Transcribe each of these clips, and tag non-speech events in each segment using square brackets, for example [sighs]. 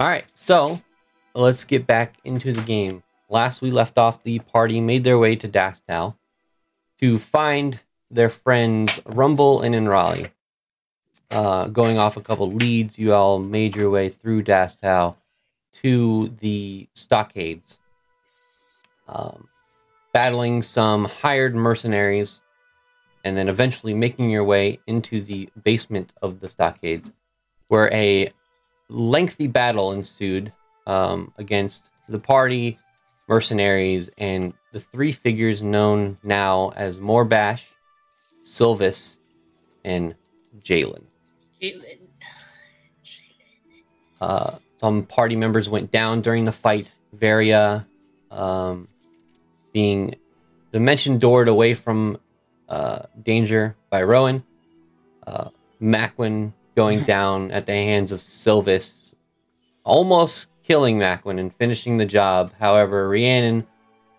All right, so let's get back into the game. Last we left off, the party made their way to Dastow to find their friends Rumble and Enrali. Uh, going off a couple leads, you all made your way through Dastow to the stockades, um, battling some hired mercenaries, and then eventually making your way into the basement of the stockades, where a lengthy battle ensued um, against the party, mercenaries, and the three figures known now as Morbash, Silvis, and Jalen. Jalen. [sighs] Uh, some party members went down during the fight. Varia um, being dimension doored away from uh, danger by Rowan. Uh, Macwin going down at the hands of Silvis, almost killing Macwin and finishing the job. However, Rhiannon,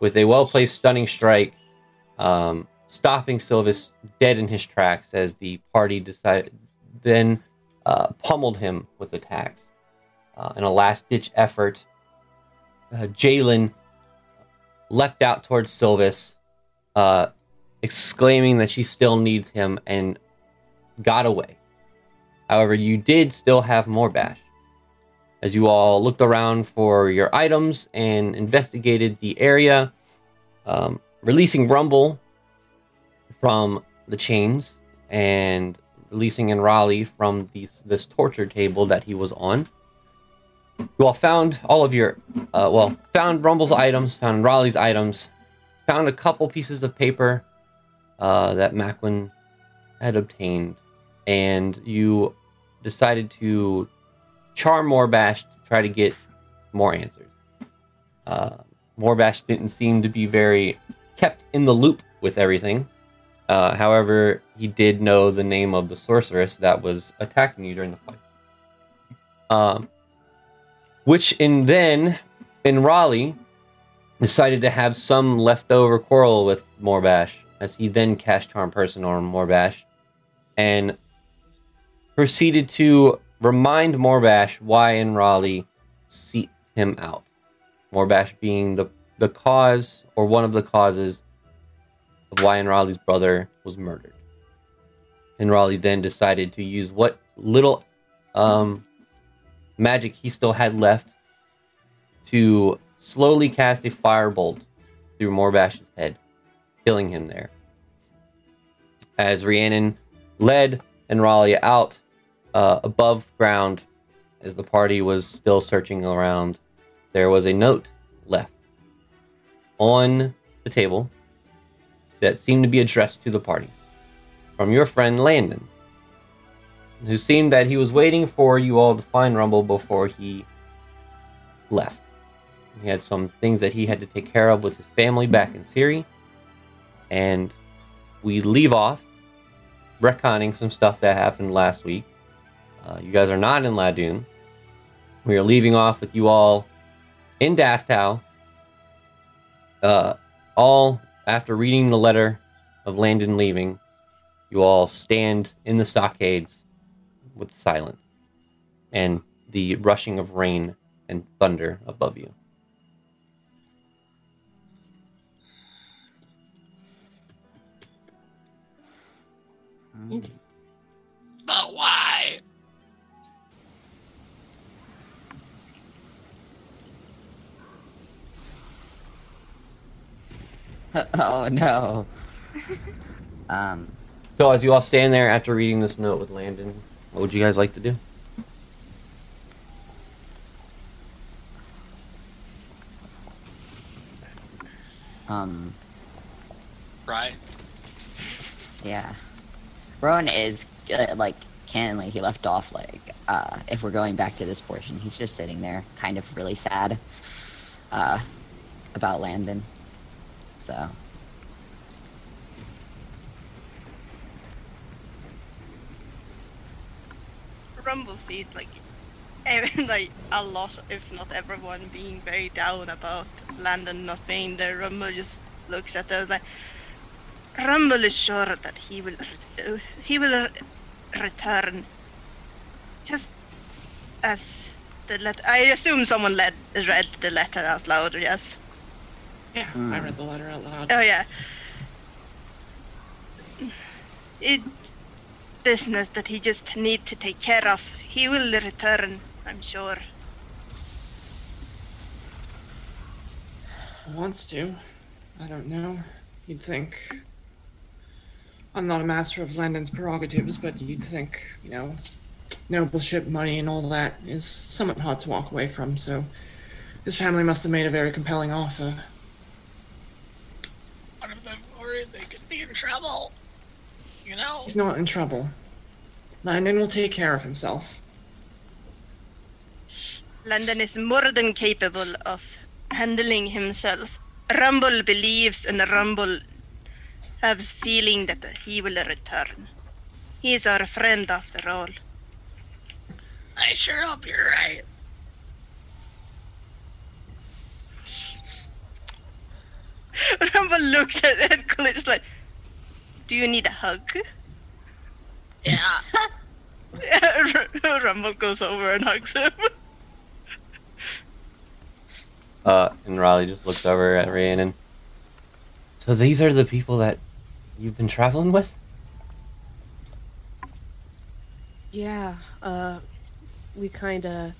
with a well placed stunning strike, um, stopping Silvis dead in his tracks as the party decided, then uh, pummeled him with attacks. Uh, in a last ditch effort, uh, Jalen leapt out towards Silvis, uh, exclaiming that she still needs him and got away. However, you did still have Morbash. As you all looked around for your items and investigated the area, um, releasing Rumble from the chains and releasing Enraleigh from this torture table that he was on. You all found all of your, uh, well, found Rumble's items, found Raleigh's items, found a couple pieces of paper uh, that Macklin had obtained, and you decided to charm Morbash to try to get more answers. Uh, Morbash didn't seem to be very kept in the loop with everything. Uh, however, he did know the name of the sorceress that was attacking you during the fight. Um, which in then Enraleigh decided to have some leftover quarrel with Morbash, as he then cast Charm Person on Morbash, and proceeded to remind Morbash why Enraleigh seek him out. Morbash being the the cause or one of the causes of why Enraleigh's brother was murdered. Enraleigh then decided to use what little um, magic he still had left to slowly cast a firebolt through Morbash's head, killing him there. As Rhiannon led Enraleigh out uh, above ground as the party was still searching around, there was a note left on the table that seemed to be addressed to the party from your friend Landon, who seemed that he was waiting for you all to find Rumble before he left. He had some things that he had to take care of with his family back in Syria, and we leave off retconning some stuff that happened last week. Uh, you guys are not in Ladun. We are leaving off with you all in Dastow, uh, all after reading the letter of Landon leaving, you all stand in the stockades with silence and the rushing of rain and thunder above you. But why? [laughs] oh no. [laughs] um, So, as you all stand there after reading this note with Landon, what would you guys like to do? um, Right? yeah. Rowan is uh, like canonly he left off like uh, if we're going back to this portion, he's just sitting there, kind of really sad uh, about Landon. So Rumble sees like [laughs] like a lot, if not everyone, being very down about Landon not being there. Rumble just looks at those like Rumble is sure that he will he will re- return, just as the. I assume someone led, read the letter out loud. Yes. Yeah, I mm. read the letter out loud. Oh yeah. It business that he just need to take care of. He will return, I'm sure. Wants to. I don't know. You'd think. I'm not a master of Landon's prerogatives, but you'd think, you know, nobleship, money, and all that is somewhat hard to walk away from, so his family must have made a very compelling offer. One of them worried they could be in trouble. You know? He's not in trouble. Landon will take care of himself. Landon is more than capable of handling himself. Rumble believes and Rumble has feeling that he will return. He is our friend after all. I sure hope you're right. [laughs] Rumble looks at, at Glitch like, Do you need a hug? Yeah. [laughs] Rumble goes over and hugs him. Uh, and Raleigh just looks over at Rhiannon. So these are the people that you've been traveling with? Yeah, uh, we kind of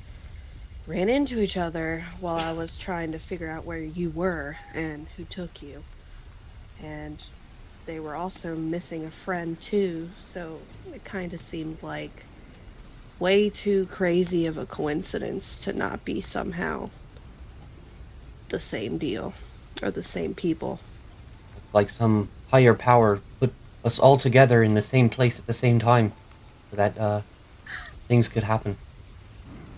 ran into each other while I was trying to figure out where you were and who took you. And they were also missing a friend too, so it kind of seemed like way too crazy of a coincidence to not be somehow the same deal or the same people. Like some higher power put us all together in the same place at the same time so that uh, things could happen.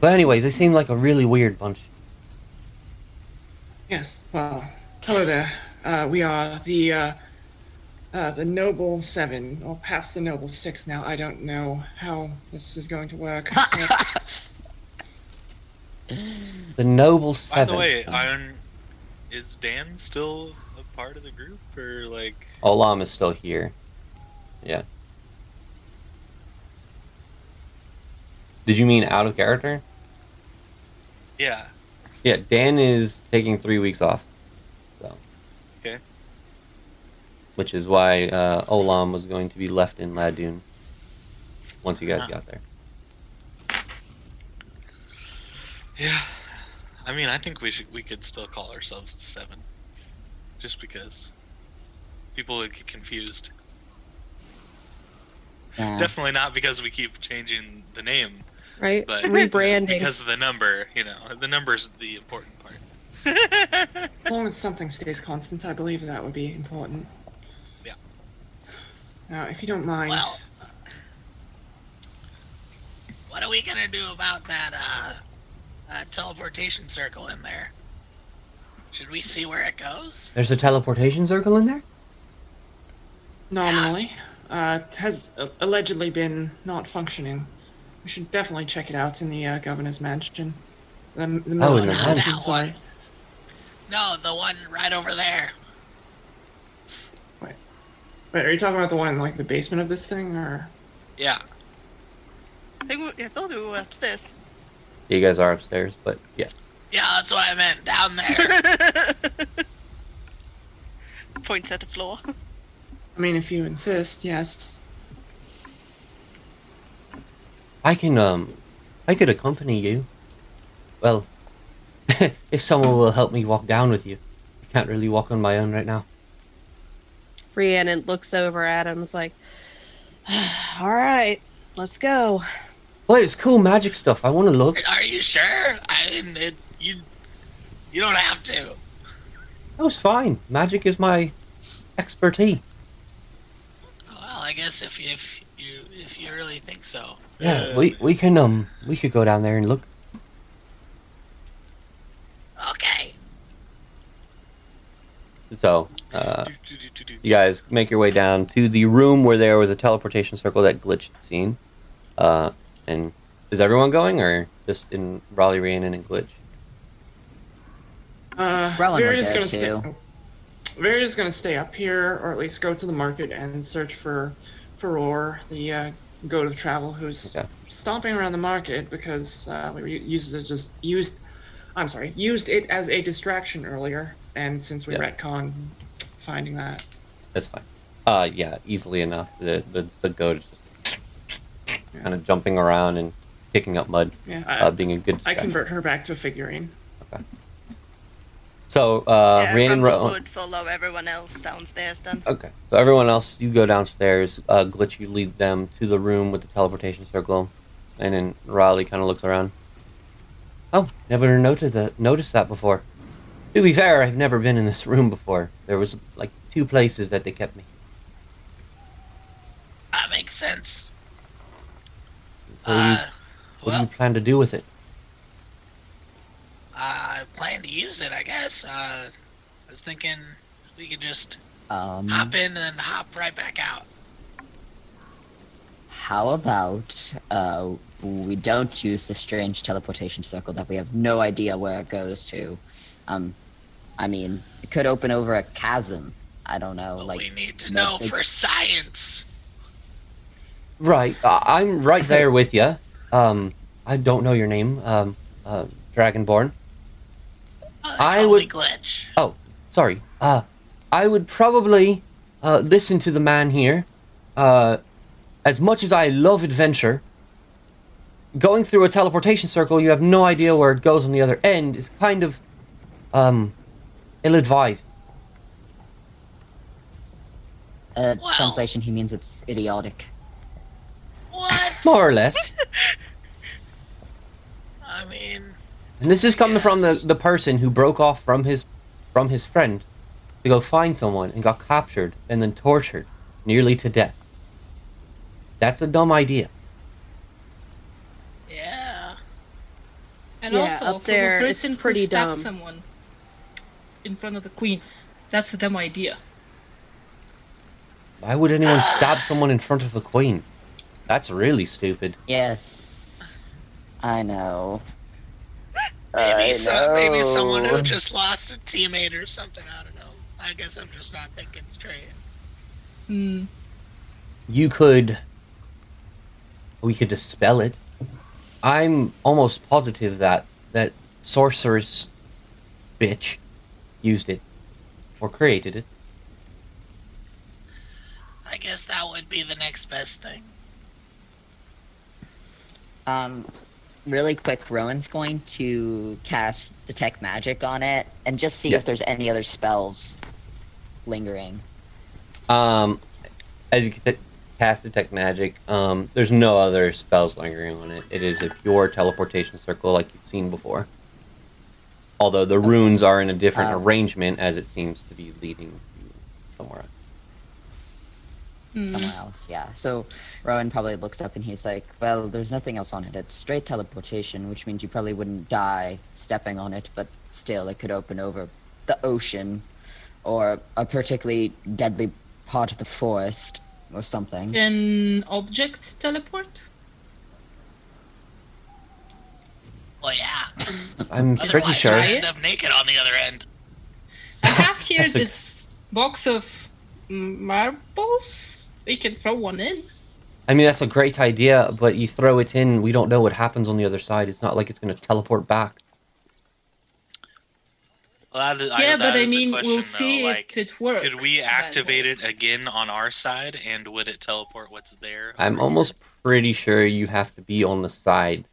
But anyways, they seem like a really weird bunch. Yes, well, hello there. Uh, we are the, uh, uh, the Noble Seven, or perhaps the Noble Six now. I don't know how this is going to work. [laughs] The Noble seven. By the way, Iron, is Dan still a part of the group, or like? Olam is still here. Yeah. Did you mean out of character? Yeah. Yeah, Dan is taking three weeks off. So. Okay. Which is why uh, Olam was going to be left in Ladoon once you guys Ah. got there. Yeah. I mean, I think we should we could still call ourselves the Seven, just because people would get confused. Yeah. Definitely not because we keep changing the name, Right? but Rebranding. because of the number. You know, the number's the important part. As long as something stays constant, I believe that would be important. Yeah. Now, if you don't mind, Well, what are we gonna do about that uh, uh, teleportation circle in there? Should we see where it goes? There's a teleportation circle in there? nominally, uh, has uh, allegedly been not functioning. We should definitely check it out in the uh, governor's mansion. The, the Oh, in the military mansion. mansion, sorry. No, the one right over there. Wait, wait, are you talking about the one in like the basement of this thing, or? Yeah. I think we, I thought we were upstairs. You guys are upstairs, but yeah. Yeah, that's what I meant. Down there. [laughs] Points at the floor. I mean, if you insist, yes. I can, um, I could accompany you. Well, [laughs] if someone will help me walk down with you. I can't really walk on my own right now. Rhiannon looks over at him, is like, [sighs] all right, let's go. Well, it's cool magic stuff. I want to look. Are you sure? I mean, it, you you don't have to. That was fine. Magic is my expertise. Well, I guess if if you if you really think so. Yeah, we we can um we could go down there and look. Okay. So, uh, you guys make your way down to the room where there was a teleportation circle that glitched had seen. Uh, and is everyone going, or just in Raleigh, Rhiannon, and Glitch? Uh, Rowan we're just gonna stay. too. We're just gonna stay up here, or at least go to the market and search for for Furor, the uh, go to travel who's Okay. stomping around the market because uh, we uses it just used. I'm sorry, used it as a distraction earlier, and since we Yeah. retcon finding that, That's fine. Uh, yeah, easily enough. The the, the goat is just kind of jumping around and picking up mud, yeah, I, uh, being a good. I convert her back to a figurine. So, uh, yeah, Rhiannon from the Ro- wood follow everyone else downstairs then. Okay. So everyone else, you go downstairs. Uh, Glitch, you lead them to the room with the teleportation circle, and then Riley kind of looks around. Oh, never noted that. Noticed that before. To be fair, I've never been in this room before. There was like two places that they kept me. That makes sense. What, do, you, Uh, what do you plan to do with it? I plan to use it, I guess. Uh, I was thinking we could just Um, hop in and hop right back out. how about uh, we don't use the strange teleportation circle that we have no idea where it goes to? Um, I mean, it could open over a chasm. I don't know, But like we need to know big- for science. Right. I'm right there with you. Um, I don't know your name. Um, uh, Dragonborn. I would- glitch. Oh, sorry. Uh, I would probably uh, listen to the man here. Uh, as much as I love adventure, going through a teleportation circle, you have no idea where it goes on the other end, is kind of um, ill-advised. uh, Well- translation. He means it's idiotic. What? [laughs] More or less. [laughs] I mean, And this is coming from the, the person who broke off from his from his friend to go find someone and got captured and then tortured nearly to death. That's a dumb idea. yeah. And Yeah, also, up there, the it's person pretty who stabbed dumb. someone in front of the queen, that's a dumb idea. Why would anyone stab someone in front of a queen? That's really stupid. Yes, I know. Maybe, I some, maybe someone who just lost a teammate or something. I don't know. I guess I'm just not thinking straight. Hmm. You could. We could dispel it. I'm almost positive that that sorceress bitch used it or created it. I guess that would be the next best thing. Um, really quick, Rowan's going to cast detect magic on it and just see Yeah. if there's any other spells lingering. Um, as you can cast detect magic, um, there's no other spells lingering on it. It is a pure teleportation circle like you've seen before. Although the runes are in a different Um, arrangement, as it seems to be leading somewhere. Hmm. somewhere else. Yeah. So Rowan probably looks up and he's like, "Well, there's nothing else on it. It's straight teleportation, which means you probably wouldn't die stepping on it, but still, it could open over the ocean, or a particularly deadly part of the forest, or something." Can object teleport? Well, yeah. [laughs] I'm pretty sure. we Try end up naked on the other end. I have here [laughs] That's a- this box of marbles. We can throw one in. I mean, that's a great idea, but you throw it in, we don't know what happens on the other side. It's not like it's going to teleport back. Well, that is, yeah, that but I is the mean, question, we'll see though. if Like, it works. could we activate it again on our side, and would it teleport what's there? I'm over almost pretty sure you have to be on the side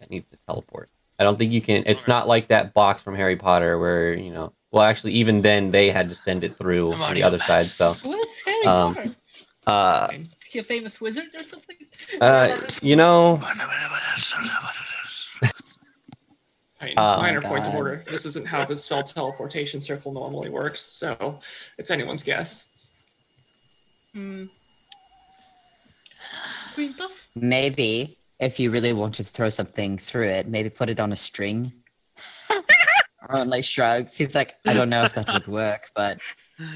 that needs to teleport. I don't think you can. It's Okay. not like that box from Harry Potter where, you know, well, actually, even then they had to send it through I'm on the other a side. So, master. Harry Um, Potter? Uh, Is he a famous wizard or something? uh, you know, I mean, Oh my minor point of order. This isn't how the spell teleportation circle normally works, so it's anyone's guess. Hmm. Green buff? Maybe if you really wanted to throw something through it, maybe put it on a string. [laughs] Rowan like shrugs. He's like, "I don't know if that would work, but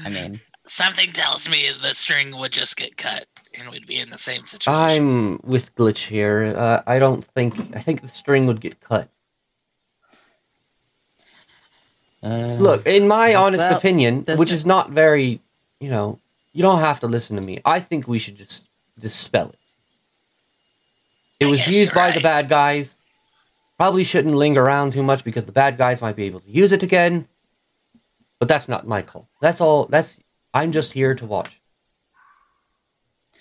I mean." Something tells me the string would just get cut, and we'd be in the same situation. I'm with Glitch here. Uh, I don't think. I think the string would get cut. Uh, Look, in my honest Well, opinion, which no- is not very, you know, you don't have to listen to me. I think we should just dispel it. It I was used you're by the bad guys. Probably shouldn't linger around too much because the bad guys might be able to use it again. But that's not my call. That's all. That's I'm just here to watch.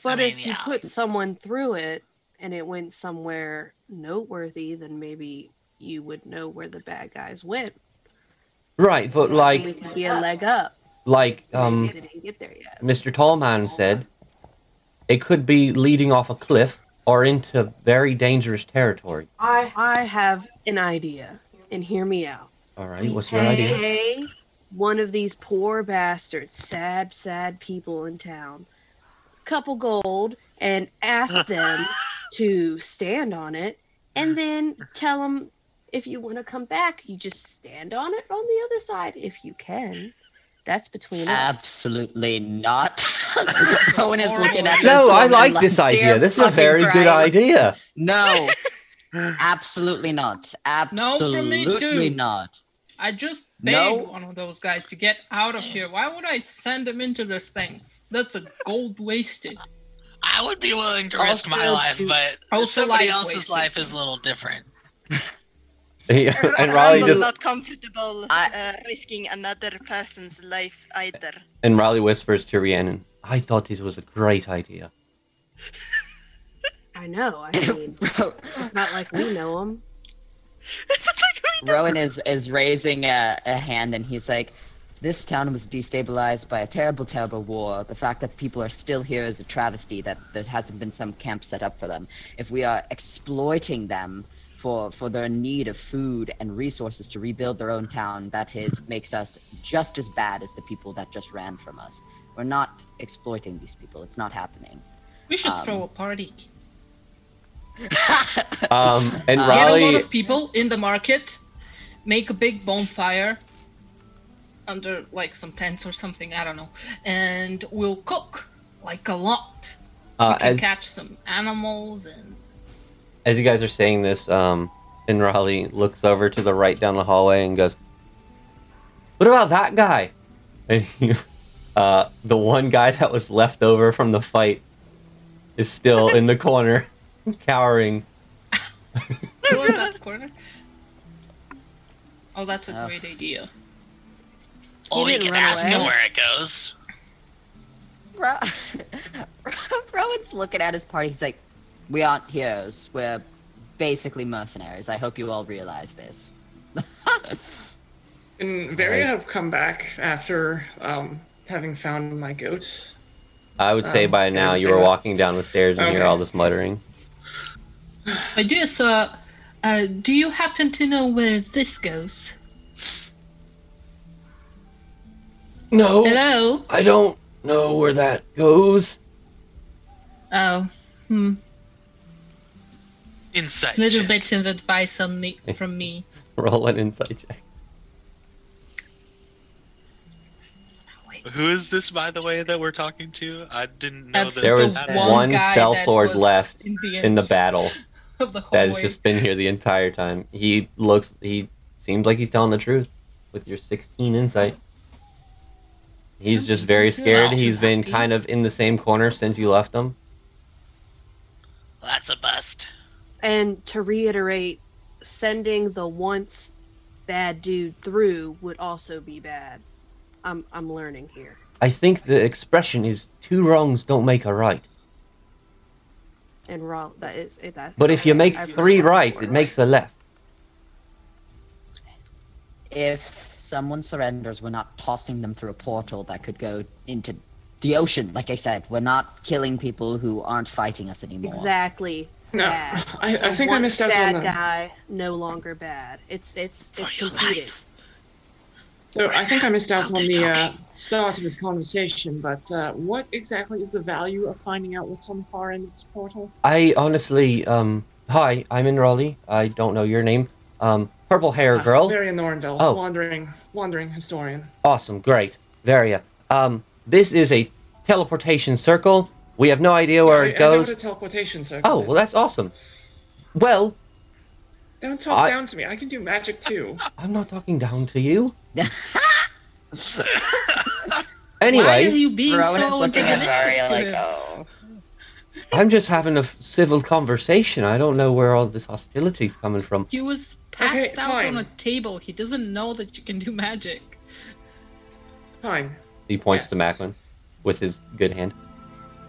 But mean, if you yeah. put someone through it and it went somewhere noteworthy, then maybe you would know where the bad guys went. Right, but And like we could be a leg up. like um maybe they didn't get there yet. Mr. Tallman said, it could be leading off a cliff or into very dangerous territory. I I have an idea, and hear me out. All right, what's your idea? Hey, idea? Hey, one of these poor bastards, sad, sad people in town, couple gold, and ask [laughs] them to stand on it, and [laughs] then tell them if you want to come back, you just stand on it on the other side if you can. That's between us. Absolutely not. [laughs] Rowan is looking at No, I like this like, idea. This is a fucking very good idea. No. Absolutely not. Absolutely No from me, Absolutely not. I just No. begged one of those guys to get out of here. Why would I send him into this thing? That's a gold wasted. I would be willing to risk my life, to- but also somebody life else's wasted. life is a little different. [laughs] and Raleigh Rumble's just not comfortable I- uh, risking another person's life either. and Raleigh whispers to Rhiannon, "I thought this was a great idea." [laughs] I know. I mean, it's [laughs] not like we know them. [laughs] Rowan is is raising a, a hand and he's like, "This town was destabilized by a terrible, terrible war. The fact that people are still here is a travesty. That there hasn't been some camp set up for them. If we are exploiting them for for their need of food and resources to rebuild their own town, that is makes us just as bad as the people that just ran from us. We're not exploiting these people. It's not happening." We should Um, throw a party. [laughs] Um, and [laughs] Uh, Get a lot of people in the market, make a big bonfire under like some tents or something, I don't know, and we'll cook like a lot. uh, as catch some animals and as you guys are saying this, um, and Raleigh looks over to the right down the hallway and goes, "What about that guy?" [laughs] And you, uh, the one guy that was left over from the fight is still in the [laughs] corner, [laughs] cowering. towards that corner. Oh, that's a Oh. great idea. Well, we didn't can ask away. him where it goes. Ro- [laughs] Rowan's looking at his party. He's like, "We aren't heroes. We're basically mercenaries. I hope you all realize this." [laughs] And Varia Right. have come back after um, having found my goat. I would say Um, by now you were walking down the stairs and hear Okay. all this muttering. But yes, uh, uh, do you happen to know where this goes? No, Hello? I don't know where that goes. Oh, hmm. Insight. Check. Little check. bit of advice on me from me. [laughs] Roll an insight check. Who is this, by the way, that we're talking to? I didn't know That's that. There was that- one guy cell that sword left in the, in the battle [laughs] of the that has hallway. just been here the entire time. He looks. He seems like he's telling the truth with your 16 insight. He's just very scared. He's been Happy. kind of in the same corner since you left him. Well, that's a bust. And to reiterate, sending the once bad dude through would also be bad. I'm I'm learning here. I think the expression is two wrongs don't make a right. And raw that is it, that. But if you make I've three that rights, it makes a left. If someone surrenders, we're not tossing them through a portal that could go into the ocean. Like I said, we're not killing people who aren't fighting us anymore. exactly. No, bad. I, I So think I missed out bad on that. guy, no longer bad. It's it's For it's your competing. life. So I think I missed out on the uh, start of this conversation, but uh, what exactly is the value of finding out what's on the far end of this portal? I honestly, um, hi, I'm Enraleigh. I don't know your name. Um, purple hair girl. Varia Nornville, Oh. wandering, wandering historian. Awesome, great, Varia. Um, this is a teleportation circle. We have no idea where I, it I know goes. a teleportation circle Oh, is. well, that's awesome. Well, Don't talk I- down to me. I can do magic too. I'm not talking down to you. Why are Anyways, you being Rowan is looking at antagonistic like, oh. I'm just having a f- civil conversation. I don't know where all this hostility's coming from. He was passed Okay, out fine. on a table. He doesn't know that you can do magic. Fine. He points to Macklin with his good hand.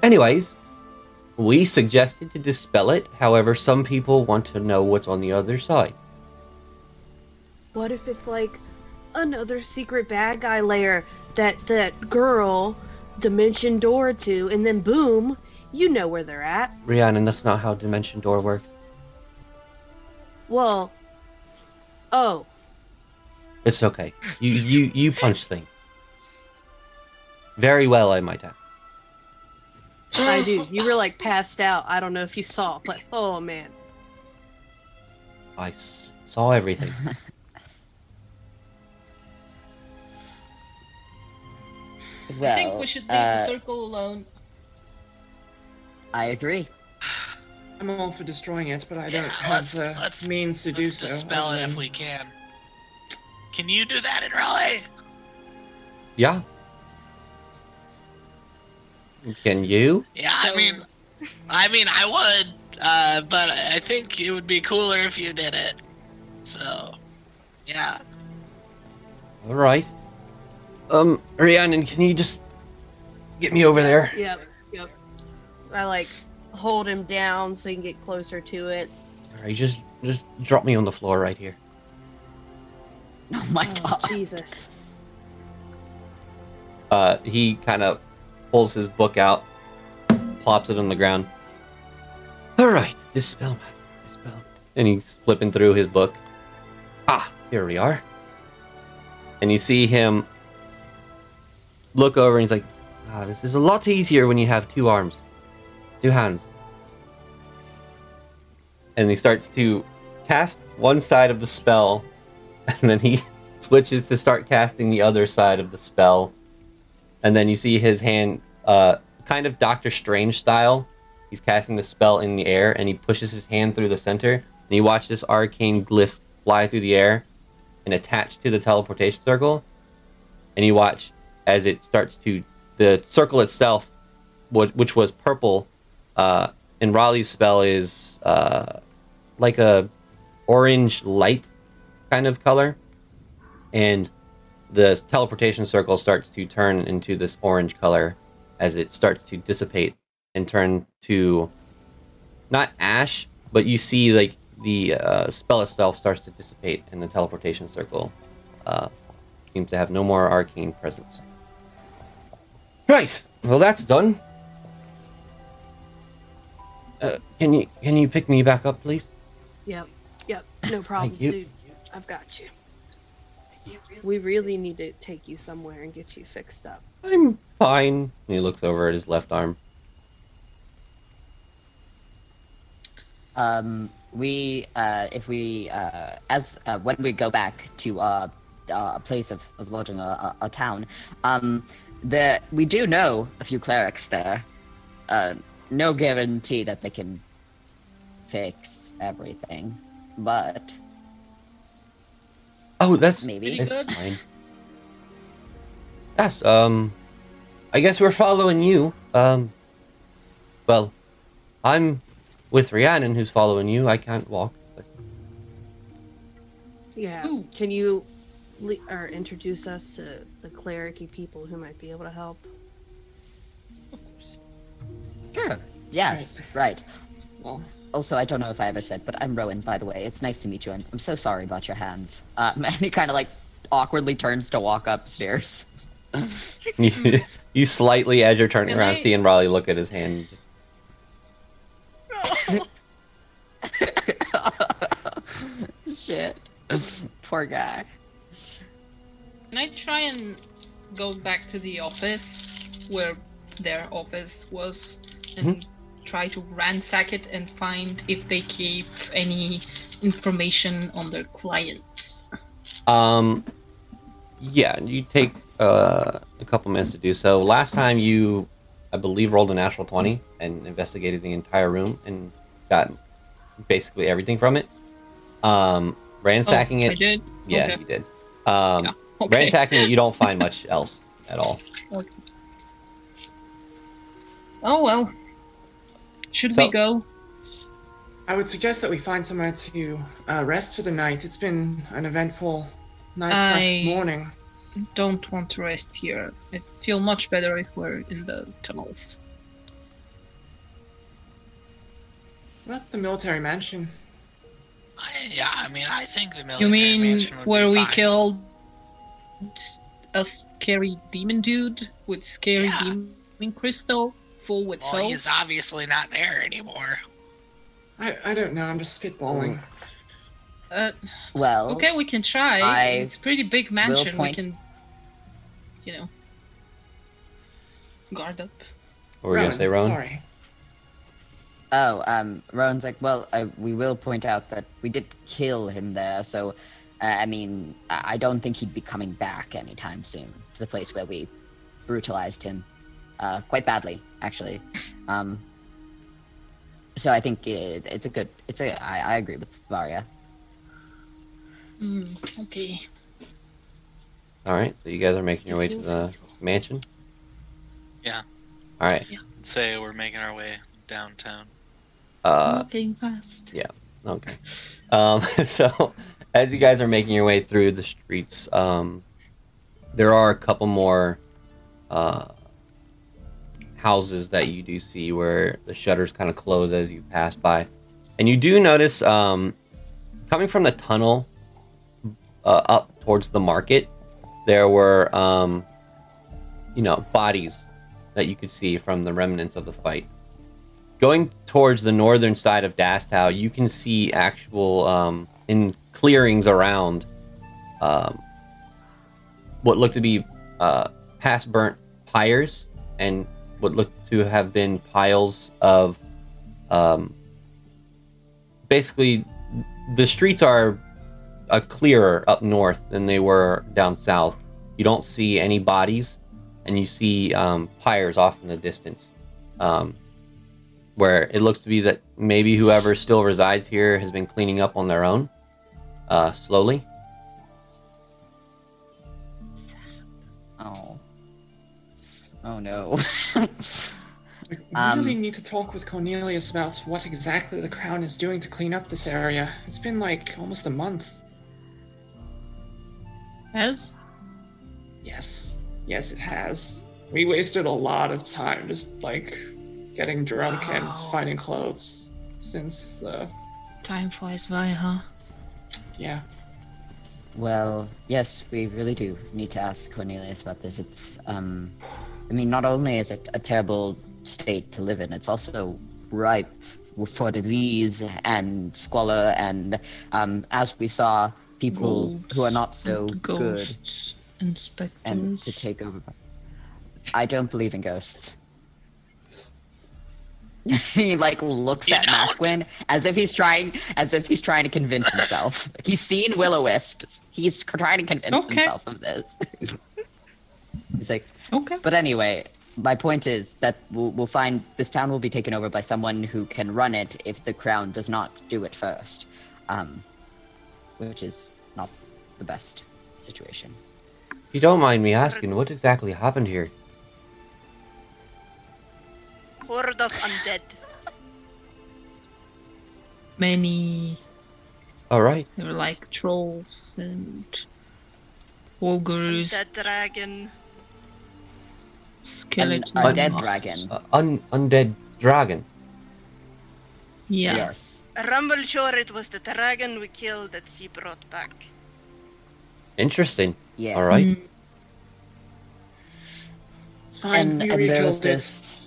Anyways, we suggested to dispel it. However, some people want to know what's on the other side. What if it's like another secret bad guy layer that that girl dimension door to, and then boom, you know where they're at. Rhiannon, that's not how Dimension Door works. Well, oh, It's okay. You you you punch things. Very well, I might add. I do. You were like passed out. I don't know if you saw, but oh man. I s- saw everything. [laughs] Well, I think we should leave uh, the circle alone. I agree. [sighs] I'm all for destroying it, but I don't Yeah, have let's- the let's- means to do Let's so. dispel other it if we can. Can you do that in Raleigh? yeah. Can you? Yeah, I mean, I mean, I would, uh, but I think it would be cooler if you did it. So, yeah. All right. Um, Rhiannon, can you just get me over there? Yep, yep. I like hold him down so he can get closer to it. All right, just just drop me on the floor right here. [laughs] Oh my Oh, god. Jesus. Uh, he kind of pulls his book out, plops it on the ground. All right, dispel, man, dispel. And he's flipping through his book. Ah, here we are. And you see him look over, and he's like, "Ah, this is a lot easier when you have two arms, two hands." And he starts to cast one side of the spell, [laughs] and then he [laughs] switches to start casting the other side of the spell. And then you see his hand uh kind of doctor strange style. He's casting the spell in the air and he pushes his hand through the center and you watch this arcane glyph fly through the air and attach to the teleportation circle. And you watch as it starts to the circle itself wh- which was purple uh raleigh's spell is uh like a orange light kind of color and the teleportation circle starts to turn into this orange color as it starts to dissipate and turn to not ash, but you see like the uh, spell itself starts to dissipate, and the teleportation circle uh, seems to have no more arcane presence. Right. Well, that's done. Uh, can you can you pick me back up, please? Yep, yep. No problem, you. dude. I've got you. We really need to take you somewhere and get you fixed up. I'm fine. He looks over at his left arm. Um, we, uh, if we, uh, as uh, when we go back to uh, uh, a place of, of lodging, a, a, a town, um, the we do know a few clerics there. Uh, no guarantee that they can fix everything, but Oh, that's Maybe. It's Pretty good. fine. Yes. Um, I guess we're following you. Um, well, I'm with Rhiannon, who's following you. I can't walk. But... Yeah. Ooh. Can you le- or introduce us to the clericy people who might be able to help? sure, yes, right. Well, Also, I don't know if I ever said, but I'm Rowan, by the way. It's nice to meet you, and I'm so sorry about your hands. Uh, [laughs] and he kind of like awkwardly turns to walk upstairs. you, [laughs] you slightly, as you're turning Can around, I- seeing Raleigh look at his hand. you Just, [laughs] Shit. Poor guy. Can I try and go back to the office where their office was and try to ransack it and find if they keep any information on their clients? um, yeah, you take uh, a couple minutes to do so. Last time you, I believe, rolled a natural twenty and investigated the entire room and got basically everything from it. Um, ransacking oh, it. I did. Yeah, Okay. you did. Um, Yeah, Okay. Ransacking it, you don't find much [laughs] else at all. Oh well. Should So- we go? I would suggest that we find somewhere to uh, rest for the night. It's been an eventful night slash I- morning. Don't want to rest here. I feel much better if we're in the tunnels. What about the military mansion? I, yeah, I mean, I think the military mansion. You military mean mansion would where be we fine. killed a scary demon dude with scary Yeah. demon crystal full with Well, souls? he's obviously not there anymore. I, I don't know. I'm just spitballing. Uh, Well, okay, we can try. I it's a pretty big mansion. We can, you know, guard up. What were you gonna say, Rowan? Sorry. Oh, um, Rowan's like, well, uh, we will point out that we did kill him there, so, I mean, I I don't think he'd be coming back anytime soon to the place where we brutalized him, uh, quite badly, actually. [laughs] Um, so I think it, it's a good, it's a, I, I agree with Varia. Mm, okay. All right, so you guys are making your way to the mansion. Yeah. All right. Say we're making our way downtown. Uh, Walking fast. Yeah. Okay. Um, [laughs] so, as you guys are making your way through the streets, um, there are a couple more uh, houses that you do see where the shutters kind of close as you pass by, and you do notice um, coming from the tunnel uh, up towards the market, there were um, you know bodies that you could see from the remnants of the fight. Going towards the northern side of Dastow, you can see actual um, in clearings around um, what looked to be uh, past burnt pyres and what looked to have been piles of um, basically the streets are uh, clearer up north than they were down south. You don't see any bodies, and you see um, pyres off in the distance. Um, where it looks to be that maybe whoever still resides here has been cleaning up on their own, uh, slowly. Oh. Oh no. We Um, really need to talk with Cornelius about what exactly the Crown is doing to clean up this area. It's been like almost a month. As Yes. Yes, it has. We wasted a lot of time just like getting drunk and Oh. finding clothes since the time flies by, huh? Yeah. Well, yes, we really do need to ask Cornelius about this. It's, um, I mean, not only is it a terrible state to live in, it's also ripe for disease and squalor, and um, as we saw, people who are not so good ghosts and and to take over. I don't believe in ghosts. He like looks You at don't? As if he's trying, as if he's trying to convince himself. he's seen Will o Wisps. He's trying to convince Okay. himself of this. [laughs] he's like, Okay. but anyway, my point is that we'll, we'll find this town will be taken over by someone who can run it if the crown does not do it first, um, which is not the best situation. If you don't mind me asking, what exactly happened here? Horde of undead. Many All right. they were like trolls and ogres, Undead dragon. An skeletons. undead dragon. Uh, un- undead dragon. Yeah. Yes. Rumble sure it was the dragon we killed that she brought back. Interesting. Yeah. All right. Mm, It's fine. and, we and there rekilled was this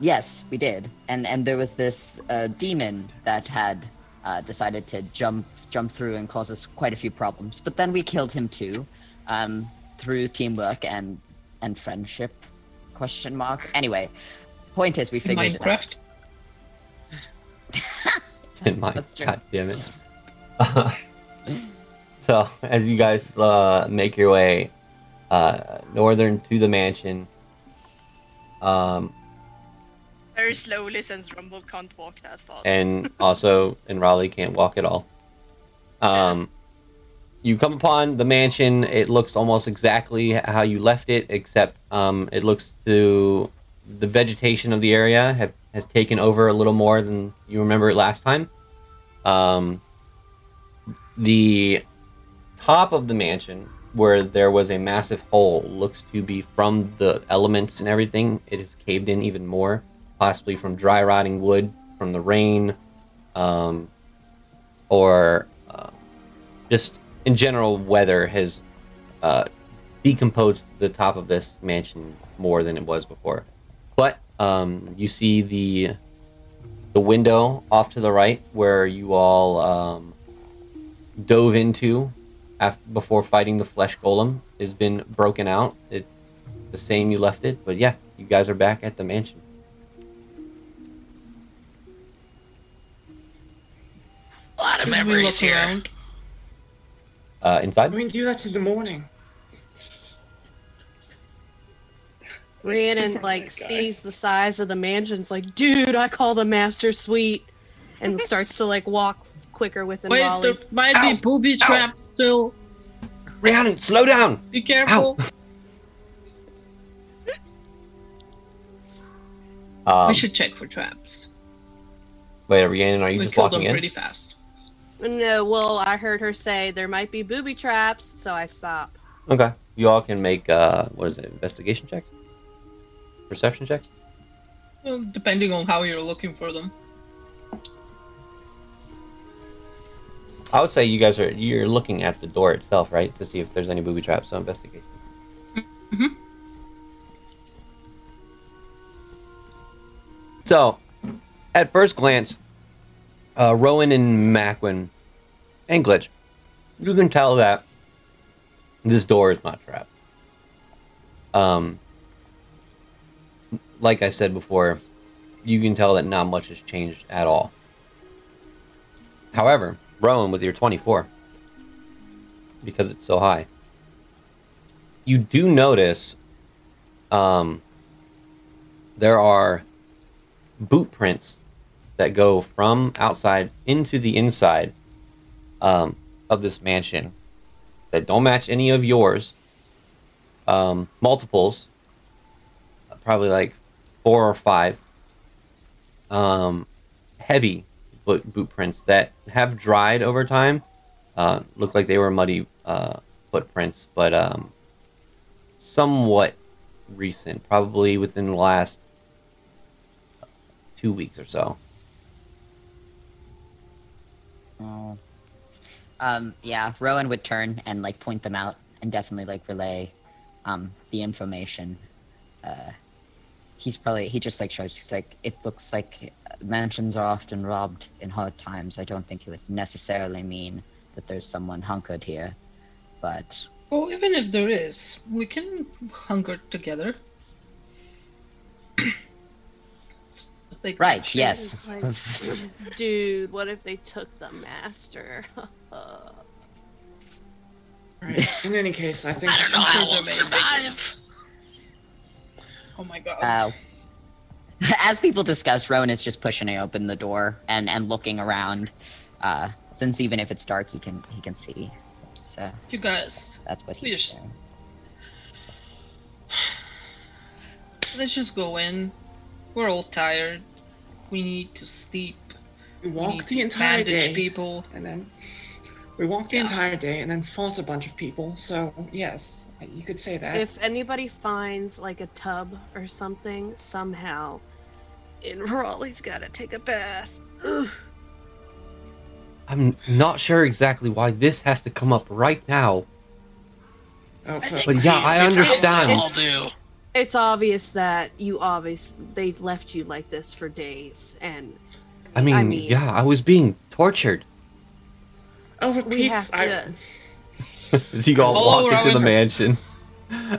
yes we did and and there was this uh, demon that had uh, decided to jump jump through and cause us quite a few problems but then we killed him too um, through teamwork and and friendship question mark anyway point is we in figured it out. Minecraft. [laughs] In my That's true. God damn it. [laughs] so as you guys uh, make your way uh, northern to the mansion, um, Very slowly since Rumble can't walk that fast. and also and Raleigh can't walk at all. Um, you come upon the mansion. It looks almost exactly how you left it, except um, it looks to the vegetation of the area have has taken over a little more than you remember it last time. Um, the top of the mansion, where there was a massive hole, looks to be from the elements and everything. It has caved in even more, possibly from dry rotting wood, from the rain, um, or uh, just in general, weather has uh, decomposed the top of this mansion more than it was before. But um, you see the the window off to the right where you all um, dove into after, before fighting the flesh golem has been broken out. It's the same you left it, but yeah, you guys are back at the mansion. A lot of Can memories here. around? Uh, inside. I mean, do that in the morning. Rhiannon Super like big guy. sees the size of the mansion's like, dude, I call the master suite, and [laughs] starts to like walk quicker within Wait, Raleigh. there might Ow. be booby Ow. traps still. Rhiannon, slow down! Be careful. Um, we should check for traps. Wait, Rhiannon, are you we just kill walking them in? pretty fast. No, well, I heard her say there might be booby traps, so I stop. Okay. You all can make uh what is it, investigation checks? Perception checks? Well, depending on how you're looking for them. I would say you guys are you're looking at the door itself, right? To see if there's any booby traps, so investigation. Mhm. So, at first glance, uh, Rowan and Macwin and Glitch, you can tell that this door is not trapped. Um, like I said before, you can tell that not much has changed at all. However, Rowan, with your 24, because it's so high, you do notice um, there are boot prints that go from outside into the inside um, of this mansion that don't match any of yours. Um, multiples, probably like four or five. Um, heavy boot, boot prints that have dried over time. Uh, look like they were muddy uh, footprints, but um, somewhat recent, probably within the last two weeks or so. Oh. Um, yeah, Rowan would turn and like point them out and definitely like relay um the information. Uh he's probably he just like shrugs, he's like, It looks like mansions are often robbed in hard times. I don't think it would necessarily mean that there's someone hunkered here. But Well, even if there is, we can hunker together. [clears throat] Like, right, yes. Like, [laughs] dude, what if they took the master? [laughs] Right. In any case, I think I don't know how we'll there may survive. Oh my god. Uh, [laughs] as people discuss, Rowan is just pushing open the door and, and looking around. Uh, since even if it's dark, he can he can see. So you guys, that's what We he's just- doing. [sighs] let's just go in. We're all tired. We need to sleep. we We walked need the entire bandage day, people. and then we walked the entire day, and then fought a bunch of people. So yes, you could say that. if anybody finds like a tub or something somehow, and [laughs] Raleigh's gotta take a bath. Ugh. I'm not sure exactly why this has to come up right now. oh, I for- think But yeah, we- I we understand. all do. It's obvious that you obvious they left you like this for days, and I mean, mean- yeah, I was being tortured. oh, for we Pete's, have I, to. [laughs] As you all Hello, walk into the Rowan. mansion.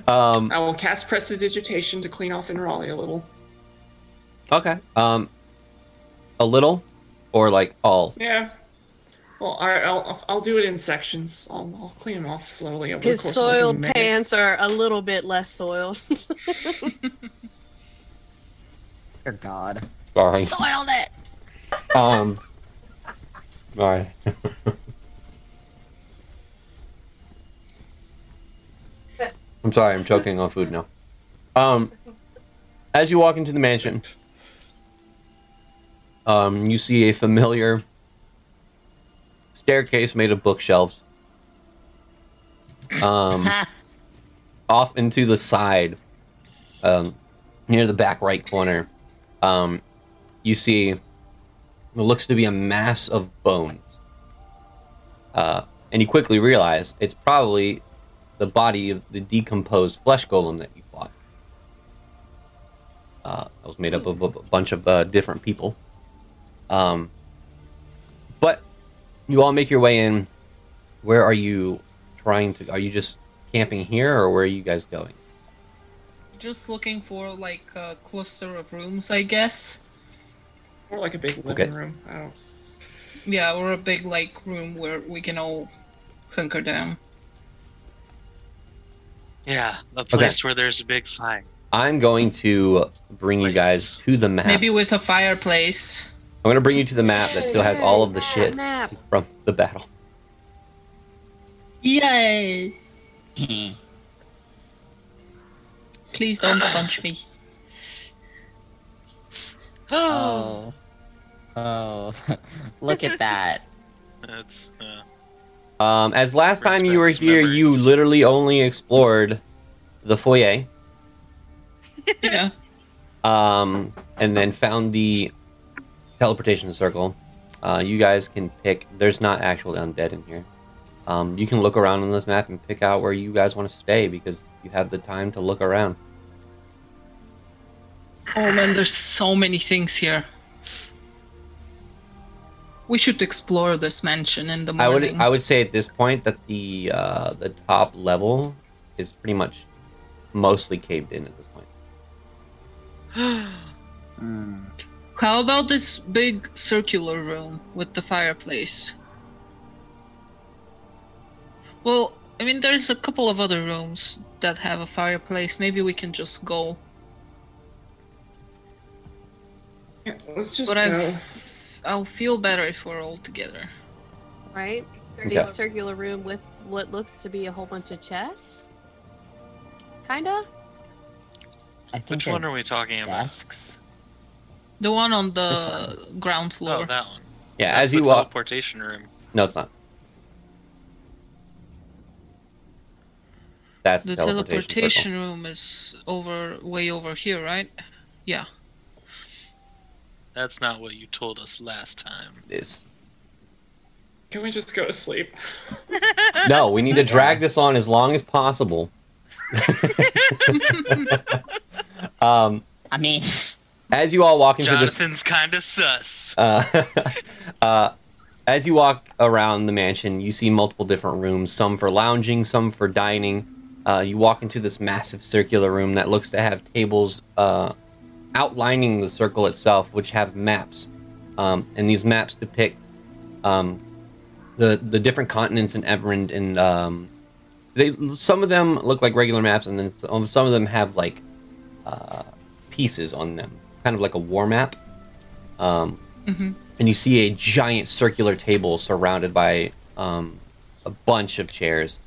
Um, I will cast prestidigitation to clean off Enraleigh a little. okay. Um, a little, or like all. Yeah. Well, I, I'll I'll do it in sections. I'll, I'll clean them off slowly over His the course of like soiled pants are a little bit less soiled. [laughs] Dear God. Sorry. Soiled it. Um. Alright. [laughs] I'm sorry, I'm choking on food now. Um, as you walk into the mansion, Um, you see a familiar staircase made of bookshelves. Um, [laughs] off into the side, um, near the back right corner, um, you see what looks to be a mass of bones. Uh, and you quickly realize it's probably the body of the decomposed flesh golem that you fought. Uh, that was made up of a, bunch of uh, different people. Um, but you all make your way in. Where are you trying to? Are you just camping here, or where are you guys going? Just looking for like a cluster of rooms, I guess. Or like a big living Okay. room. I don't. Yeah, or a big like room where we can all hunker down. Yeah, a place where there's a big fire. I'm going to bring you guys to the map. Maybe with a fireplace. I'm going to bring you to the map that still has all of the shit Map. from the battle. Yay! Please don't [coughs] punch me. oh. Oh. [laughs] Look at that. That's uh, Um, as last time you were back some here, you literally only explored the foyer, Yeah. um, and then found the teleportation circle. Uh, you guys can pick. There's not actual undead in here. Um, you can look around on this map and pick out where you guys want to stay because you have the time to look around. Oh man, there's so many things here. We should explore this mansion in the morning. I would. I would say at this point that the uh, the top level is pretty much mostly caved in at this point. [sighs] Hmm. How about this big circular room with the fireplace? Well, I mean, there's a couple of other rooms that have a fireplace. Maybe we can just go. Yeah, let's just But go. I've, I'll feel better if we're all together. Right? Okay. Big circular room with what looks to be a whole bunch of chests. Kinda. I think which one are we talking about? desks. The one on This the ground floor. Oh, that one. Yeah, That's as you the walk. teleportation room. No, it's not. That's the teleportation. teleportation room is over, way over here, right? Yeah. That's not what you told us last time. It is. Can we just go to sleep? [laughs] No, we need to drag this on as long as possible. [laughs] [laughs] um, I mean, as you all walk into this, Jonathan's kind of sus. uh, [laughs] uh, as you walk around the mansion, you see multiple different rooms. Some for lounging, some for dining. Uh, you walk into this massive circular room that looks to have tables uh, outlining the circle itself, which have maps, um, and these maps depict um, the the different continents in Everend, and um, they some of them look like regular maps, and then some, some of them have like uh, pieces on them, kind of like a war map. Um, Mhm. And you see a giant circular table surrounded by um, a bunch of chairs.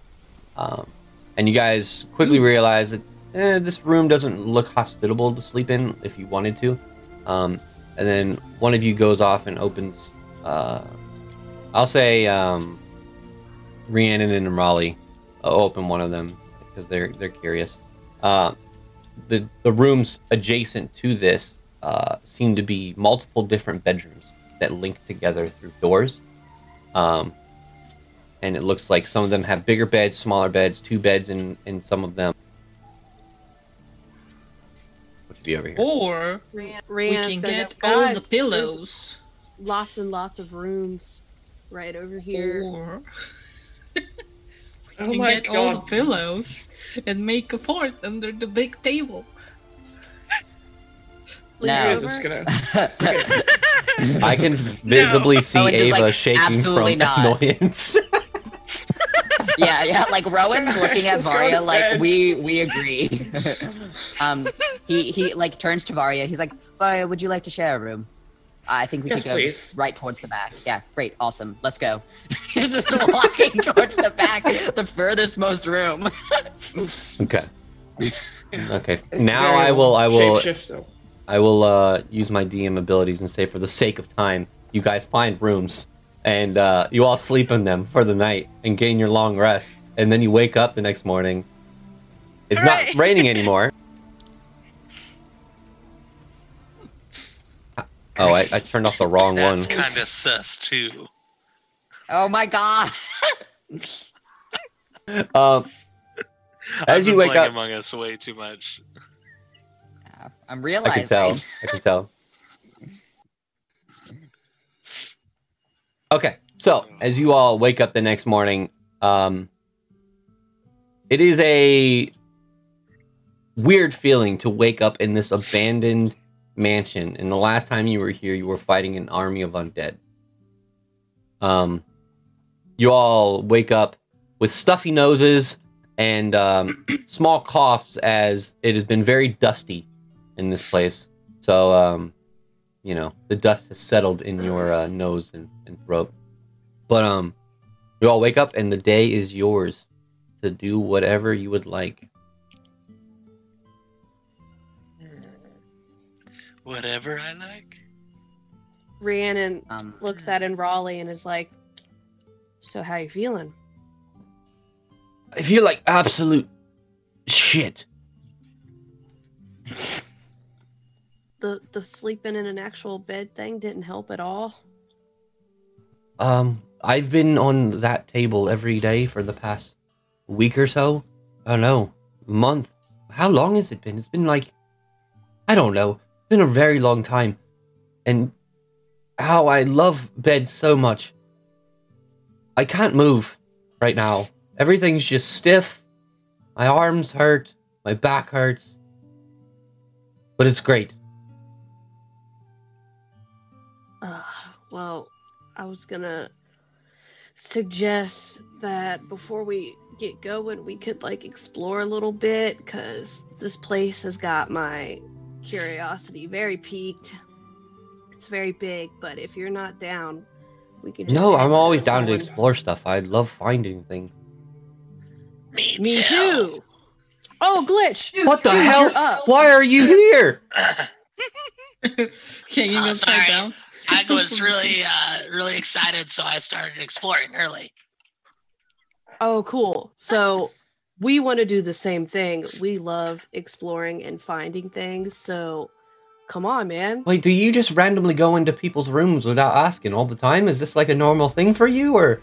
Um, and you guys quickly realize that eh, this room doesn't look hospitable to sleep in if you wanted to. Um, and then one of you goes off and opens, uh, I'll say, um, Rhiannon and Raleigh open one of them because they're they're curious. Uh, the the rooms adjacent to this uh, seem to be multiple different bedrooms that link together through doors. Um, and it looks like some of them have bigger beds, smaller beds, two beds in in some of them. Which would be over here. Or Ran, we can get go, all the "Guys, there's pillows. Lots and lots of rooms right over here. Or [laughs] Oh we can my get all the god. pillows and make a fort under the big table. Lean No. You guys over. just gonna. [laughs] I can visibly see Owen just, Ava like, shaking from not. annoyance. [laughs] yeah, yeah. Like Rowan's [laughs] looking at Let's go to Varya, like bed. we we agree. um, he he like turns to Varya. He's like, Varya, would you like to share a room? I think we Yes, could go please. right towards the back. Yeah, great, awesome. Let's go. He's just walking towards the back, the furthest most room. okay. Okay. Now Very I will. I will. Shapeshift. though. I will uh, use my DM abilities and say, for the sake of time, you guys find rooms and uh, you all sleep in them for the night and gain your long rest, and then you wake up the next morning. It's Hooray! not raining anymore. [laughs] Oh, I, I turned off the wrong one. That's kind of sus too. Oh my god! [laughs] Um, I've as you been wake playing up, Among Us way too much. I'm realizing. I can tell. I can tell. Okay, so as you all wake up the next morning, um, it is a weird feeling to wake up in this abandoned mansion. And the last time you were here, you were fighting an army of undead. Um, you all wake up with stuffy noses and um, [clears throat] small coughs as it has been very dusty in this place. So, um, you know, the dust has settled in your uh, nose and, and throat. But um, you all wake up and the day is yours to do whatever you would like. Whatever I like. Rhiannon Um, looks at Enraleigh and is like, "So how you feeling?" I feel like absolute shit. The the sleeping in an actual bed thing didn't help at all. Um, I've been on that table every day for the past week or so. Don't know, month. How long has it been? It's been like, I don't know. It's been a very long time. And how I love bed so much. I can't move right now. Everything's just stiff. My arms hurt. My back hurts. But it's great. Well, I was gonna suggest that before we get going, we could like explore a little bit because this place has got my curiosity very peaked. It's very big, but if you're not down, we could. No, I'm always the down to explore stuff. I love finding things. Me, Me too. Oh, glitch! What the Dude, hell? Why are you [laughs] here? [laughs] Hanging Oh, uh, upside sorry. down. I [laughs] was really, uh, really excited, so I started exploring early. Oh, cool. So we want to do the same thing. We love exploring and finding things. So come on, man. Wait, do you just randomly go into people's rooms without asking all the time? Is this like a normal thing for you, or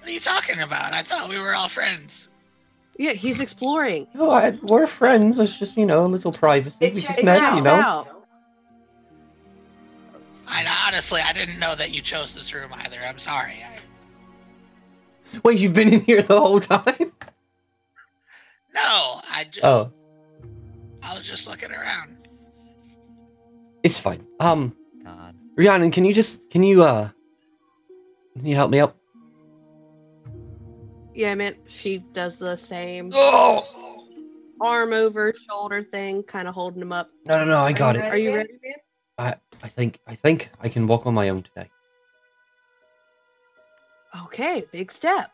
What are you talking about? I thought we were all friends. Yeah, he's exploring. no? I, we're friends. It's just you know a little privacy. We just It met, checks you know. out. I honestly, I didn't know that you chose this room either. I'm sorry. I, Wait, you've been in here the whole time? [laughs] no, I just, Oh, I was just looking around. it's fine. Um, God. Rhiannon, can you just can you uh can you help me up? Yeah, man. She does the same Oh arm over shoulder thing, kind of holding him up. no no no! I got it. Are you ready, man? I I think I think I can walk on my own today. Okay, big step.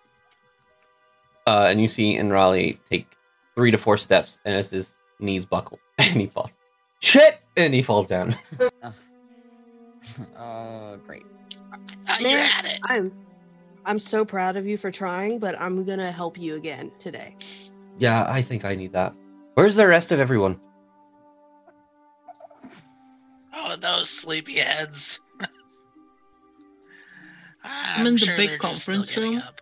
Uh, and you see Enraleigh take three to four steps, and as his knees buckle, [laughs] and he falls. Shit! And he falls down. [laughs] [laughs] oh, great. I you Man, had it. I'm I'm so proud of you for trying, but I'm gonna help you again today. Yeah, I think I need that. Where's the rest of everyone? Oh, those sleepy heads. [laughs] I'm in the big they're just still conference room. up.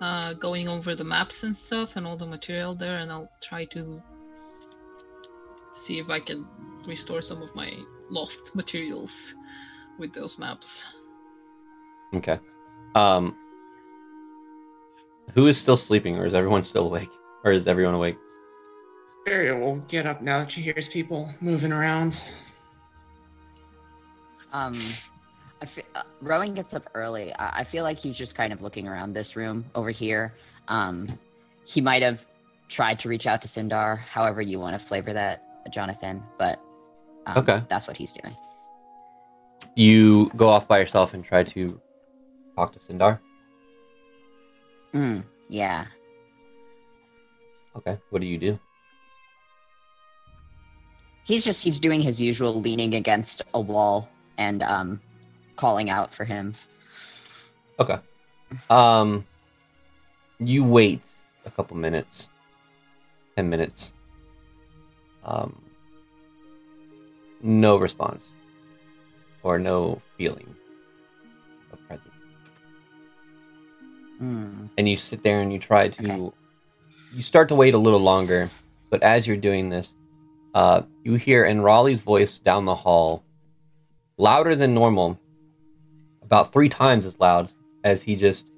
uh, going over the maps and stuff and all the material there, and I'll try to see if I can restore some of my lost [laughs] materials with those maps. Okay. Um, who is still sleeping, or is everyone still awake, or is everyone awake? Varia will get up now that she hears people moving around. Um, I fe- uh, Rowan gets up early. I-, I feel like he's just kind of looking around this room over here. Um, he might have tried to reach out to Sindar, however you want to flavor that, Jonathan. But um, Okay. that's what he's doing. You go off by yourself and try to talk to Sindar. Mm, yeah. Okay. What do you do? He's just he's doing his usual leaning against a wall and um calling out for him. Okay. Um, you wait a couple minutes, ten minutes. Um, no response, or no feeling of presence. Hmm. And you sit there and you try to. Okay. You start to wait a little longer, but as you're doing this, uh, you hear Enraleigh's voice down the hall, louder than normal, about three times as loud as he just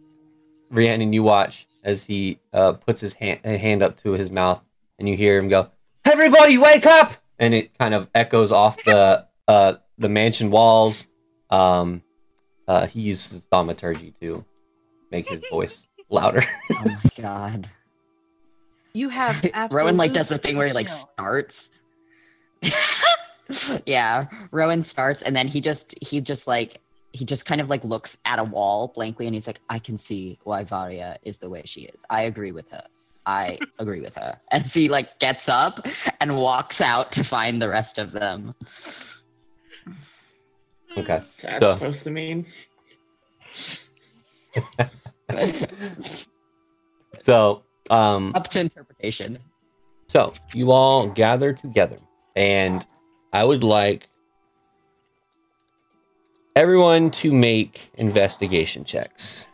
Rhiannon, you watch as he uh, puts his hand, a hand up to his mouth, and you hear him go, "Everybody, wake up!" And it kind of echoes off the uh, the mansion walls. Um, uh, he uses thaumaturgy to make his voice louder. [laughs] Oh my god. You have [laughs] Rowan like does the thing where he like starts. [laughs] [laughs] yeah, Rowan starts and then he just he just like he just kind of like looks at a wall blankly and he's like, I can see why Varia is the way she is. I agree with her. I [laughs] agree with her. And so he like gets up and walks out to find the rest of them. okay. That's So- supposed to mean. [laughs] So, um, Up to interpretation. So you all gather together, and I would like everyone to make investigation checks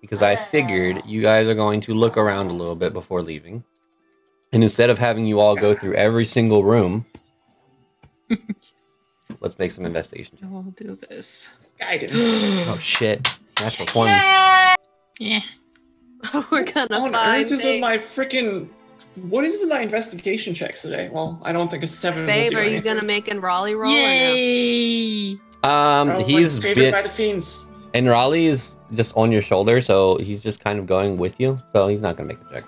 because I figured you guys are going to look around a little bit before leaving. And instead of having you all go through every single room, [laughs] let's make some investigation checks. I'll do this. Guidance. [gasps] Oh shit. Natural 20. Yeah. [laughs] We're gonna on find earth is with things. my freaking. What is with that investigation checks today? Well, I don't think a seven. Babe, will do are you anything. gonna make Enraleigh roll or no? Yay! Um, Oh, he's favored been, by the fiends. and Raleigh is just on your shoulder, so he's just kind of going with you. So he's not gonna make a check.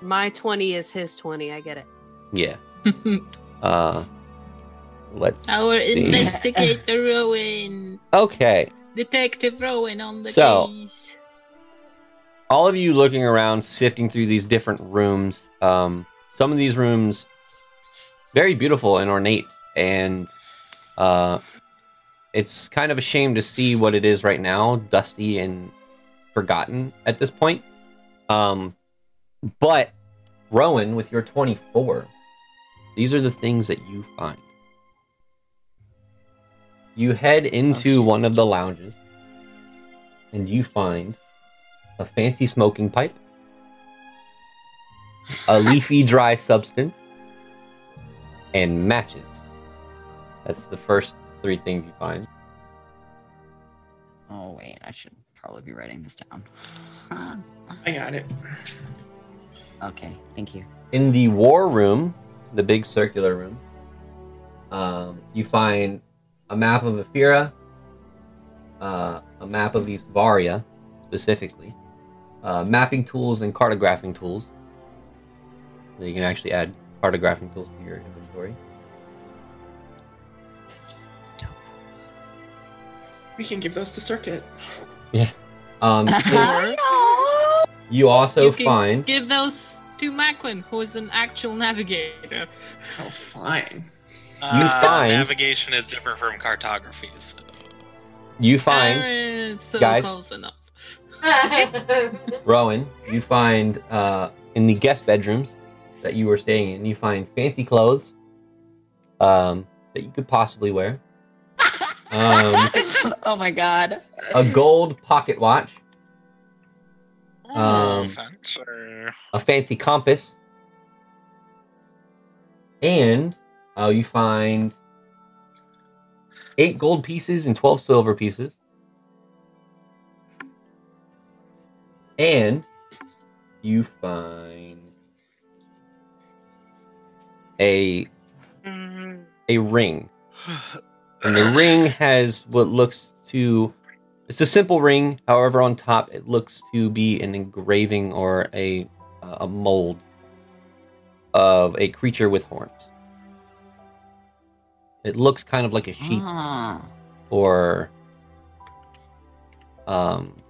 My 20 is his 20. I get it. Yeah. [laughs] Uh, let's Our see. investigator Rowan. Okay, Detective Rowan on the So- case. All of you looking around, sifting through these different rooms. Um, some of these rooms very beautiful and ornate, and uh, it's kind of a shame to see what it is right now, dusty and forgotten at this point. Um, but Rowan, with your twenty-four, these are the things that you find. You head into one of the lounges, and you find a fancy smoking pipe, a leafy dry substance, and matches. That's the first three things you find. Oh wait, I should probably be writing this down. I got it. [laughs] okay, thank you. In the war room, the big circular room, um, you find a map of Ephira, uh, a map of East Varia, specifically, uh, mapping tools and cartographing tools. So you can actually add cartographing tools to your inventory. We can give those to Circuit. Um, [laughs] Or you also you can find give those to Macklin, who is an actual navigator. Oh, fine. You Uh, find- navigation is different from cartography. So. you find Uh, so guys. Close enough. Rowan, you find uh, in the guest bedrooms that you were staying in, you find fancy clothes um, that you could possibly wear. Um, [laughs] oh my god. a gold pocket watch, um, Fencer. a fancy compass, and uh, you find eight gold pieces and 12 silver pieces. And you find a a ring. And the ring has what looks to it's a simple ring, however on top it looks to be an engraving or a a mold of a creature with horns. It looks kind of like a sheep Ah. or um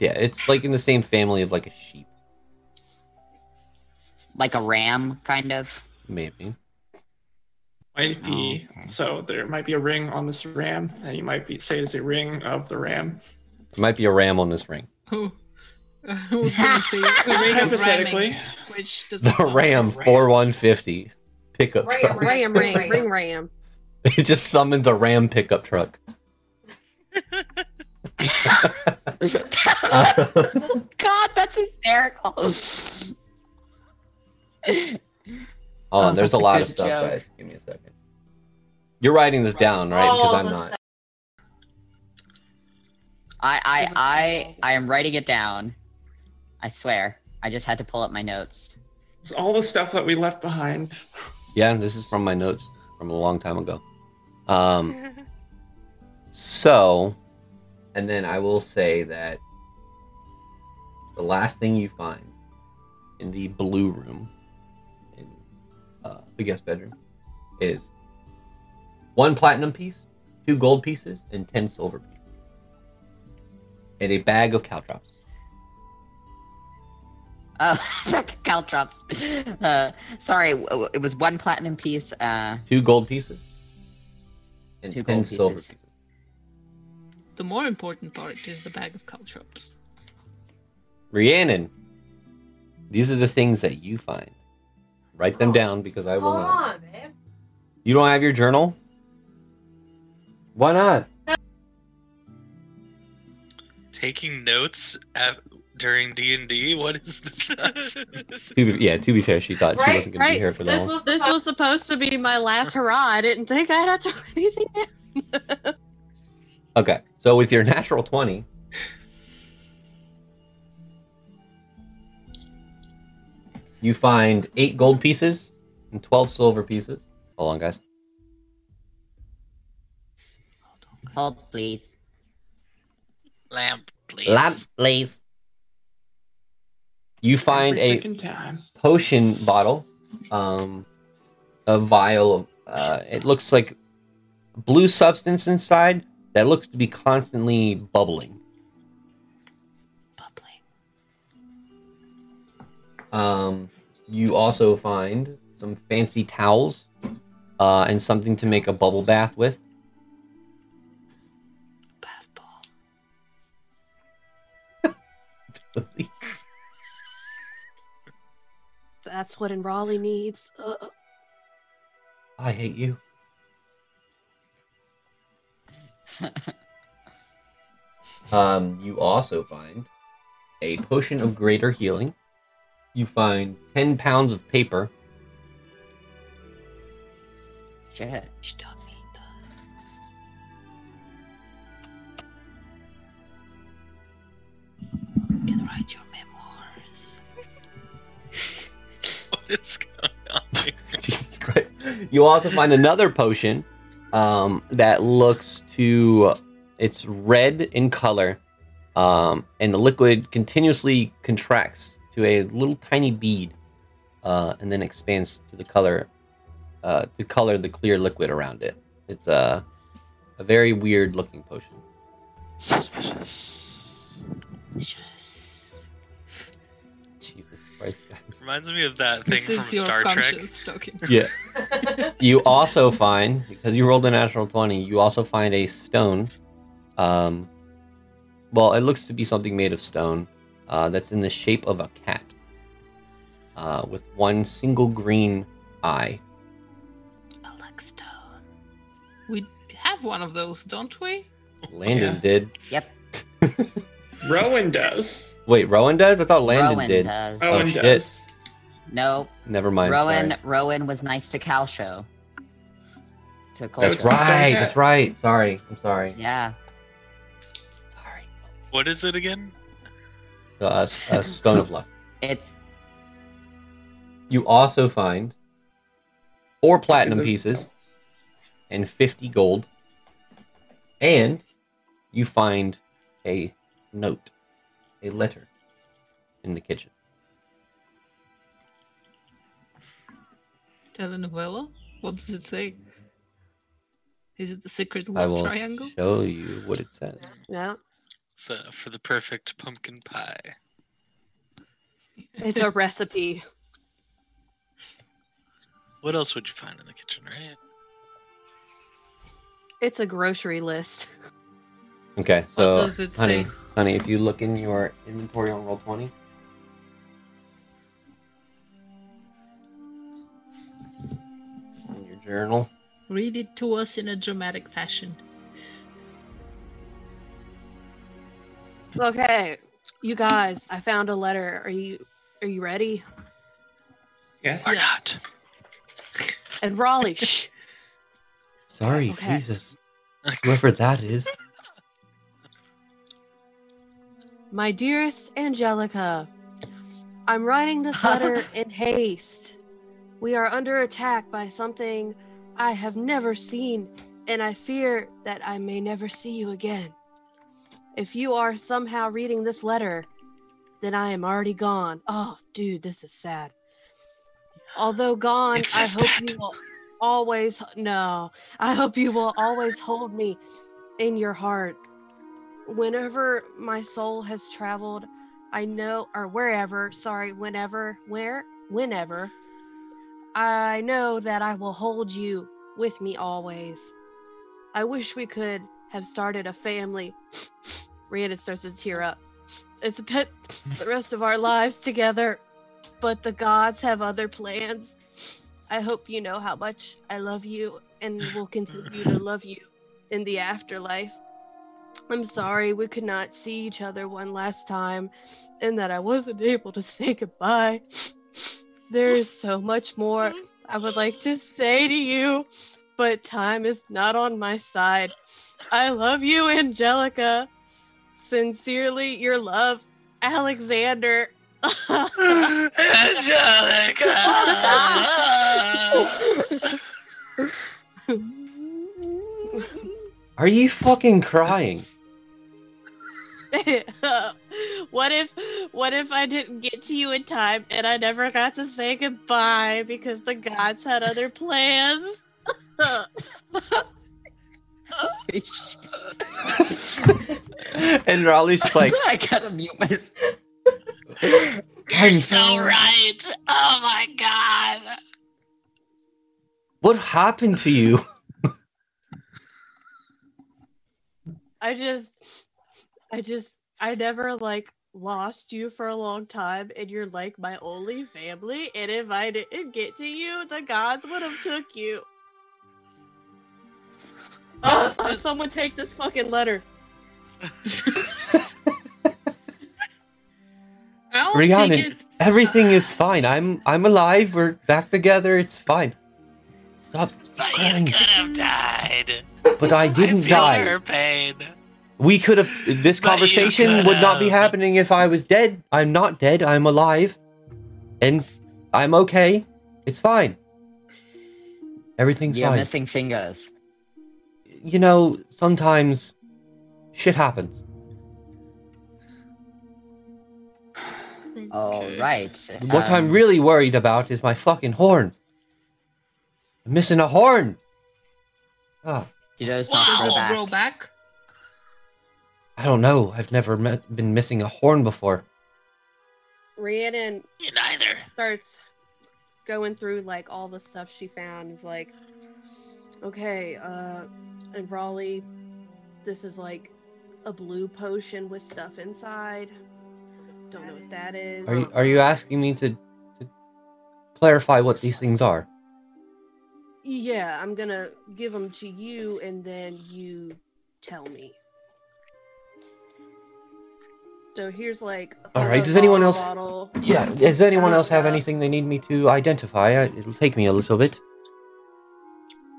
yeah, it's like in the same family of like a sheep. like a ram, kind of. Maybe. Might be Oh, okay. so there might be a ring on this ram, and you might be say it's a ring of the ram. There might be a ram on this ring. I was say a ring of Hypothetically. ramming, which does The Ram as ram. 4150 pickup Ram, truck. ram, ram, [laughs] ring, ram. It just summons a Ram pickup truck. [laughs] [laughs] God, that's hysterical. Hold on, Oh, there's a that's a lot of stuff, joke. guys. Give me a second. You're writing this down, right? Because I'm not. I, I, I, I am writing it down. I swear. I just had to pull up my notes. It's all the stuff that we left behind. Yeah, this is from my notes from a long time ago. Um, so, and then I will say that the last thing you find in the blue room in uh, the guest bedroom is one platinum piece, two gold pieces, and ten silver pieces, and a bag of caltrops. Oh, [laughs] caltrops. Uh, sorry, it was one platinum piece. Uh, two gold pieces, and Two ten silver pieces. pieces. The more important part is the bag of caltrops. Rhiannon, these are the things that you find. Write them down because I will Hold not. on, babe. You don't have your journal? Why not? Taking notes at, during D and D. What is this? [laughs] To be, yeah, to be fair, she thought she wasn't going to be here for the This whole. was This was supposed to be my last hurrah. I didn't think I'd have to write anything down. [laughs] Okay, so with your [laughs] natural 20, you find eight gold pieces and 12 silver pieces. Hold on, guys. hold, please. Lamp, please. Lamp, please. You find Every a time. potion bottle, um, a vial of, uh, it looks like blue substance inside that looks to be constantly bubbling. Um, you also find some fancy towels, uh, and something to make a bubble bath with. [laughs] That's what Enraleigh needs. Uh, I hate you. [laughs] um, you also find a potion of greater healing. You find 10 pounds of paper. Shit. Can write your memoirs. [laughs] what is going on? Here? [laughs] Jesus Christ. You also find another potion um, that looks to. It's red in color, um, and the liquid continuously contracts to a little tiny bead, uh, and then expands to the color, uh, to color the clear liquid around it. It's a, a very weird looking potion. Suspicious. Jesus Reminds me of that thing This from is your Star Trek. conscience. Yeah. [laughs] you also find because you rolled a natural 20 you also find a stone um well it looks to be something made of stone uh, that's in the shape of a cat uh, with one single green eye Stone. We have one of those, don't we? landon Yeah. did Yep. [laughs] Rowan does. wait rowan does i thought landon Rowan did does. Oh, Rowan shit. does. No, never mind Rowan. sorry. Rowan was nice to Cal show. To that's That's right that's right sorry i'm sorry Yeah. sorry What is it again? uh, s- uh, stone of luck [laughs] It's You also find four platinum pieces and 50 gold. And you find a note, a letter in the kitchen. Telenovela? What does it say? Is it the secret love I will triangle? show you what it says. no, It's uh, for the perfect pumpkin pie. it's a [laughs] recipe. What else would you find in the kitchen, right? It's a grocery list. Okay, so does it honey, say? honey, if you look in your inventory on Roll20. Journal. Read it to us in a dramatic fashion. Okay, you guys, I found a letter. Are you are you ready? Yes. Or not? And Raleigh, shh. Sorry, Okay. Jesus. Whoever that is. My dearest Angelica, I'm writing this letter [laughs] in haste. We are under attack by something I have never seen, and I fear that I may never see you again. If you are somehow reading this letter, then I am already gone. Oh, dude, this is sad. Although gone, I hope that. you will always no. I hope you will always hold me in your heart. Whenever my soul has traveled, I know or wherever, sorry, whenever, where, whenever, I know that I will hold you with me always. I wish we could have started a family. [sniffs] Rhiannon starts to tear up. It's spent [laughs] the rest of our lives together, but the gods have other plans. I hope you know how much I love you and will continue to love you in the afterlife. I'm sorry we could not see each other one last time and that I wasn't able to say goodbye. [sniffs] There is so much more I would like to say to you, but time is not on my side. I love you, Angelica. Sincerely, your love, Alexander. Angelica! Are you fucking crying? [laughs] what if what if I didn't get to you in time and I never got to say goodbye because the gods had other plans? [laughs] and Raleigh's just like, I gotta mute myself. You're so right. Oh my god. What happened to you? I just I just I never like lost you for a long time and you're like my only family and if I didn't get to you, the gods would have took you. Uh, someone take this fucking letter. [laughs] I'll Rhiannon, everything is fine. I'm I'm alive. We're back together. It's fine. Stop But you could have died. But I I didn't feel die. her pain. We could have. This conversation would not be happening if I was dead. I'm not dead. I'm alive, and I'm okay. It's fine. Everything's You're fine. missing fingers. you know, sometimes shit happens. All Okay. right. What I'm um, really worried about is my fucking horn. I'm missing a horn. Ah, Do those Wow. not Does grow back? grow back? I don't know. I've never met, been missing a horn before. Rhiannon You neither. starts going through like all the stuff she found. Is like, okay, uh, and Raleigh, this is like a blue potion with stuff inside. Don't know what that is. Are you are you asking me to to clarify what these things are? Yeah, I'm gonna give them to you, and then you tell me. So here's like. All a right, does anyone else- Bottle. Yeah. Does anyone else have anything they need me to identify? I, it'll take me a little bit.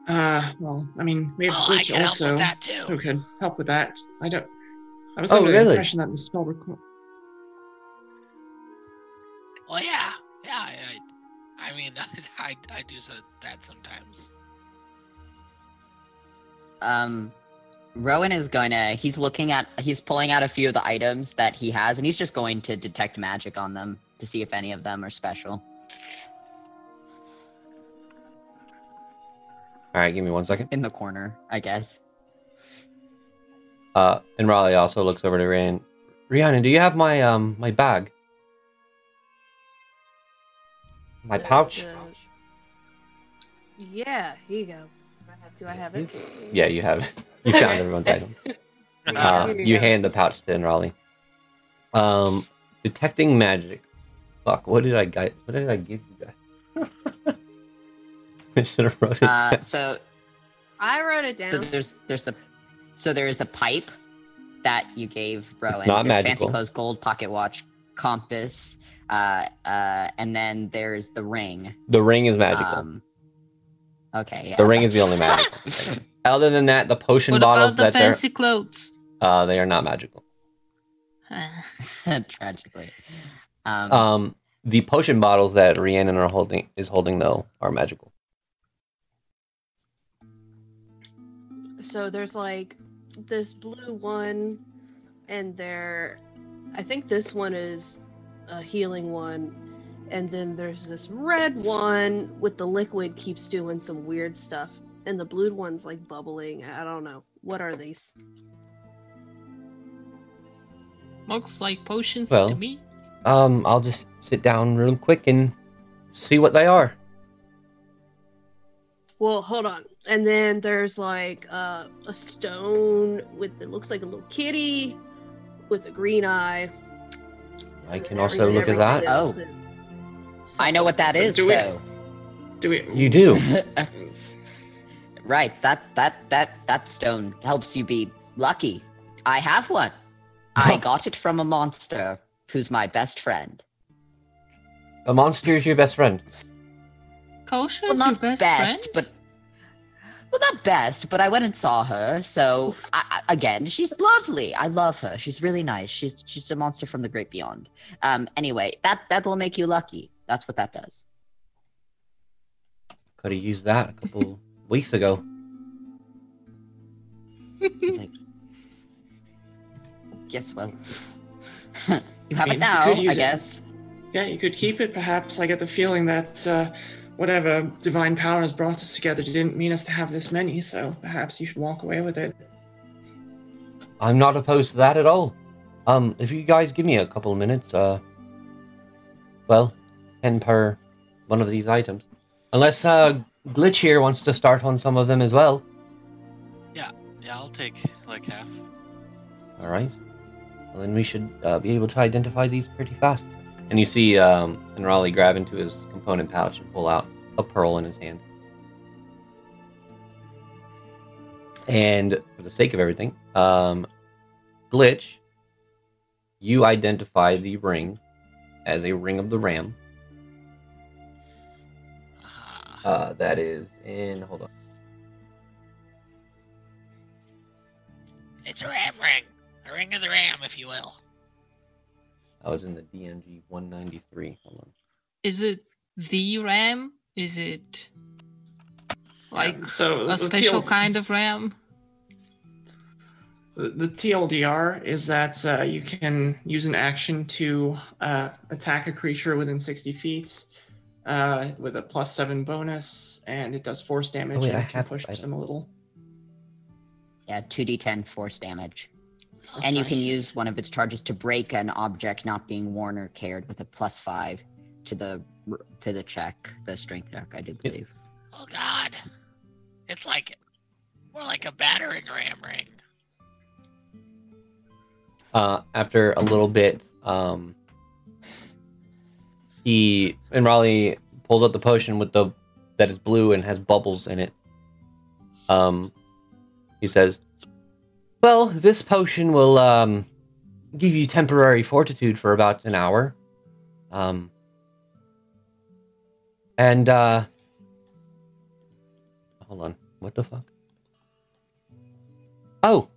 Uh, well, I mean, we have Oh, I Glitch can help also with that too. who can help with that. I don't. I was Oh, under really? the impression that the spell record. Well, yeah, yeah. I, I, I mean, [laughs] I, I do so that sometimes. Um, Rowan is gonna. He's looking at. He's pulling out a few of the items that he has, and he's just going to detect magic on them to see if any of them are special. All right, give me one second. In the corner, I guess. Uh, and Raleigh also looks over to Rhiannon. Rhiannon, do you have my um my bag? My The- pouch? the- Yeah, here you go. Do I have it? Yeah, you have it. [laughs] You found everyone's item. [laughs] Uh, you you hand the pouch to Raleigh. Um, detecting magic. Fuck, what did I get? What did I give you guys? [laughs] I should have wrote it. Uh, down. so I wrote it down. so down. there's there's a so there is a pipe that you gave Rowan. not There's magical. Fancy clothes, gold pocket watch, compass, uh, uh, and then there's the ring. The ring is magical. Um, okay, yeah. the ring is the only [laughs] magic. Other than that, the potion What bottles about the that they're fancy clothes? uh, they are not magical. [laughs] Tragically. Um, Um, the potion bottles that Rhiannon are holding is holding though are magical. So there's like this blue one, and there, I think this one is a healing one, and then there's this red one with the liquid keeps doing some weird stuff, and the blue one's like bubbling. I don't know. What are these? Looks like potions Well. to me. Um, I'll just sit down real quick and see what they are. Well, hold on. And then there's like uh, a stone with it looks like a little kitty with a green eye. I can also look at that. Oh. Says- I know what that is, Do we- though. Do we? You do. [laughs] right, that that that that stone helps you be lucky. I have one. I got it from a monster who's my best friend. A monster is your best friend. Kosher Well, is your not best, best, friend? but well, not best, but I went and saw her. So I, I- again, she's lovely. I love her. She's really nice. She's she's a monster from the great beyond. Um. Anyway, that that will make you lucky. That's what that does. Could have used that a couple weeks ago. It's like, guess well, [laughs] you have mean, it now. could I use it. guess. Yeah, you could keep it. Perhaps I get the feeling that uh, whatever divine power has brought us together didn't mean us to have this many. So perhaps you should walk away with it. I'm not opposed to that at all. Um, if you guys give me a couple of minutes, uh, well, ten per one of these items, unless uh, Glitch here wants to start on some of them as well. Yeah, yeah, I'll take like half. All right. Well, then we should uh, be able to identify these pretty fast. And you see um, Enraleigh grab into his component pouch and pull out a pearl in his hand. And for the sake of everything, um, Glitch, you identify the ring as a ring of the ram. Uh, that is in. Hold on. It's a ram ring. A ring of the ram, if you will. I was in the DMG 193. Hold on. Is it the ram? Is it like so a special TL kind of ram? The, the TLDR is that uh, you can use an action to uh, attack a creature within 60 feet uh, with a plus seven bonus, and it does force damage Oh, wait, and I can have push this them a little. Yeah, two d10 force damage, That's and you can use one of its charges to break an object not being worn or cared with a plus five to the to the check, the strength check, I do believe. Oh God, it's like more like a battering ram ring. uh, after a little bit, um, he Enraleigh pulls out the potion with the that is blue and has bubbles in it. Um, he says, "Well, this potion will um, give you temporary fortitude for about an hour, um, and uh, hold on, what the fuck? Oh."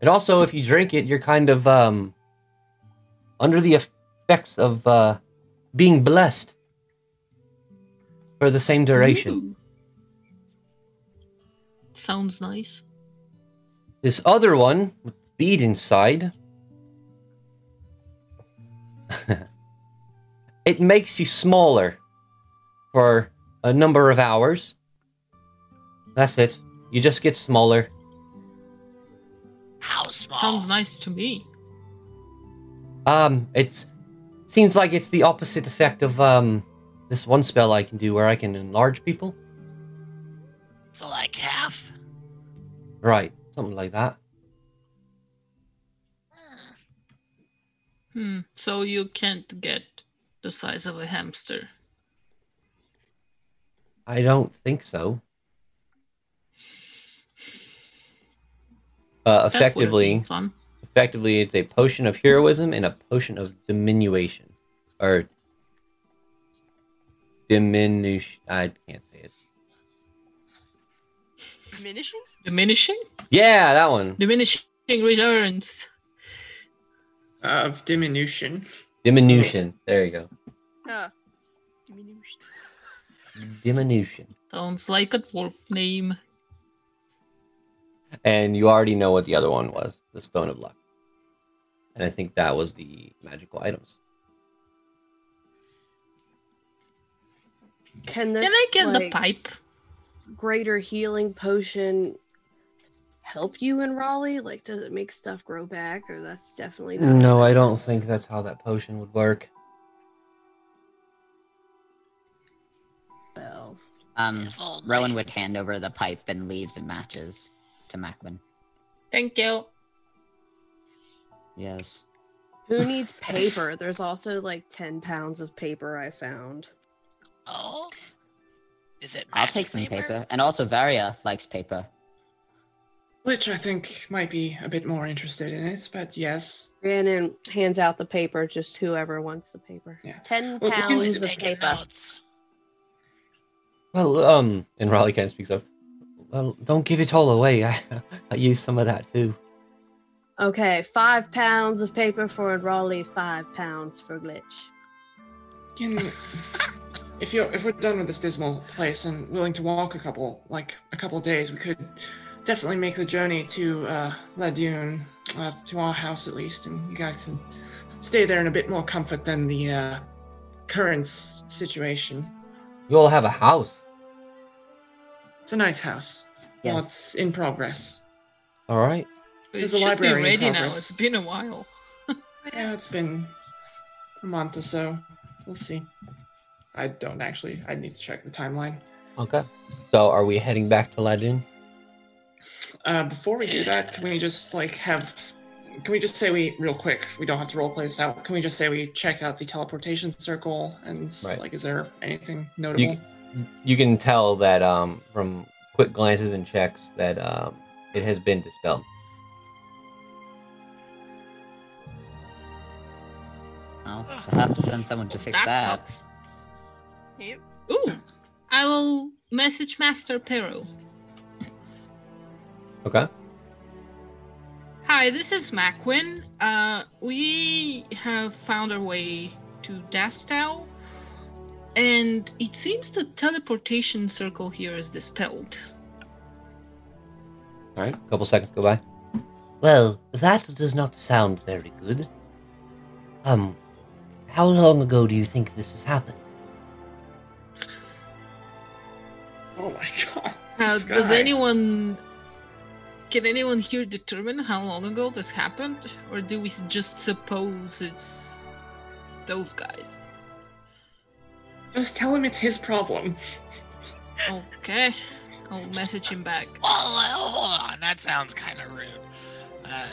And also, if you drink it, you're kind of um under the effects of uh being blessed for the same duration. Ooh. Sounds nice. This other one with bead inside. [laughs] it makes you smaller for a number of hours. That's it. You just get smaller. How small? Sounds nice to me. Um, it's seems like it's the opposite effect of um this one spell I can do where I can enlarge people. So like half. Right, something like that. Hmm. So you can't get the size of a hamster. I don't think so. Uh, That would've been effectively, fun. Effectively, it's a potion of heroism and a potion of diminution, or diminish. I can't say it. Diminishing? Diminishing? Yeah, that one. Diminishing returns. Of diminution. Diminution. There you go. Ah. Diminution. Diminution. Sounds like a dwarf name. And you already know what the other one was, the Stone of Luck. And I think that was the magical items. Can this Can I get the pipe? greater healing potion help you Enraleigh? Like, does it make stuff grow back, or that's definitely not? No, I don't think that's how that potion would work. Well, Um, If. Rowan would hand over the pipe and leaves and matches to Macklin. Thank you. Yes. who [laughs] needs paper? There's also like ten pounds of paper I found. Oh. Is it? I'll take some paper. And also, Varia likes paper. Which I think might be a bit more interested in it, but yes. Rhiannon hands out the paper, just whoever wants the paper. Yeah. Ten Well, pounds of paper. notes? Well, um, Enraleigh kind of speaks up. Well, don't give it all away. [laughs] I, I use some of that too. Okay, five pounds of paper for Raleigh, five pounds for Glitch. Can, [laughs] if you if we're done with this dismal place and willing to walk a couple like a couple days, we could definitely make the journey to uh, Ladune, uh, to our house at least, and you guys can stay there in a bit more comfort than the uh, current situation. You all have a house. It's a nice house. Well, Yes. it's in progress. All right. It a should be library in ready now. It's been a while. [laughs] Yeah, it's been a month or so. We'll see. I don't actually. I need to check the timeline. Okay. So, are we heading back to Ladin? Uh, before we do that, can we just like have? Can we just say we real quick? We don't have to roleplay this out. Can we just say we checked out the teleportation circle and Right. like, is there anything notable? You, you can tell that um, from quick glances and checks that um, it has been dispelled. I'll have to send someone to fix that, that. sucks. Yep. Ooh, I will message Master Pero. Okay. Hi, this is Macwin. Uh, we have found our way to Dastow, and it seems the teleportation circle here is dispelled. All right. A couple seconds go by. Well, that does not sound very good. Um, how long ago do you think this has happened? oh my god. Uh, does anyone. Can anyone here determine how long ago this happened? Or do we just suppose it's those guys? Just tell him it's his problem. Okay, I'll message him back. Well, uh, hold on. That sounds kind of rude. Uh,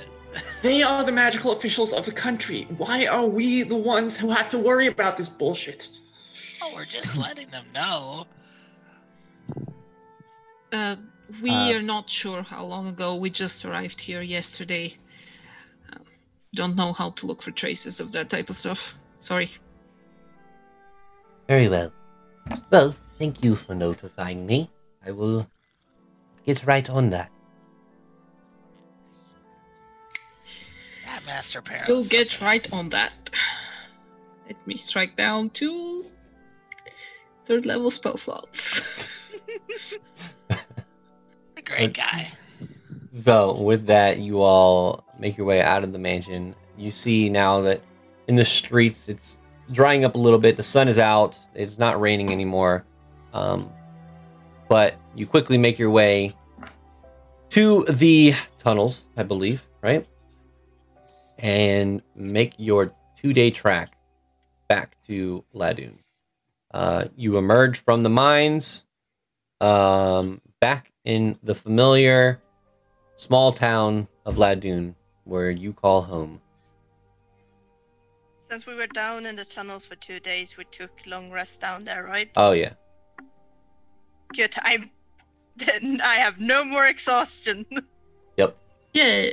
They are the magical officials of the country. Why are we the ones who have to worry about this bullshit? oh, we're just letting them know. Uh, we Uh, are not sure how long ago. We just arrived here yesterday. Uh, don't know how to look for traces of that type of stuff. Sorry. Very well. Well, thank you for notifying me. I will get right on that. That Master Parrot. You'll get right on that. Let me strike down two third level spell slots. [laughs] A great guy. So, with that, you all make your way out of the mansion. You see now that in the streets it's drying up a little bit. The sun is out. It's not raining anymore. Um, but you quickly make your way to the tunnels, I believe, right? And make your two day track back to Ladun. Uh, you emerge from the mines um, back in the familiar small town of Ladoon, where you call home. Since we were down in the tunnels for two days, we took long rests down there, right? Oh yeah. Good. I'm. [laughs] Then I have no more exhaustion. [laughs] Yep. Yeah.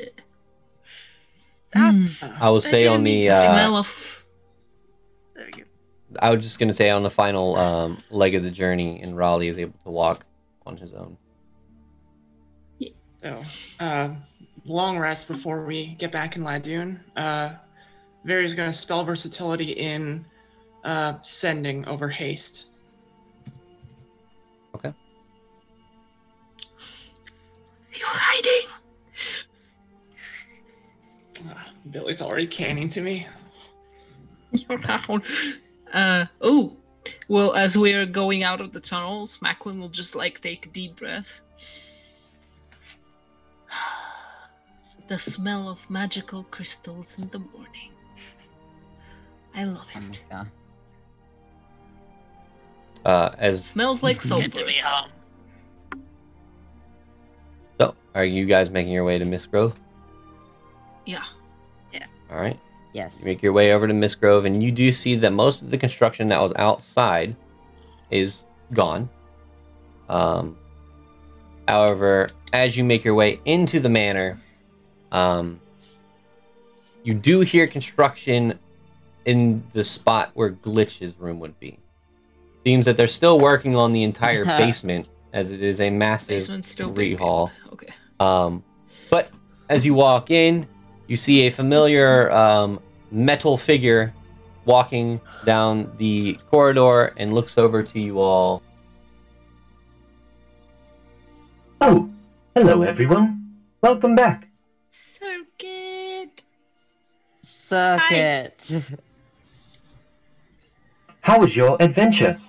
That's. I will say on the uh, Smell of There we go. I was just gonna say on the final um, leg of the journey, Enraleigh is able to walk on his own. So, uh, long rest before we get back in Ladoon. Uh, Vari's gonna spell versatility in uh, sending over haste. Okay. you hiding. Billy's already canning to me. [laughs] You're down. Uh oh. Well, as we're going out of the tunnels, Macklin will just like take a deep breath. [sighs] The smell of magical crystals in the morning. I love Oh it. god. Uh, as Smells like It's [laughs] good sulfur. to be home. so, are you guys making your way to Miss Grove? Yeah. All right. Yes. You make your way over to Miss Grove, and you do see that most of the construction that was outside is gone. Um, however, as you make your way into the manor, um, you do hear construction in the spot where Glitch's room would be. Seems that they're still working on the entire [laughs] basement, as it is a massive Basement's still being built. Okay. Um, but as you walk in, you see a familiar um, metal figure walking down the corridor and looks over to you all. Oh, hello everyone. Welcome back. Circuit. Circuit. [laughs] How was your adventure?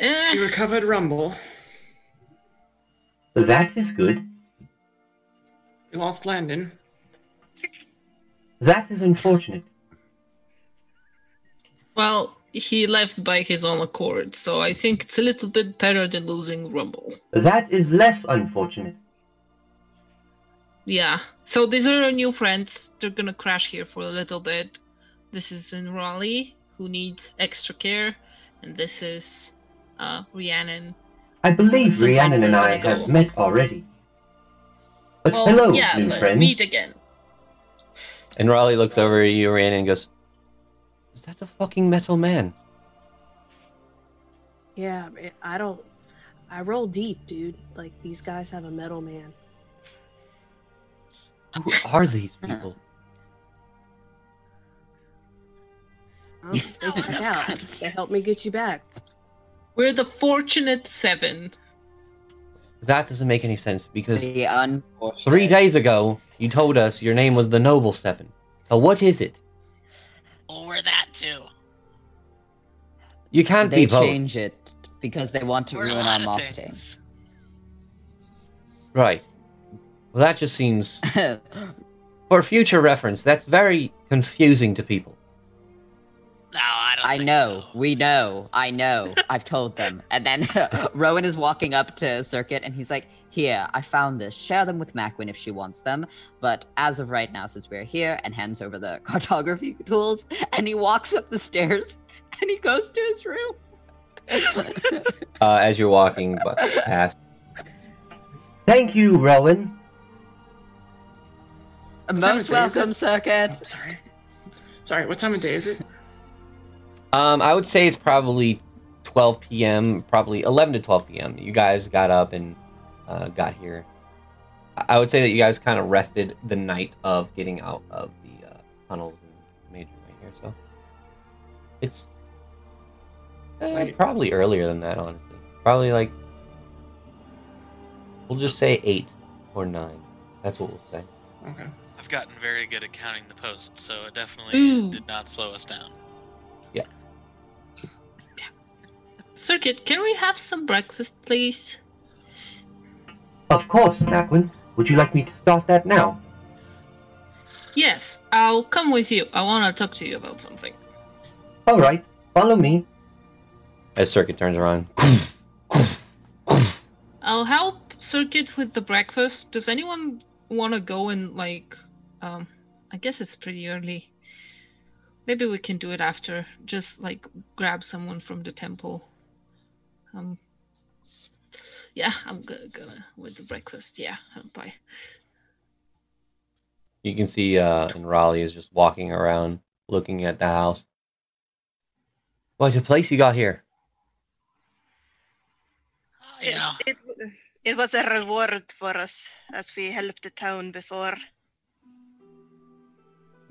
We Eh, recovered Rumble. That is good. We lost Landon. That is unfortunate. well, he left by his own accord, so I think it's a little bit better than losing Rumble. That is less unfortunate. Yeah. So these are our new friends. They're gonna crash here for a little bit. This is Enraleigh, who needs extra care, and this is uh Rhiannon. I believe Since Rhiannon and I have met already. But Well, hello, yeah, new but friends. meet again. Enraleigh looks over at you, Rhiannon, and goes, Is that the fucking metal man? Yeah, I don't. I roll deep, dude. Like these guys have a metal man. Who are these hmm. people? Huh? They Oh, check of out. course. They help me get you back. We're the fortunate seven. That doesn't make any sense because the three days ago you told us your name was the Noble Seven. So what is it? Well, that too. You can't They be both. change it because they want to We're ruin our lot marketing. things. Right. Well, that just seems, [laughs] for future reference, that's very confusing to people. No, I don't. I think know, so. we know, I know. I've told them. And then [laughs] Rowan is walking up to Circuit and he's like, Here, I found this. Share them with Macwin if she wants them. But as of right now, since we're here, and hands over the [laughs] cartography tools, and he walks up the stairs [laughs] and he goes to his room. Uh, as you're walking past, Thank you, Rowan. Most welcome. Circuit. Oh, sorry. Sorry, what time of day is it? Um, I would say it's probably 12 p.m., probably 11 to 12 p.m. You guys got up and uh, got here. I- I would say that you guys kind of rested the night of getting out of the uh, tunnels and made your way here. So it's uh, Right. probably earlier than that, honestly. Probably like we'll just say eight or nine. That's what we'll say. Okay. I've gotten very good at counting the posts, so it definitely Ooh. did not slow us down. Circuit, can we have some breakfast, please? Of course, Macwin. Would you like me to start that now? Yes, I'll come with you. I want to talk to you about something. All right, follow me. As Circuit turns around, I'll help Circuit with the breakfast. Does anyone want to go and like? Um, I guess it's pretty early. Maybe we can do it after. Just like grab someone from the temple. Um. Yeah, I'm gonna, gonna with the breakfast. Yeah, bye. You can see uh, Enraleigh is just walking around looking at the house. What a place you got here. Oh, you know, It, it was a reward for us as we helped the town before.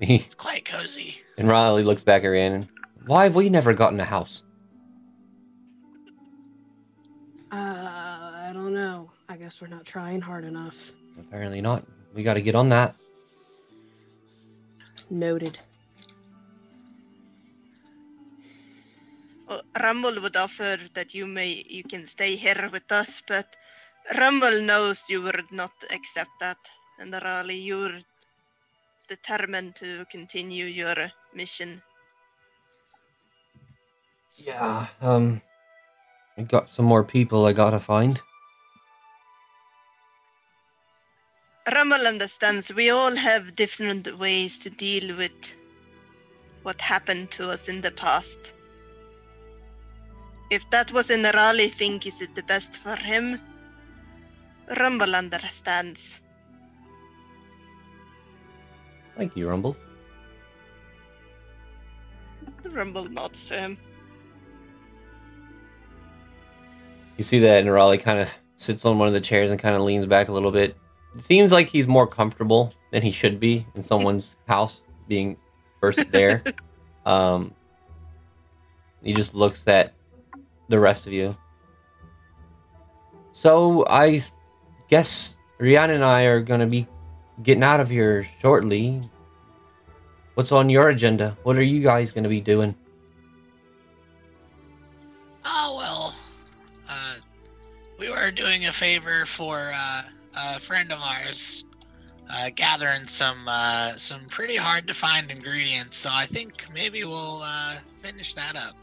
[laughs] it's quite cozy. Enraleigh looks back at Rhiannon. Why have we never gotten a house? Uh, I don't know. I guess we're not trying hard enough. Apparently not. We got to get on that. Noted. Well, Rumble would offer that you may you can stay here with us, but Rumble knows you would not accept that, Enraleigh, you're determined to continue your mission. Yeah. Um. I got some more people I gotta find. Rumble understands we all have different ways to deal with what happened to us in the past. If that was Enraleigh think is it the best for him, Rumble understands. Thank you, Rumble. Rumble nods to him. You see that, Enraleigh kind of sits on one of the chairs and kind of leans back a little bit. It seems like he's more comfortable than he should be in someone's [laughs] house, being first there. [laughs] um, he just looks at the rest of you. So I guess Rhiannon and I are gonna be getting out of here shortly. What's on your agenda? What are you guys gonna be doing? Oh well, we were doing a favor for uh, a friend of ours, uh, gathering some uh, some pretty hard to find ingredients. So I think maybe we'll uh, finish that up.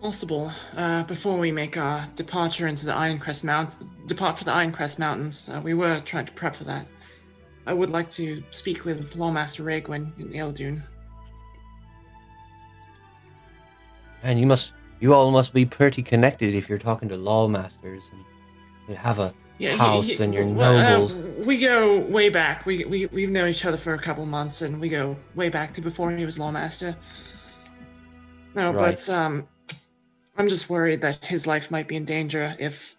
Possible. Uh, before we make our departure into the Ironcrest Mountains, depart for the Ironcrest Mountains, uh, we were trying to prep for that. I would like to speak with Lawmaster Ragwin in Eldune. And you must, you all must be pretty connected if you're talking to lawmasters and you have a Yeah, house and your uh, nobles. we go way back. We, we we've known each other for a couple months, and we go way back to before he was lawmaster. No, Right. but um, I'm just worried that his life might be in danger if,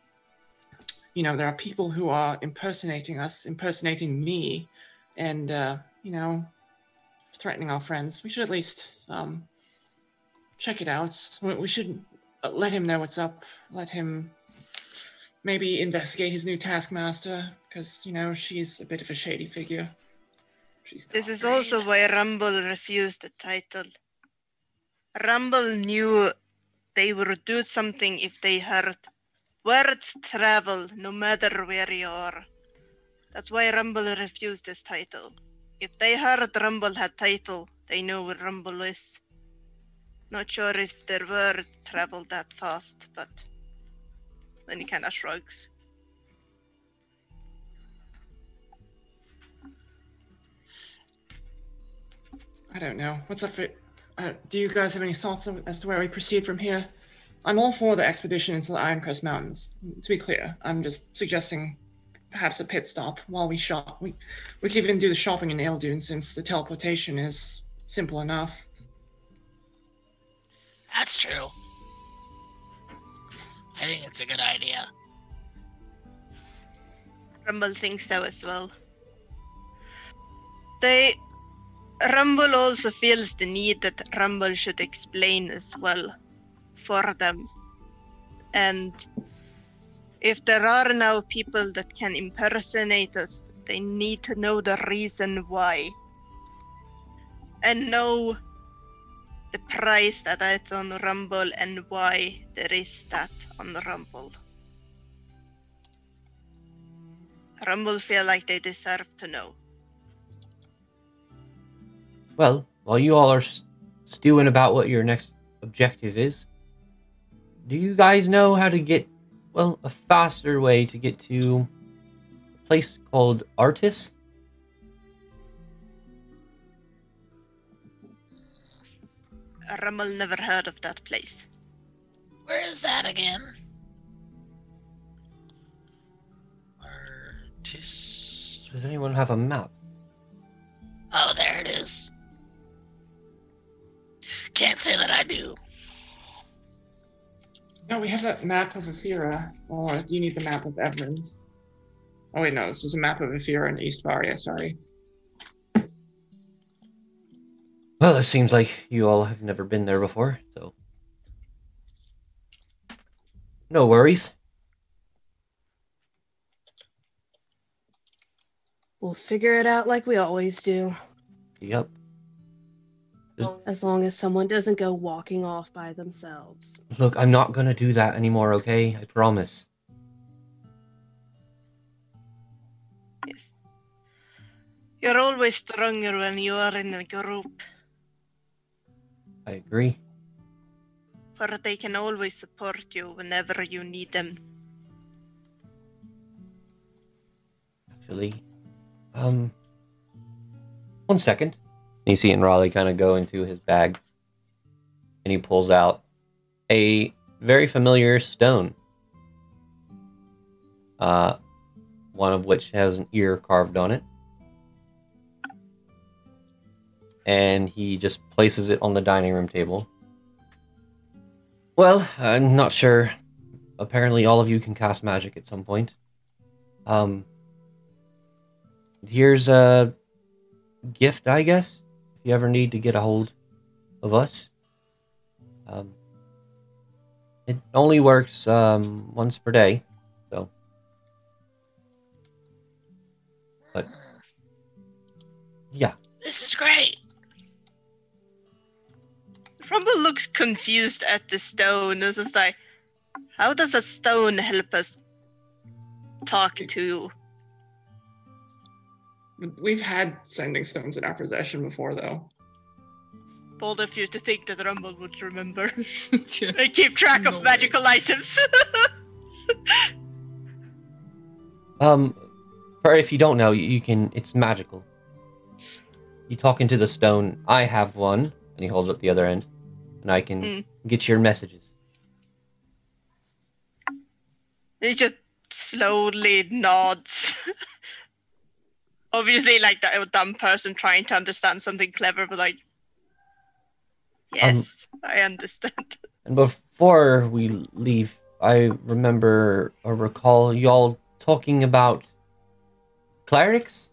you know, there are people who are impersonating us, impersonating me, and uh, you know, threatening our friends. We should at least um, check it out. We, we should uh, let him know what's up. Let him maybe investigate his new taskmaster because you know she's a bit of a shady figure. She's This is not also why Rumble refused the title. Rumble knew they would do something if they heard. Words travel no matter where you are. That's why Rumble refused this title. If they heard Rumble had title, they know where Rumble is. Not sure if their word traveled that fast, but then he kind of shrugs. I don't know. What's up for? Uh, do you guys have any thoughts as to where we proceed from here? I'm all for the expedition into the Ironcrest Mountains. To be clear, I'm just suggesting perhaps a pit stop while we shop. We we could even do the shopping in Eldune since the teleportation is simple enough. That's true. I think it's a good idea. Rumble thinks so as well. They Rumble also feels the need that Rumble should explain as well for them. And if there are now people that can impersonate us, they need to know the reason why. And know the price that it's on Rumble and why there is that on Rumble. Rumble feel like they deserve to know. Well, while you all are stewing about what your next objective is, do you guys know how to get well, a faster way to get to a place called Artis. Rumble never heard of that place. Where is that again? Artis. Does anyone have a map? Oh, there it is. Can't say that I do. No, we have that map of Ephira. Or do you need the map of Everins? Oh wait, no, this was a map of Ephira and East Varia, sorry. Well, it seems like you all have never been there before, so. No worries. We'll figure it out like we always do. Yep. As long as someone doesn't go walking off by themselves. Look, I'm not gonna do that anymore, okay? I promise. Yes. You're always stronger when you are in a group, I agree. for they can always support you whenever you need them. Actually, um, one second. You see Raleigh kind of go into his bag, and he pulls out a very familiar stone. Uh, one of which has an ear carved on it. And he just places it on the dining room table. Well, I'm not sure. Apparently, all of you can cast magic at some point. Um, here's a gift, I guess, if you ever need to get a hold of us. Um, it only works um, once per day, so. But yeah, This is great. Rumble looks confused at the stone. It's just like, how does a stone help us talk to? We've had sending stones in our possession before, though. Bold of you to think that Rumble would remember. Yeah. [laughs] [laughs] I keep track No of way. magical items. [laughs] um, for if you don't know, you, you can. It's magical. You talk into the stone. I have one, and he holds up the other end, and I can Mm. get your messages. he just slowly nods. [laughs] Obviously, like that a dumb person trying to understand something clever, but like, yes, I understand. [laughs] And before we leave, I remember or recall y'all talking about clerics.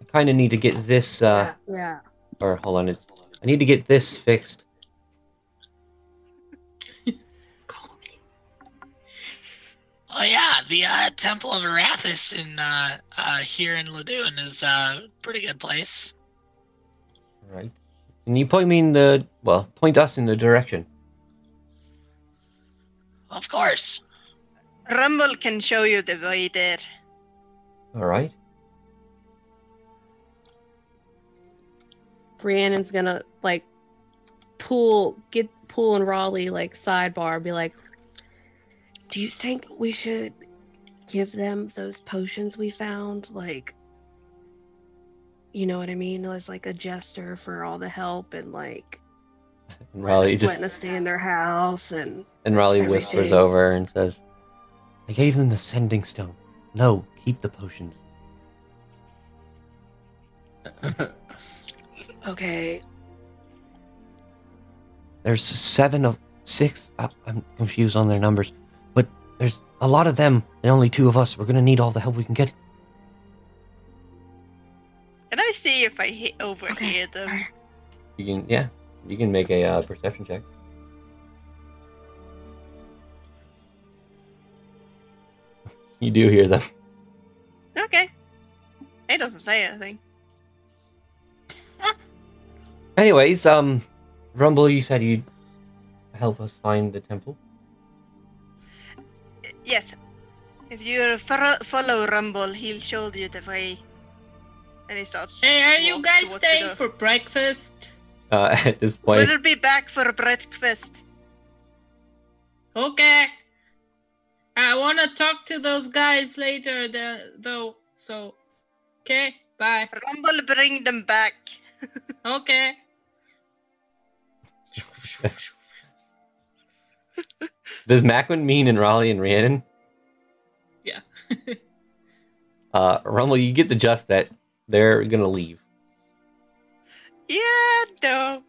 I kind of need to get this. Uh, Yeah. or hold on, it's. I need to get this fixed. [laughs] Oh yeah, the uh, Temple of Arathis in uh, uh, here in Ladoon is uh, a pretty good place. All right. Can you point me in the well? Point us in the direction. Of course. Rumble can show you the way there. All right. Rhiannon's gonna like pull get pull Enraleigh like sidebar, be like, Do you think we should give them those potions we found? Like you know what I mean? As like a gesture for all the help and like [laughs] And Raleigh just letting us stay in their house and Enraleigh whispers over and says, "I gave them the sending stone. No, keep the potions." [laughs] okay, There's seven of six. I, I'm confused on their numbers, but there's a lot of them and only two of us. We're gonna need all the help we can get. Can I see if I hit overhear them? You can, yeah, you can make a uh, perception check. [laughs] you do hear them. Okay. He doesn't say anything. Anyways, um, Rumble, you said you'd help us find the temple. Yes. If you follow Rumble, he'll show you the way. And he starts. Hey, are you guys staying for breakfast? Uh, [laughs] at this point, We'll be back for breakfast. Okay. I want to talk to those guys later, the, though. So, okay, bye. Rumble, bring them back. [laughs] Okay. [laughs] Does Macklin mean Enraleigh and Rhiannon? Yeah. [laughs] Uh, Rumble, you get the just that they're gonna leave. Yeah, no.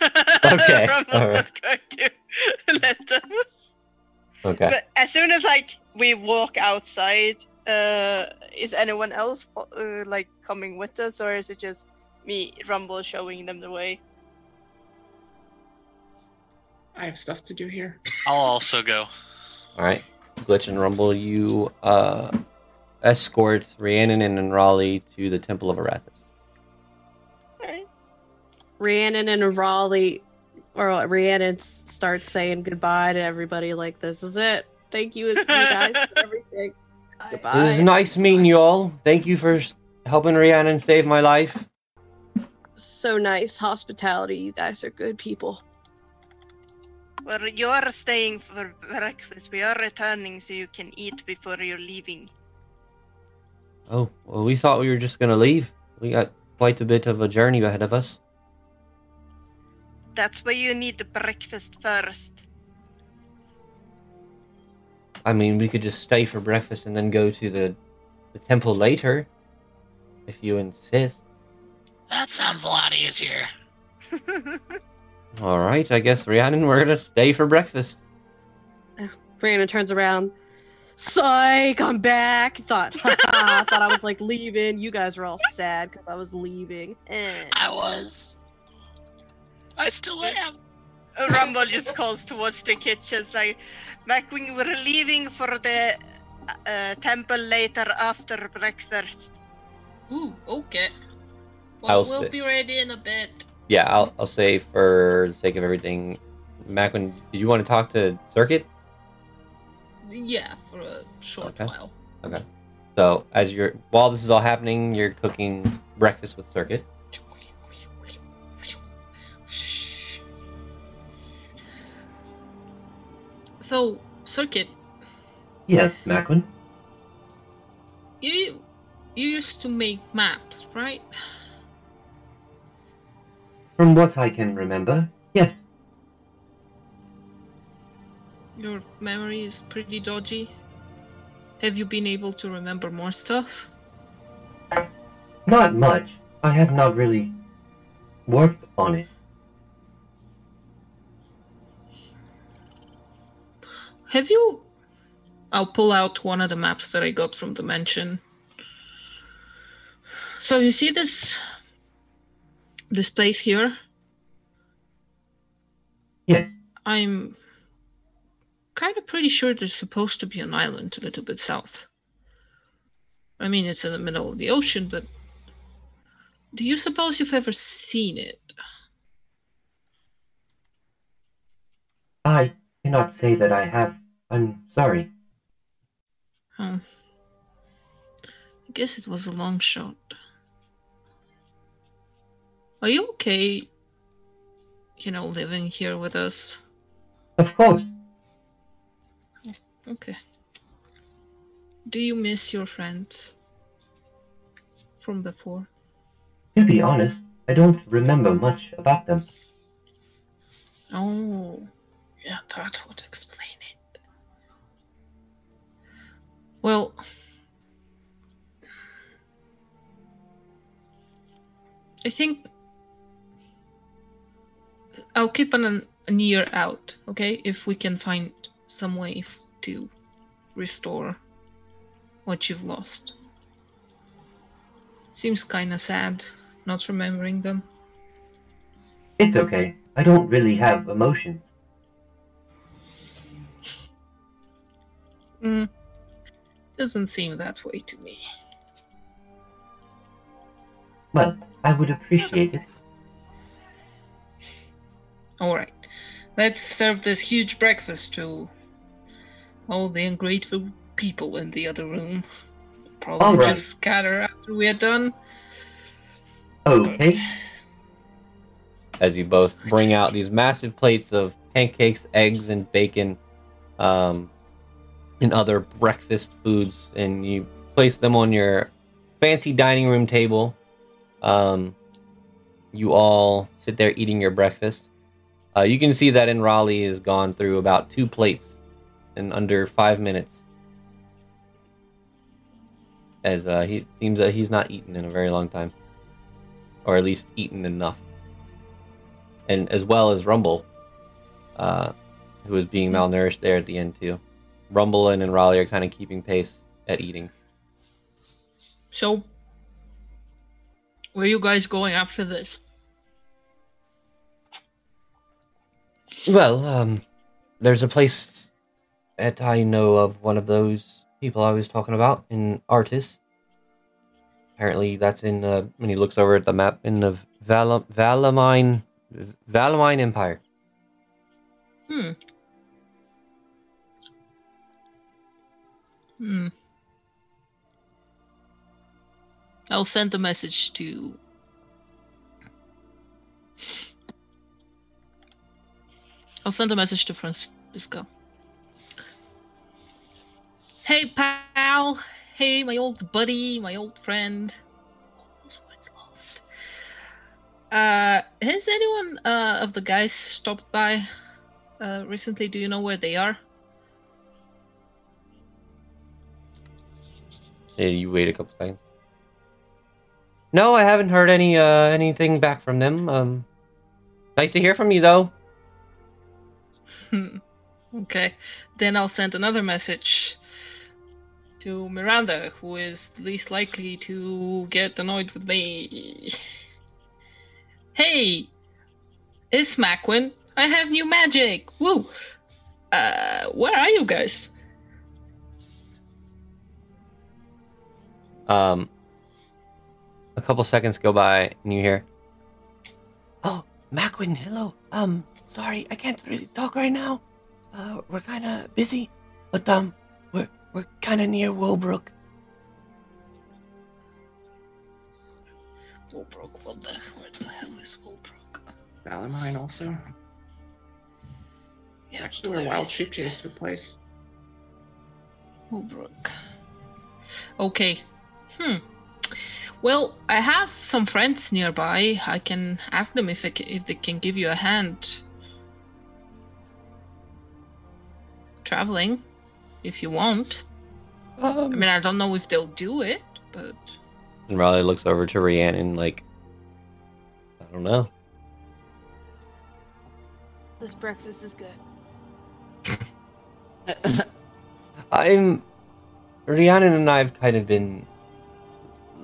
[laughs] Okay, Rumble's alright. not going to let them. Okay. But as soon as like we walk outside, uh, is anyone else uh, like coming with us, or is it just me, Rumble, showing them the way? I have stuff to do here. I'll also go. All right. Glitch and Rumble, you uh, escort Rhiannon and Raleigh to the Temple of Arathis. Alright. Rhiannon and Raleigh, or Rhiannon starts saying goodbye to everybody. Like, this is it. Thank you, you guys, for [laughs] everything. It was nice meeting you all. Thank you for helping Rhiannon save my life. So nice hospitality. You guys are good people. Well, you're staying for breakfast. We are returning so you can eat before you're leaving. Oh, well, we thought we were just gonna leave. We got quite a bit of a journey ahead of us. That's why you need the breakfast first. I mean, we could just stay for breakfast and then go to the, the temple later, if you insist. That sounds a lot easier. [laughs] All right, I guess Rhiannon, we're gonna stay for breakfast. Rhiannon turns around. Psych, I'm back. Thought, haha, [laughs] thought I was like leaving. You guys were all sad because I was leaving. Eh. I was. I still am. Uh, Rumble just calls towards the kitchen, like, Macwing, we're leaving for the uh, temple later after breakfast. Ooh, okay. Well, I'll we'll sit. be ready in a bit. Yeah, I'll, I'll say for the sake of everything, Macklin, did you want to talk to Circuit? Yeah, for a short Okay. while. Okay. So as you're while this is all happening, you're cooking breakfast with Circuit. So, Circuit, Yes, Macklin. you you used to make maps, right? From what I can remember, yes. Your memory is pretty dodgy. Have you been able to remember more stuff? Not much. I have not really worked on it. Have you? I'll pull out one of the maps that I got from the mansion. So you see this this place here? Yes. I'm kind of pretty sure there's supposed to be an island a little bit south. I mean, it's in the middle of the ocean, but do you suppose you've ever seen it? I cannot say that I have. I'm sorry. Oh. I guess it was a long shot. Are you okay, you know, living here with us? Of course. Okay. Do you miss your friends from before? To be honest, I don't remember much about them. Oh, yeah, that would explain it. Well, I think I'll keep an, an ear out, okay? If we can find some way to restore what you've lost. Seems kinda sad not remembering them. It's okay. I don't really have emotions. Mm. Doesn't seem that way to me. Well, I would appreciate it. Alright. Let's serve this huge breakfast to all the ungrateful people in the other room. Probably All right. just scatter after we are done. Okay. As you both bring out these massive plates of pancakes, eggs, and bacon. Um, and other breakfast foods, and you place them on your fancy dining room table. Um, you all sit there eating your breakfast. Uh, you can see that Enraleigh has gone through about two plates in under five minutes. As uh, he seems that he's not eaten in a very long time, or at least eaten enough. And as well as Rumble, uh, who was being malnourished there at the end too. Rumble and Raleigh are kind of keeping pace at eating. So, where are you guys going after this? Well, um, there's a place that I know of one of those people I was talking about in Artis. Apparently, that's in, uh, when he looks over at the map, in the Val- Valamine, Valamine Empire. Hmm. Hmm. I'll send a message to. I'll send a message to Francisco. Hey, pal. Hey, my old buddy, my old friend. Lost. Uh, has anyone uh, of the guys stopped by uh, recently? Do you know where they are? Yeah, you wait a couple seconds. No, I haven't heard any uh anything back from them. Um, nice to hear from you though. [laughs] Okay, then I'll send another message to Miranda, who is least likely to get annoyed with me. Hey, it's Macwin. I have new magic. Woo! Uh, where are you guys? Um, a couple seconds go by and you hear, "Oh, Macwin, hello. Um, sorry, I can't really talk right now. Uh, we're kind of busy, but um, we're we're kind of near Woolbrook. Wolbrook, what the, where the hell is Wolbrook? Valamine also. Yeah, Actually, where where Wild is Sheep it? Chase took place. Wolbrook. Okay. Hmm. Well, I have some friends nearby. I can ask them if I if they can give you a hand traveling, if you want. I Um, mean, I don't know if they'll do it, but Enraleigh looks over to Rhiannon like, I don't know. This breakfast is good. [laughs] I'm Rhiannon and I have kind of been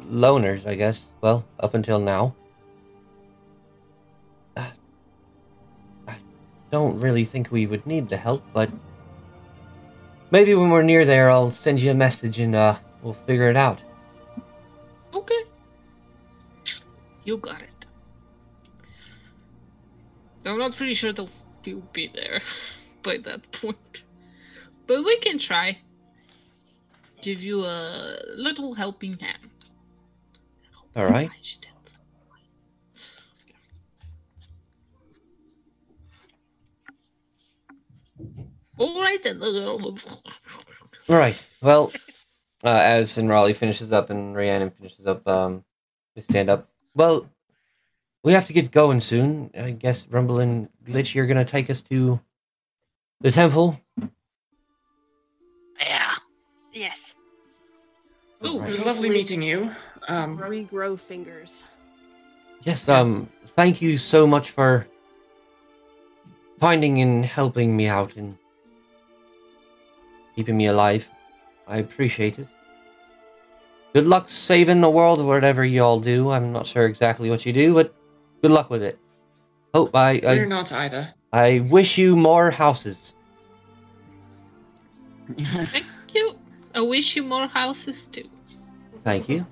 loners, I guess. Well, up until now. Uh, I don't really think we would need the help, but maybe when we're near there, I'll send you a message and uh, we'll figure it out. okay. You got it. I'm not pretty sure they'll still be there [laughs] by that point. But we can try. Give you a little helping hand. All right. All right then. All right. Well, uh, as Enraleigh finishes up and Rhiannon finishes up, um, they stand up. Well, we have to get going soon. I guess Rumble and Glitch, you're gonna take us to the temple. Yeah. Yes. Oh, Right. It was lovely meeting you. Um, Regrow fingers. Yes. Um. Thank you so much for finding and helping me out and keeping me alive. I appreciate it. Good luck saving the world, whatever you all do. I'm not sure exactly what you do, but good luck with it. Hope I you're not either. I wish you more houses. Thank you. I wish you more houses too. Thank you.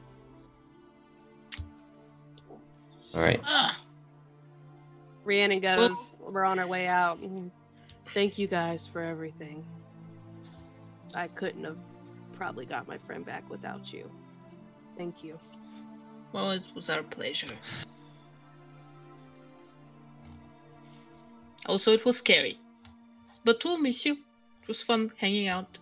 All right. Ah, Rhiannon goes, we're on our way out. Thank you guys for everything. I couldn't have probably got my friend back without you. Thank you. Well, it was our pleasure. Also, it was scary. But we'll miss you. It was fun hanging out.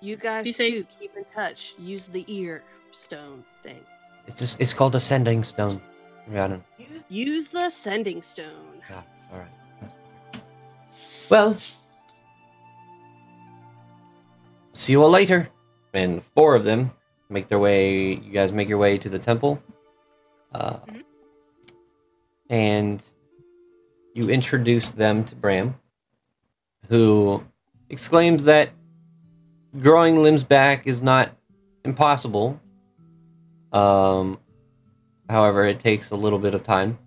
You guys You say- too, keep in touch. Use the ear stone thing. It's just it's called a sending stone. Rhiannon. Use the sending stone. Yeah, all right. Well, see you all later. And four of them make their way. You guys make your way to the temple, uh, Mhm. and you introduce them to Bram, who exclaims that growing limbs back is not impossible. Um, however, it takes a little bit of time.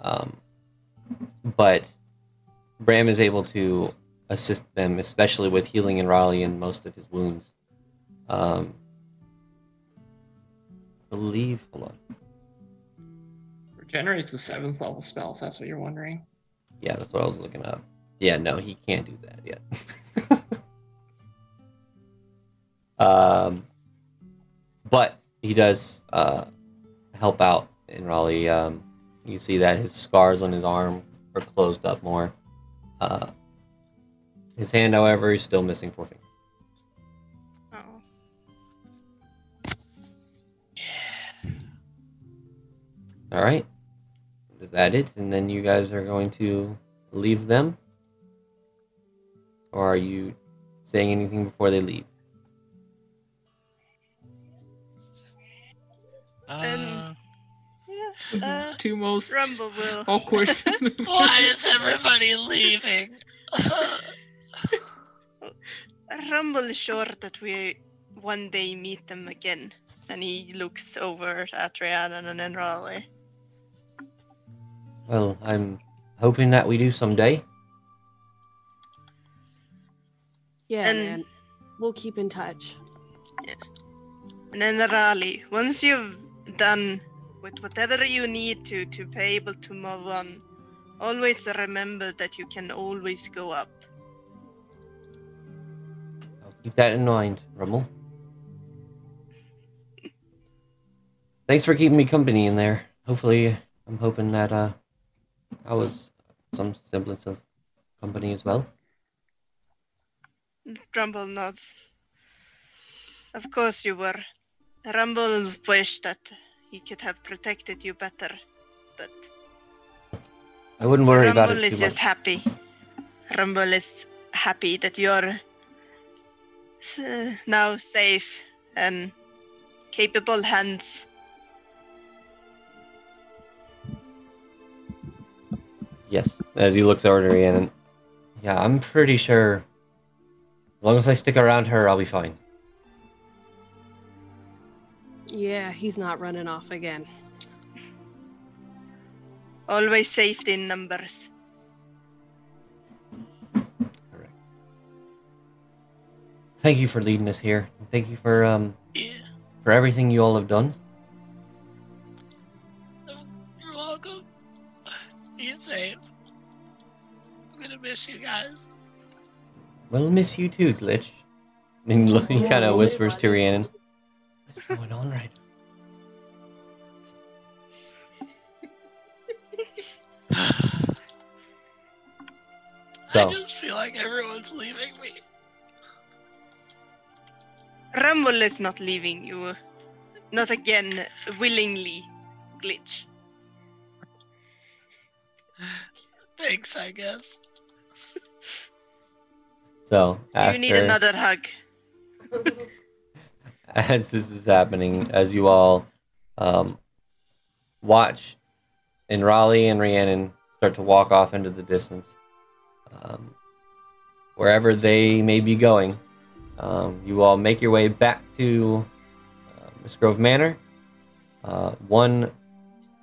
Um, but Bram is able to assist them, especially with healing Enraleigh and most of his wounds. Um, I believe. Hold on. Regenerates a seventh level spell, if that's what you're wondering. Yeah, that's what I was looking up. Yeah, no, he can't do that yet. [laughs] um, but he does uh, help out Enraleigh. Um, you see that his scars on his arm are closed up more. Uh, his hand, however, is still missing four fingers. Oh. Yeah. All right, is that it? And then you guys are going to leave them, or are you saying anything before they leave? Uh, Yeah. Uh, [laughs] Two most Rumble will. awkward. [laughs] Why is everybody leaving? [laughs] [laughs] Rumble is sure that we one day meet them again. And he looks over at Rhiannon and then Raleigh. Well, I'm hoping that we do someday. Yeah, And- man. We'll keep in touch. And then Raleigh, once you've done with whatever you need to to be able to move on, always remember that you can always go up. Keep that in mind, Rumble. Thanks for keeping me company in there. Hopefully, I'm hoping that uh, I was some semblance of company as well. Rumble nods. Of course you were. Rumble wished that he could have protected you better, but I wouldn't worry about it. Rumble is just happy. Rumble is happy that you're [sighs] now safe and capable hands. Yes, as he looks over to Rhiannon. Yeah, I'm pretty sure. As long as I stick around her, I'll be fine. Yeah, he's not running off again. Always safety in numbers. Thank you for leading us here. Thank you for um Yeah, for everything you all have done. you're welcome. Be safe. I'm gonna miss you guys. We'll miss you too, Glitch. [laughs] And look- he kind of whispers to Rhiannon. What's going on right [sighs] So- I just feel like everyone's leaving me. Rumble is not leaving you. Not again, willingly, glitch. [sighs] Thanks, I guess. So after You need another hug. [laughs] as this is happening, as you all um, watch, Enraleigh and Rhiannon start to walk off into the distance, um, wherever they may be going, um, you all make your way back to uh, Miss Grove Manor. Uh, one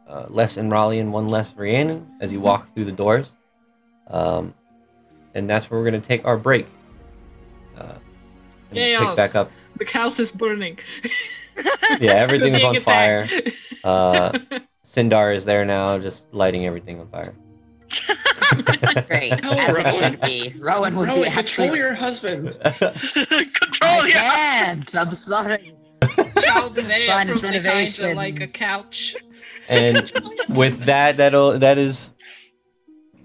uh, less Enraleigh and one less in Rhiannon as you walk through the doors. Um, and that's where we're going to take our break. Uh, and pick back up the house is burning. yeah, everything is Being on fire. Uh, [laughs] Sindar is there now, just lighting everything on fire. [laughs] Great, Oh, as it should be. Rowan would Rowan, be control actually. your husband. [laughs] Control I your can't. I'm sorry. Child's there fine, it's from renovation. like a couch. and with that, that'll that is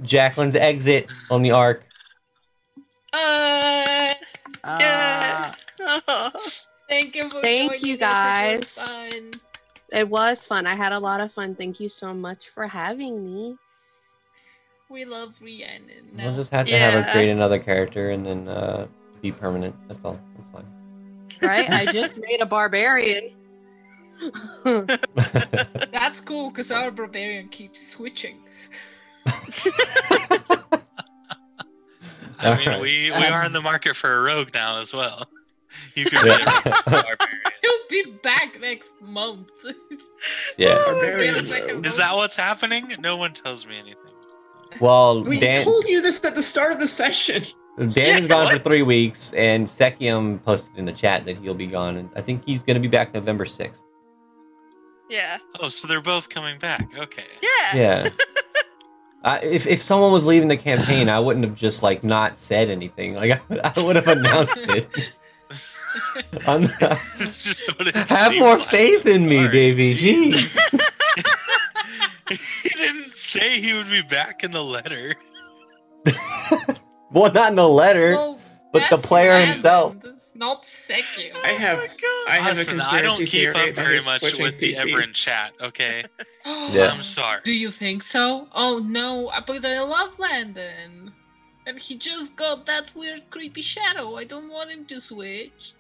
Jacqueline's exit on the arc. Uh, Uh, Thank you for Thank you, us. It guys. was fun. It was fun. I had a lot of fun. Thank you so much for having me. We love Rhiannon. We'll just have to have her create another character and then uh, be permanent. That's all. That's fine. Right? I just [laughs] made a barbarian. [laughs] That's cool because our barbarian keeps switching. [laughs] I mean, Alright. we, we are in the market for a rogue now as well. You could be Yeah. a barbarian. He'll be back next month. yeah. Barbarian Wait a second. rogue. Is that what's happening? No one tells me anything. Well, We Dan told you this at the start of the session. Dan yeah, [laughs] gone for three weeks, and Sekium posted in the chat that he'll be gone, and I think he's going to be back November sixth. Yeah. Oh, so they're both coming back. Okay. Yeah. Yeah. [laughs] Uh, if if someone was leaving the campaign, I wouldn't have just like not said anything. Like [laughs] I, I would have announced it. I'm not- it's just what it have more like. faith in me, Sorry, Davey. jeez. Jeez. [laughs] he didn't say he would be back in the letter. [laughs] well, not in the letter. Well, but the player Rand, himself. Not Sekio. I have Oh my I have a Listen, I don't keep up very much switching with the PCs. Everin chat, okay? [gasps] Oh, yeah. I'm sorry. Do you think so? Oh no, but I love Landon. And he just got that weird creepy shadow. I don't want him to switch.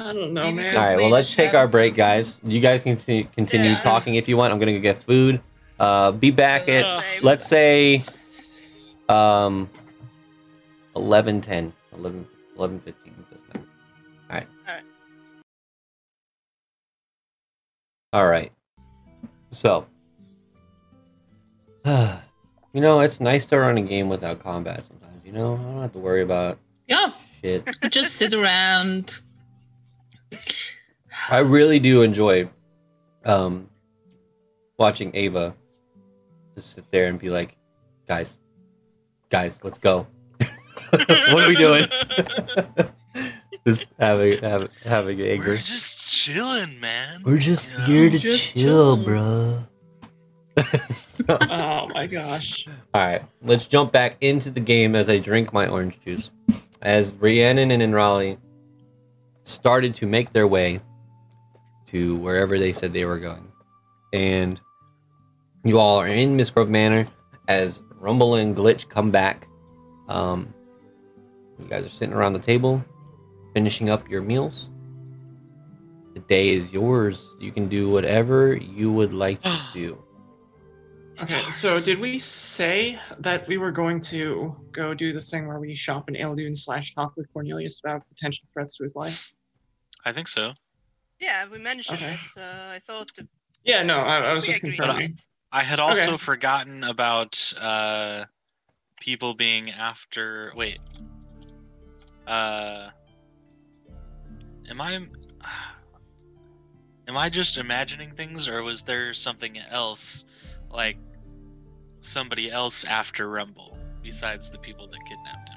I don't know, man. All right. Well, let's take our break, guys. You guys can continue, continue Yeah. talking if you want. I'm gonna go get food. Uh, be back at Uh, let's say um 11 10 11 11 15 doesn't matter all right Alright. all right so [sighs] you know it's nice to run a game without combat sometimes you know i don't have to worry about Yeah, shit just sit around. I really do enjoy um watching ava just sit there and be like guys guys let's go [laughs] what are we doing [laughs] just having having, having We're just chilling, man. we're just Yeah. here to Just chill chill. bro [laughs] Oh my gosh. all right let's jump back into the game as i drink my orange juice as rhiannon and Raleigh started to make their way to wherever they said they were going. And you all are in miss grove manor as rumble and glitch come back. Um, you guys are sitting around the table finishing up your meals. The day is yours. You can do whatever you would like to [gasps] do Okay, so did we say that we were going to go do the thing where we shop in Eldun slash talk with Cornelius about potential threats to his life? I think so. Yeah, we mentioned Okay. it, so I thought to Yeah, no, I, I was we just agreed on confirming. it. I had also Okay. forgotten about uh, people being after. Wait. Uh, am I? [sighs] Am I just imagining things, or was there something else, like somebody else after Rumble besides the people that kidnapped him?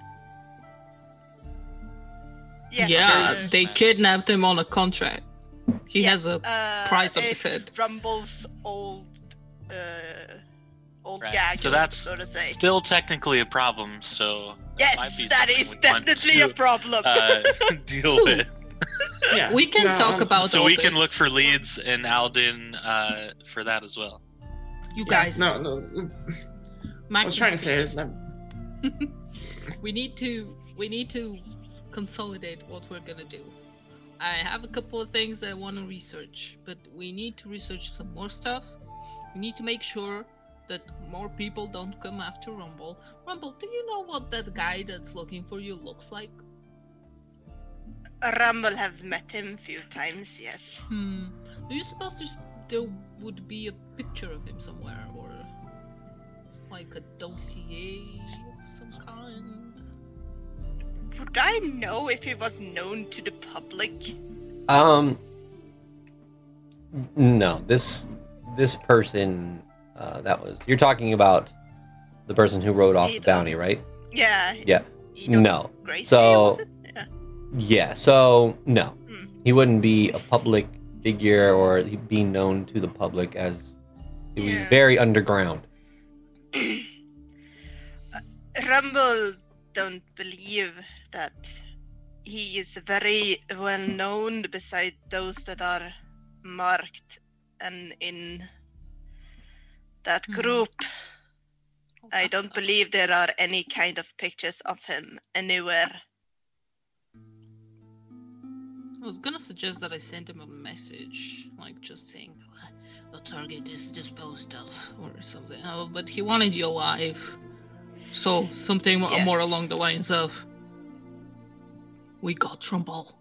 Yeah, yeah, they kidnapped him on a contract. He Yeah, has a uh, price on his it's head. Rumble's old, uh, old Right, gag, so that's so to say. Still technically a problem, so that yes, be that something is we want definitely to, a problem. uh, [laughs] [laughs] deal with. Yeah, We can no, talk um, about so all we can look for leads in Alden uh, for that as well. You yeah, guys, No, no. What I was trying to say is that [laughs] we need to we need to consolidate what we're gonna do. I have a couple of things I want to research, but we need to research some more stuff. We need to make sure that more people don't come after Rumble. Rumble, do you know what that guy that's looking for you looks like? Rumble have met him a few times, yes. Hmm. Do you suppose there's, there would be a picture of him somewhere, or like a dossier of some kind? Would I know if he was known to the public? Um, no, this this person uh, that was you're talking about the person who wrote off the bounty, right? Yeah. Yeah. Edom No. Gracie, So- was it? Yeah. Yeah. So no, Hmm. he wouldn't be a public figure or he'd be known to the public as it was Yeah. very underground. Rumble don't believe that he is very well known beside those that are marked and in that Hmm. group. I don't believe there are any kind of pictures of him anywhere. I was gonna suggest that I send him a message, like just saying the target is disposed of or something. Oh, but he wanted you alive, so something mo- more along the lines of, "We got Rumble,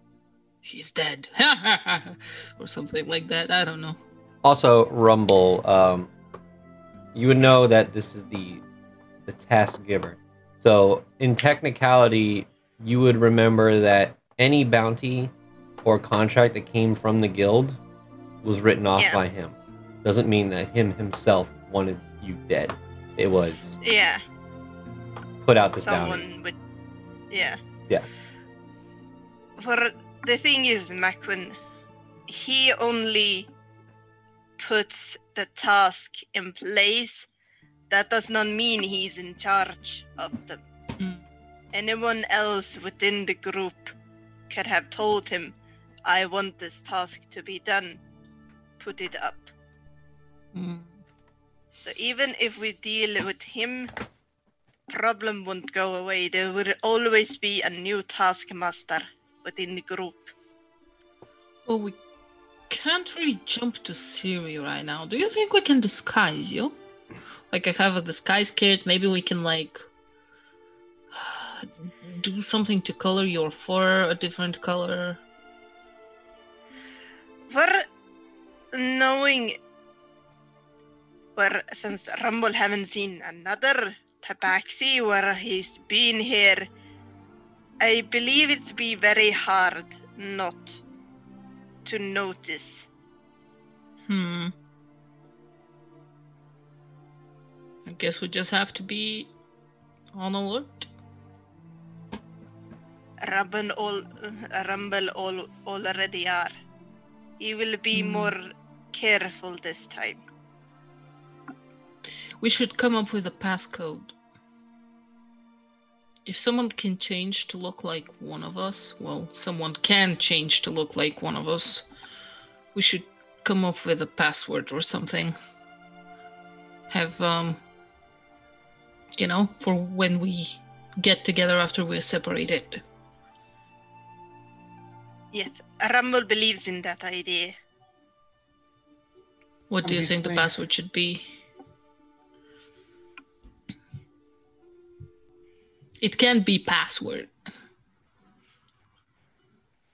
he's dead," [laughs] or something like that. I don't know. Also, Rumble, um, you would know that this is the the task giver. So, in technicality, you would remember that any bounty or contract that came from the guild was written off Yeah. by him. Doesn't mean that him himself wanted you dead. It was Yeah, put out this someone bounty. would. Yeah. Yeah. For the thing is, Macwin, he only puts the task in place. That does not mean he's in charge of them. Mm. Anyone else within the group could have told him, I want this task to be done. Put it up. Mm. So even if we deal with him, problem won't go away. There will always be a new taskmaster within the group. Well, we can't really jump to Siri right now. Do you think we can disguise you? Like, I have a disguise kit. Maybe we can, like, [sighs] do something to color your fur a different color. For knowing where since Rumble haven't seen another tabaxi where he's been here, I believe it'd be very hard not to notice. Hmm. I guess we just have to be on alert. Rumble all Rumble all already are. He will be Hmm. more careful this time. We should come up with a passcode. If someone can change to look like one of us, well, someone can change to look like one of us. We should come up with a password or something. Have, um, you know, for when we get together after we're separated. Yes, Rumble believes in that idea. What do you think the Obviously. password should be? It can't be password.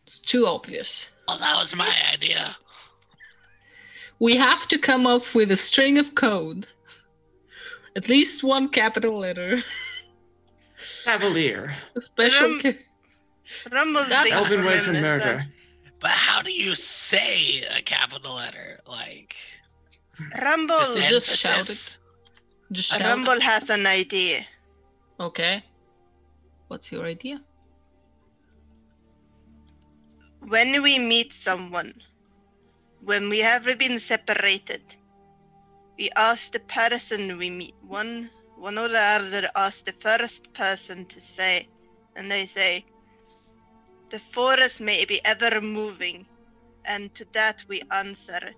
It's too obvious. Well, that was my idea. We have to come up with a string of code. At least one capital letter. Cavalier. A special. Um, ca- Rumble That- thinks Elvin way him from as a- murder. But how do you say a capital letter? Like Rumble, just Just shout it. Just shout. Rumble has an idea. Okay. What's your idea? When we meet someone, when we have been separated, we ask the person we meet. One, one or the other asks the first person to say, and they say, "The forest may be ever moving," and to that we answer,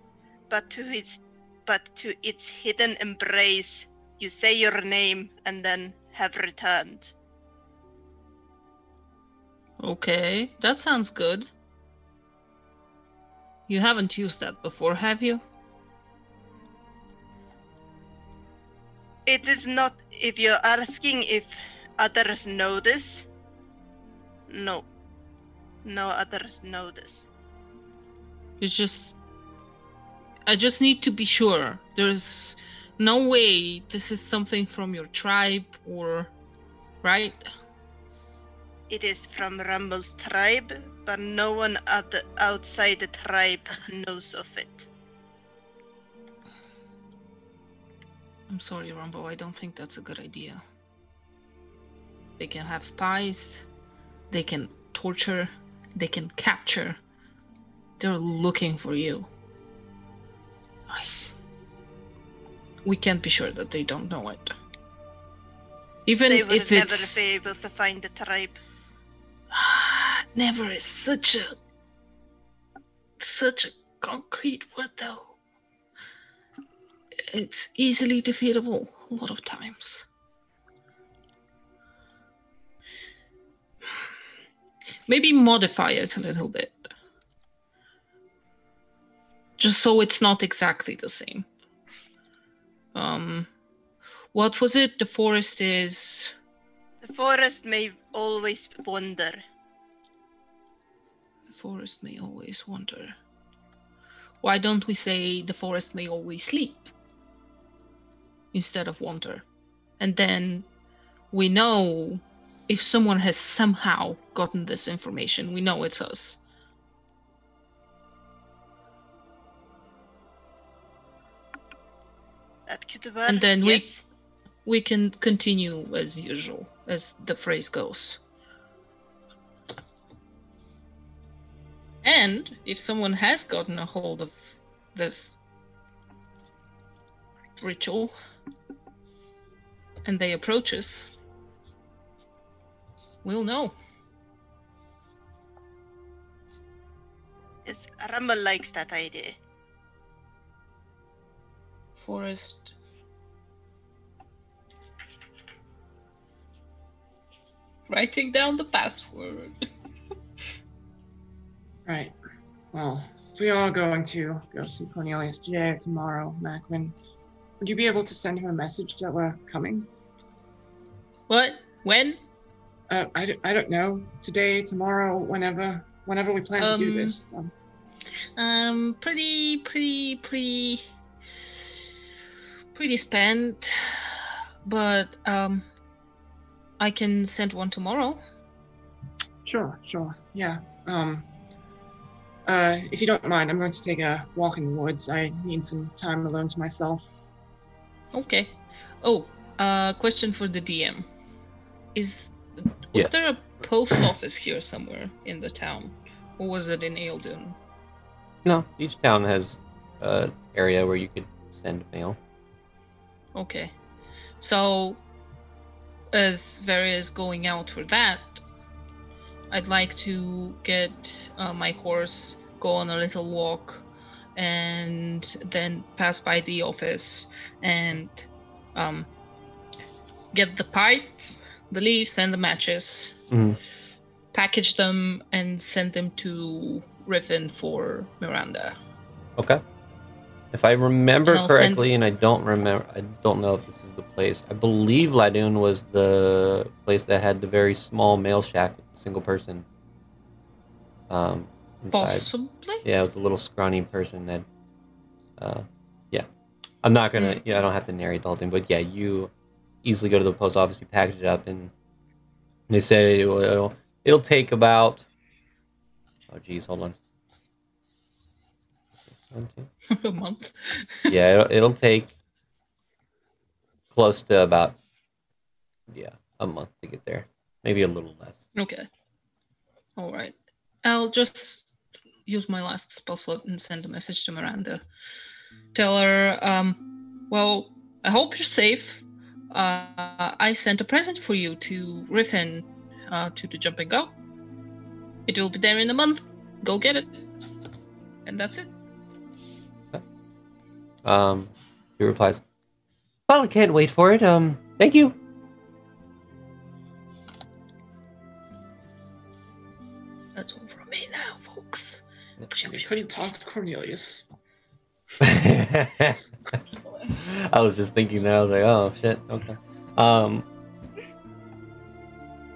"But to its, but to its hidden embrace, you say your name and then have returned." Okay, that sounds good. You haven't used that before, have you? It is not. If you're asking if others know this, no. No others know this. It's just. I just need to be sure. There's no way this is something from your tribe or. Right? It is from Rumble's tribe, but no one other outside the tribe knows of it. I'm sorry, Rumble. I don't think that's a good idea. They can have spies, they can torture, they can capture. They're looking for you. We can't be sure that they don't know it. Even if they would if never it's be able to find the tribe. [sighs] never is such a such a concrete word though. It's easily defeatable a lot of times. Maybe modify it a little bit. Just so it's not exactly the same. Um what was it? The forest is The forest may always wander. The forest may always wander. Why don't we say the forest may always sleep instead of wander? And then we know if someone has somehow gotten this information, we know it's us. That could work. And then we- We can continue as usual, as the phrase goes. And if someone has gotten a hold of this ritual and they approach us, we'll know. Yes, Rumble likes that idea. Forest. Writing down the password. [laughs] Right. Well, if we are going to go see Cornelius today or tomorrow, Macwin, would you be able to send him a message that we're coming? What? When? Uh, I, I don't know. Today, tomorrow, whenever, whenever we plan to do Um, this. Um, Um, pretty, pretty, pretty, pretty spent, but um, I can send one tomorrow. sure, sure. Yeah. Um. Uh, if you don't mind, I'm going to take a walk in the woods. I need some time alone to myself. Okay. Oh, uh, question for the DM: Is was Yes. there a post office here somewhere in the town, or was it in Aeldon? No, each town has an area where you could send mail. Okay. So, as Varia is going out for that, I'd like to get uh, my horse, go on a little walk, and then pass by the office and um, get the pipe, the leaves, and the matches, Mhm. package them, and send them to Riffin for Miranda. Okay. If I remember And I'll send- correctly, and I don't remember, I don't know if this is the place. I believe Ladoon was the place that had the very small mail shack single person. Um, inside. Possibly? Yeah, it was a little scrawny person that. Uh, yeah, I'm not gonna. Mm. Yeah, I don't have to narrate the whole thing, but yeah, you easily go to the post office, you package it up, and they say it'll it'll, it'll take about. Oh geez, hold on. [laughs] A month. yeah, it'll, it'll take close to about yeah a month to get there, maybe a little less. Okay. All right. I'll just use my last spell slot and send a message to Miranda. Tell her, um, well, I hope you're safe. Uh, I sent a present for you to Riffin uh, to the jump and go. It will be there in a month. Go get it. And that's it. Um, he replies, "Well, I can't wait for it. Um, thank you." That's all from me now, folks. We couldn't talk to Cornelius. [laughs] [laughs] [laughs] I was just thinking that I was like, "Oh shit, okay." Um,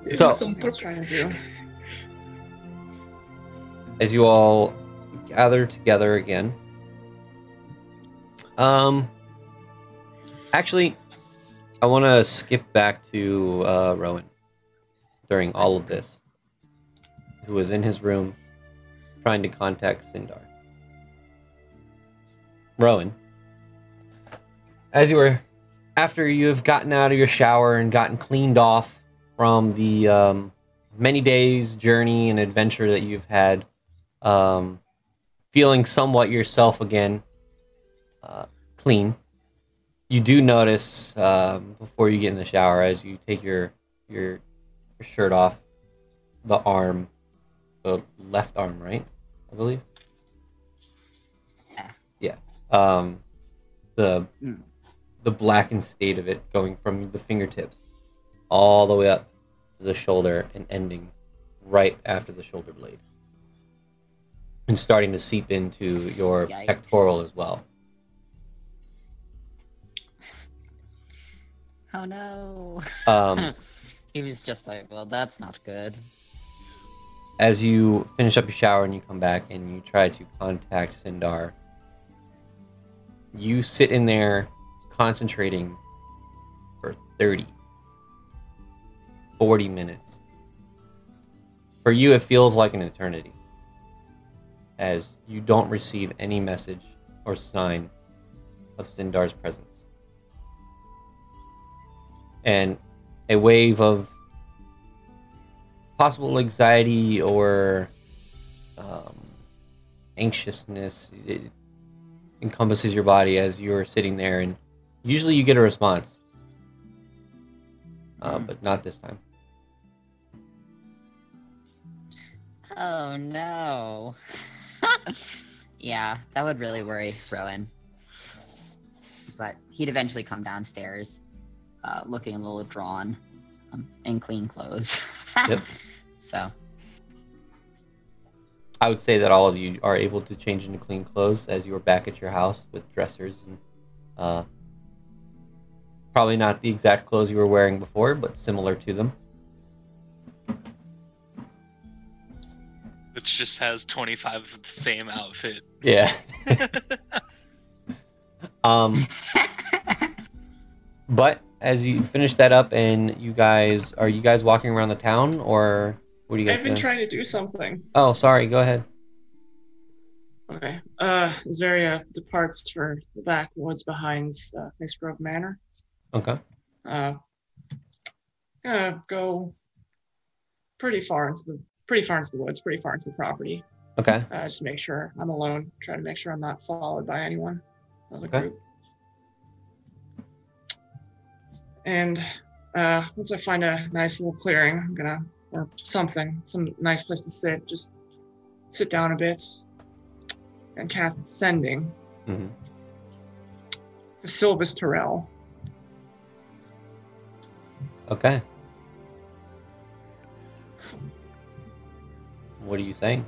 Dude, So- that's something I was trying to do. as you all gather together again. Um, actually, I want to skip back to uh, Rowan during all of this, who was in his room trying to contact Sindar. Rowan, as you were, after you have gotten out of your shower and gotten cleaned off from the um, many days journey and adventure that you've had um, feeling somewhat yourself again uh, clean you do notice um, before you get in the shower as you take your your, your shirt off the arm the left arm, right? I believe. Yeah. Um, the Mm. The blackened state of it going from the fingertips all the way up to the shoulder and ending right after the shoulder blade, and starting to seep into your Yikes. pectoral as well. Oh no. [laughs] Um, he was just like, well, that's not good. as you finish up your shower and you come back and you try to contact Sindar, you sit in there concentrating for 30, 40 minutes. For you, it feels like an eternity as you don't receive any message or sign of Sindar's presence. And a wave of possible anxiety or um, anxiousness it encompasses your body as you're sitting there and usually you get a response uh, but not this time Oh no. [laughs] yeah, that would really worry Rowan. But he'd eventually come downstairs, uh, looking a little drawn, um, in clean clothes. [laughs] Yep. So i would say that all of you are able to change into clean clothes as you are back at your house with dressers and uh, probably not the exact clothes you were wearing before but similar to them Which just has 25 of the same outfit. yeah [laughs] um But as you finish that up, and you guys are you guys walking around the town, or what are you guys doing? I've been doing? trying to do something. oh, sorry. Go ahead. Okay. Uh, Zaria departs for the backwoods behind uh, Mixed Grove Manor. Okay. Uh, gonna go pretty far into the pretty far into the woods, pretty far into the property. Okay. Uh, just make sure I'm alone. Try to make sure I'm not followed by anyone of the Okay. group. And uh, once I find a nice little clearing, I'm gonna or something, some nice place to sit, just sit down a bit and cast sending hmm to Sylvis Terrell. Okay. What are you saying?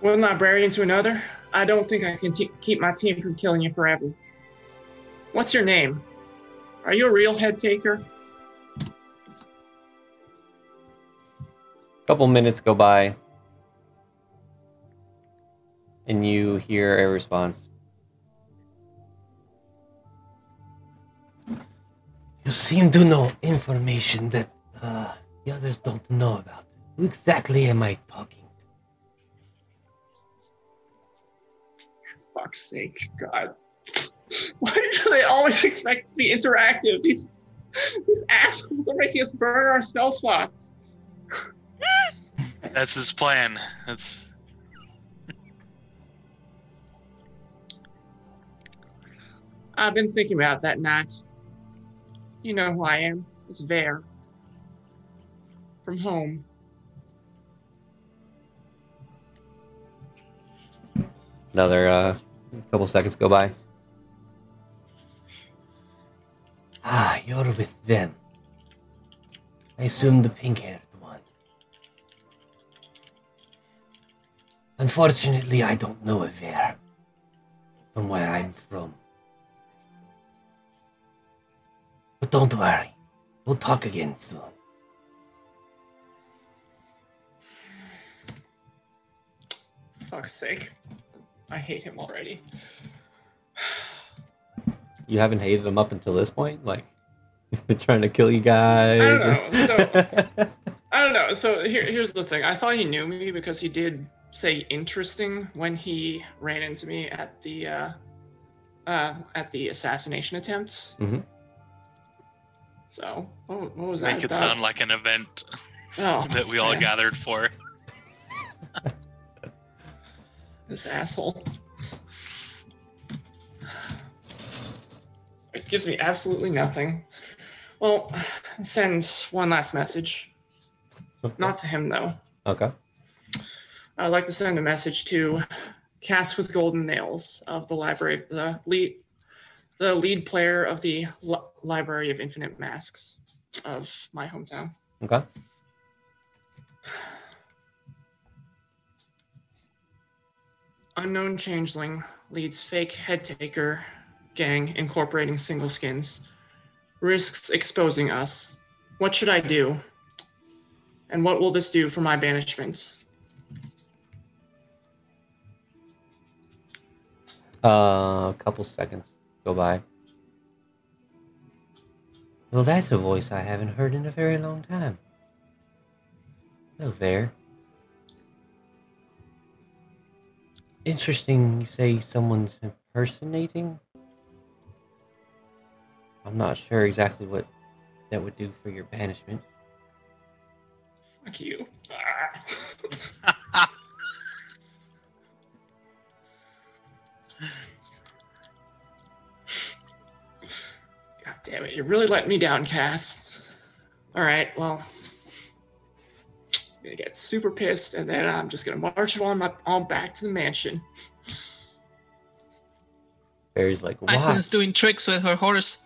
One librarian to another. I don't think I can te- keep my team from killing you forever. What's your name? Are you a real head taker? A couple minutes go by, and you hear a response. You seem to know information that uh, the others don't know about. Who exactly am I talking For Fuck's sake, God. [laughs] Why do they always expect to be interactive? These these assholes are making us burn our spell slots. [laughs] That's his plan. That's I've been thinking about that night. You know who I am. It's Vare. From home. Another uh, couple seconds go by. Ah, you're with them. I assume the pink-haired one. Unfortunately, I don't know a Ver. From where I'm from. Don't worry. We'll talk again soon. Fuck's sake. I hate him already. You haven't hated him up until this point? Like, he's [laughs] been trying to kill you guys? I don't know. So [laughs] I don't know. So here, here's the thing. I thought he knew me because he did say interesting when he ran into me at the uh, uh, at the assassination attempt. Mhm. So what, what was that? make it about? sound like an event [laughs] oh, [laughs] that we all man, gathered for. [laughs] This asshole. It gives me absolutely nothing. Well, send one last message. Not to him though. Okay. I'd like to send a message to Cass with Golden Nails of the library, the lead, the lead player of the Li- Library of Infinite Masks of my hometown. Okay. Unknown changeling leads fake head taker gang incorporating single skins. Risks exposing us. What should I do? And what will this do for my banishment? Uh, a couple seconds go by. Well, that's a voice I haven't heard in a very long time. Hello there. Interesting you say someone's impersonating. I'm not sure exactly what that would do for your banishment. Fuck you. Ah. [laughs] damn it, you really let me down, Cass. Alright, well. I'm gonna get super pissed and then I'm just gonna march on my on back to the mansion. Barry's like, why? Icon's doing tricks with her horse.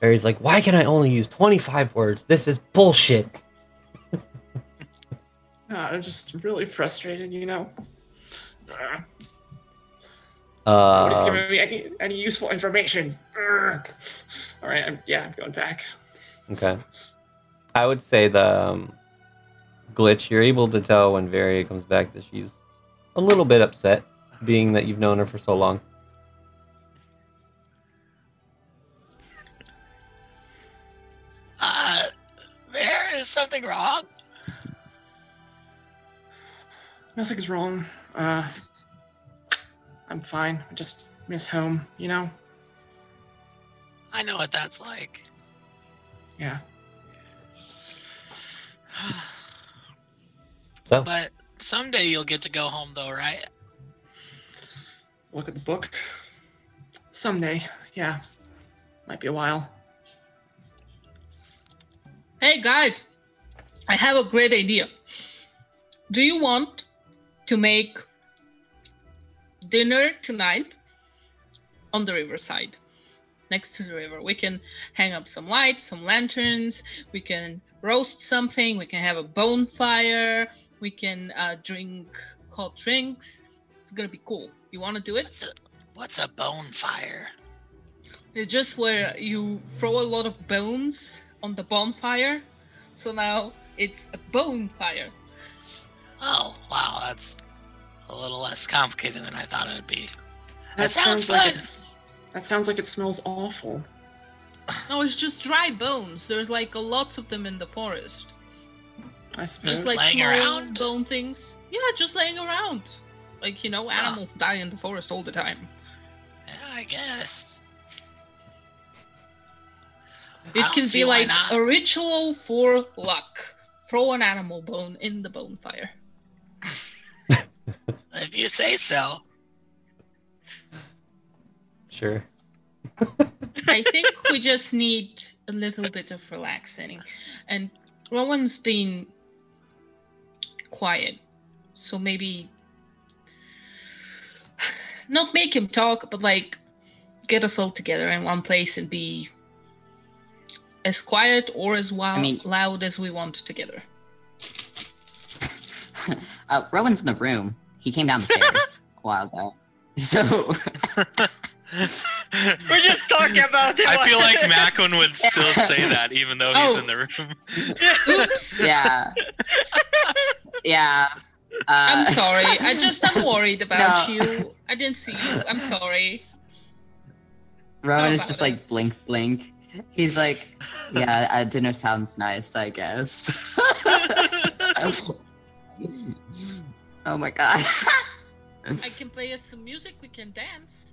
Barry's like, why can I only use 25 words? This is bullshit. [laughs] Uh, I'm just really frustrated, you know. Uh, Uh, nobody's giving me any, any useful information. Ugh. All right, I'm, yeah, I'm going back. Okay. I would say the um, glitch, you're able to tell when Varia comes back that she's a little bit upset, being that you've known her for so long. Uh, there is something wrong. Nothing's wrong. Uh, I'm fine. I just miss home, you know. I know what that's like. Yeah. [sighs] So, But someday you'll get to go home, though, right? Look at the book. Someday, yeah. Might be a while. Hey guys, I have a great idea. Do you want to make dinner tonight on the riverside, next to the river? We can hang up some lights, some lanterns. We can roast something. We can have a bonfire. We can uh, drink cold drinks. It's gonna be cool. You want to do it? What's a, what's a bonfire? It's just where you throw a lot of bones on the bonfire. So now it's a bonfire. Oh, wow, that's a little less complicated than I thought it would be. That, That sounds, sounds like fun. it's- That sounds like it smells awful. [sighs] No, it's just dry bones. There's like a lots of them in the forest. I suppose. Just like laying small around? bone things. Yeah, just laying around. Like you know, animals die in the forest all the time. Yeah, I guess. It don't can be like not. a ritual for luck. Throw an animal bone in the bonfire. If you say so. sure. I think we just need a little bit of relaxing. And Rowan's been quiet. So maybe not make him talk, but like get us all together in one place and be as quiet or as wild, mean- loud as we want together. [laughs] Uh, Rowan's in the room. He came down the stairs [laughs] a while ago. So [laughs] We're just talking about it. I feel like Macwin would still say that even though he's Oh. in the room. Oops. yeah, yeah. Uh, I'm sorry. I just am worried about No. you. I didn't see you. I'm sorry. Rowan How is about just it? like blink, blink. He's like, yeah, uh, dinner sounds nice, I guess. Oh my god. I can play us some music. We can dance.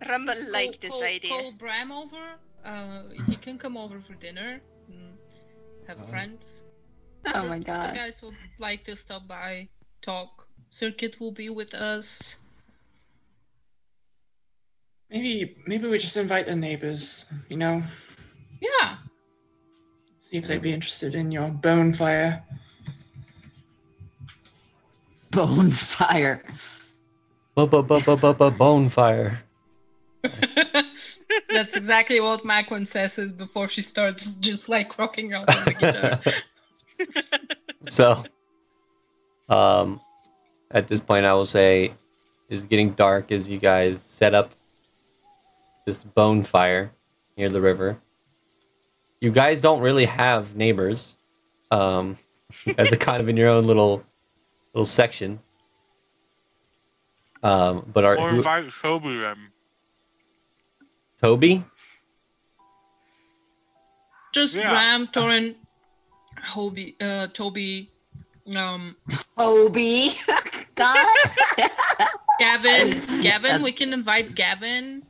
[laughs] Rumble Call- like this call, idea. Call Bram over. Uh, he can come over for dinner. And have friends. oh my If god. The guys would like to stop by, talk. Circuit will be with us. Maybe maybe we just invite the neighbors, you know? Yeah. See if they'd be interested in your bone fire. Bonefire. Bonefire. [laughs] That's exactly what Macwin says before she starts just like rocking out on the guitar. [laughs] So, um, at this point, I will say it's getting dark as you guys set up this bonfire near the river. You guys don't really have neighbors, um, [laughs] as a kind of in your own little little section. Um, but are Or who- invite Toby then. Toby? Just Yeah. Ram, Torin, Hobie, uh, Toby, um, Obi. [laughs] God. Gavin. [laughs] Gavin, we can invite Gavin.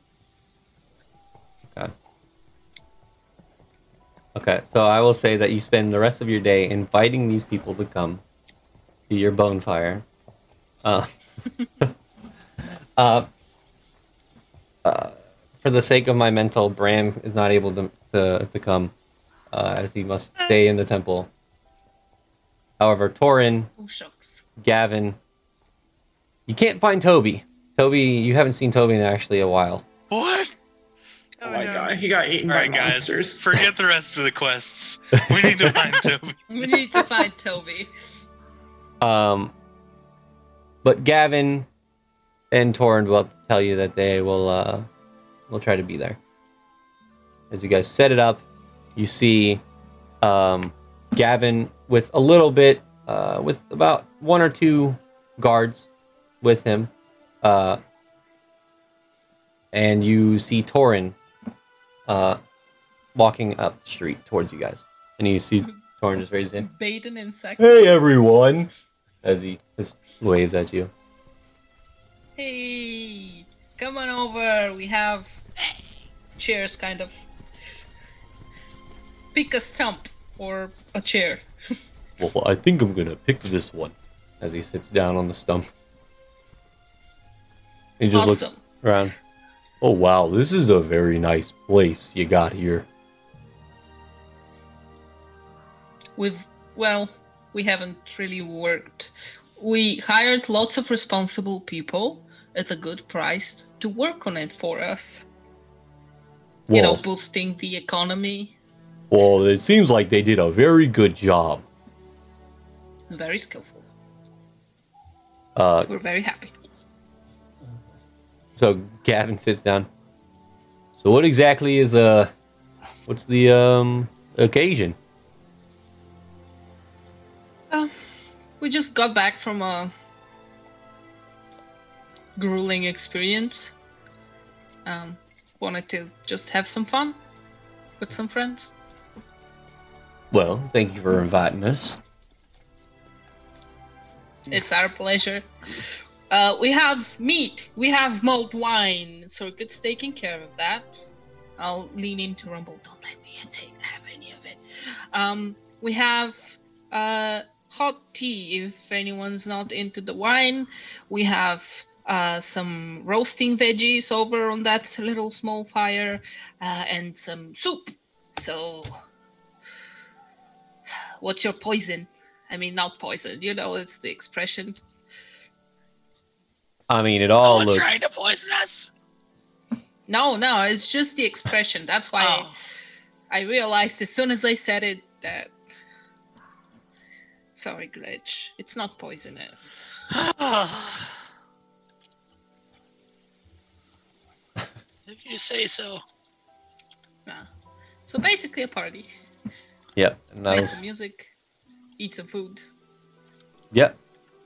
Okay, so I will say that you spend the rest of your day inviting these people to come to your bonfire. Uh, [laughs] uh, uh, for the sake of my mental, Bram is not able to to, to come, uh, as he must stay in the temple. However, Torin, Oh. Gavin, you can't find Toby. Toby, you haven't seen Toby in actually a while. What? Oh my god, he got eaten All by right, guys, monsters. forget the rest of the quests. [laughs] We need to find Toby. [laughs] We need to find Toby. Um, but Gavin and Torin will tell you that they will uh, will try to be there. As you guys set it up, you see um, Gavin with a little bit, uh, with about one or two guards with him, uh, and you see Torin uh, walking up the street towards you guys, and you see Torin just raise his hand. Bait an insect. Hey everyone! As he just waves at you. Hey, come on over. We have chairs, kind of. Pick a stump or a chair. [laughs] Well, I think I'm gonna pick this one. As he sits down on the stump. He just looks around. Oh wow, this is a very nice place you got here. We've, well, we haven't really worked. We hired lots of responsible people at a good price to work on it for us. You know, boosting the economy. well, it seems like they did a very good job. Very skillful. Uh, We're very happy. so Gavin sits down. So what exactly is uh, what's the um occasion? Um, we just got back from a grueling experience. Um, wanted to just have some fun with some friends. Well, thank you for inviting us. It's our pleasure. Uh, we have meat. We have mulled wine. Circuit's taking care of that. I'll lean into Rumble. Don't let me take have any of it. Um, we have uh, hot tea. If anyone's not into the wine, we have uh, some roasting veggies over on that little small fire, uh, and some soup. So, what's your poison? I mean, not poison. You know, it's the expression. I mean, it all Someone looks. trying to poison us? No, no, it's just the expression. That's why Oh, I realized as soon as I said it that. Sorry, glitch. It's not poisonous. [sighs] if you say so. Nah. So basically, a party. Yep. nice. Play some music, eat some food. Yep.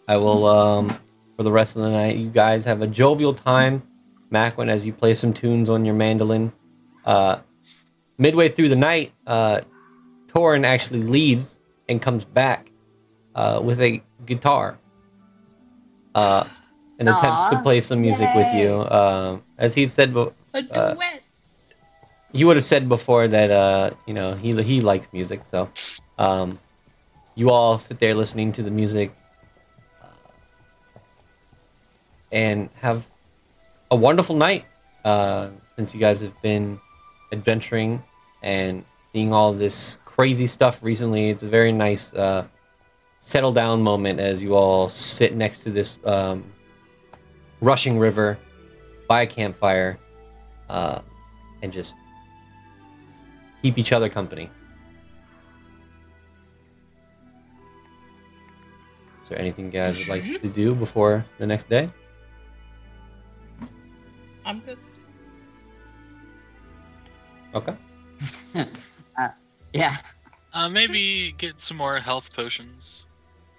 I will um for the rest of the night you guys have a jovial time. Macwin as you play some tunes on your mandolin. Uh midway through the night, uh Torin actually leaves and comes back uh with a guitar. Uh and attempts to play some music with you. Um as he said Uh, duet. he would have said before that uh you know he he likes music so um you all sit there listening to the music uh, and have a wonderful night uh since you guys have been adventuring and seeing all this crazy stuff recently. It's a very nice uh, settle down moment as you all sit next to this um, rushing river by a campfire uh, and just keep each other company. Is there anything you guys would like to do before the next day? I'm good. Okay. [laughs] Yeah. Uh, maybe get some more health potions.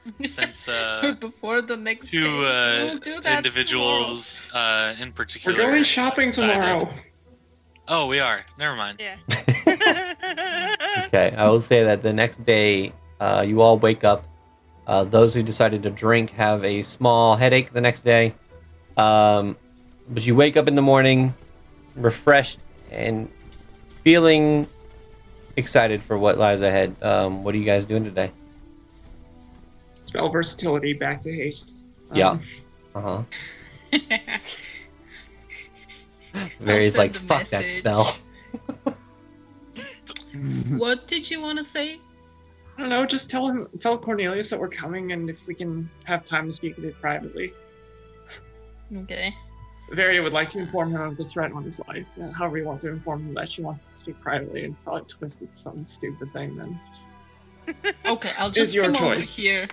[laughs] Since uh, [laughs] Before the next two uh, We'll individuals uh, in We're particular. going shopping decided- tomorrow. Oh, we are. Never mind. Yeah. [laughs] Okay, I will say that the next day, uh, you all wake up. Uh, those who decided to drink have a small headache the next day. Um, but you wake up in the morning refreshed and feeling excited for what lies ahead. Um, what are you guys doing today? Spell versatility back to haste. Yeah. Um, Uh huh. I'll Mary's like, a fuck that spell. [laughs] what did you want to say? I don't know. Just tell him, tell Cornelius that we're coming, and if we can have time to speak with it privately. Okay. Varia would like to inform him of the threat on his life. Uh, however, you want to inform him that she wants to speak privately and probably twist it some stupid thing. Then [laughs] Okay, I'll It's just your come over here.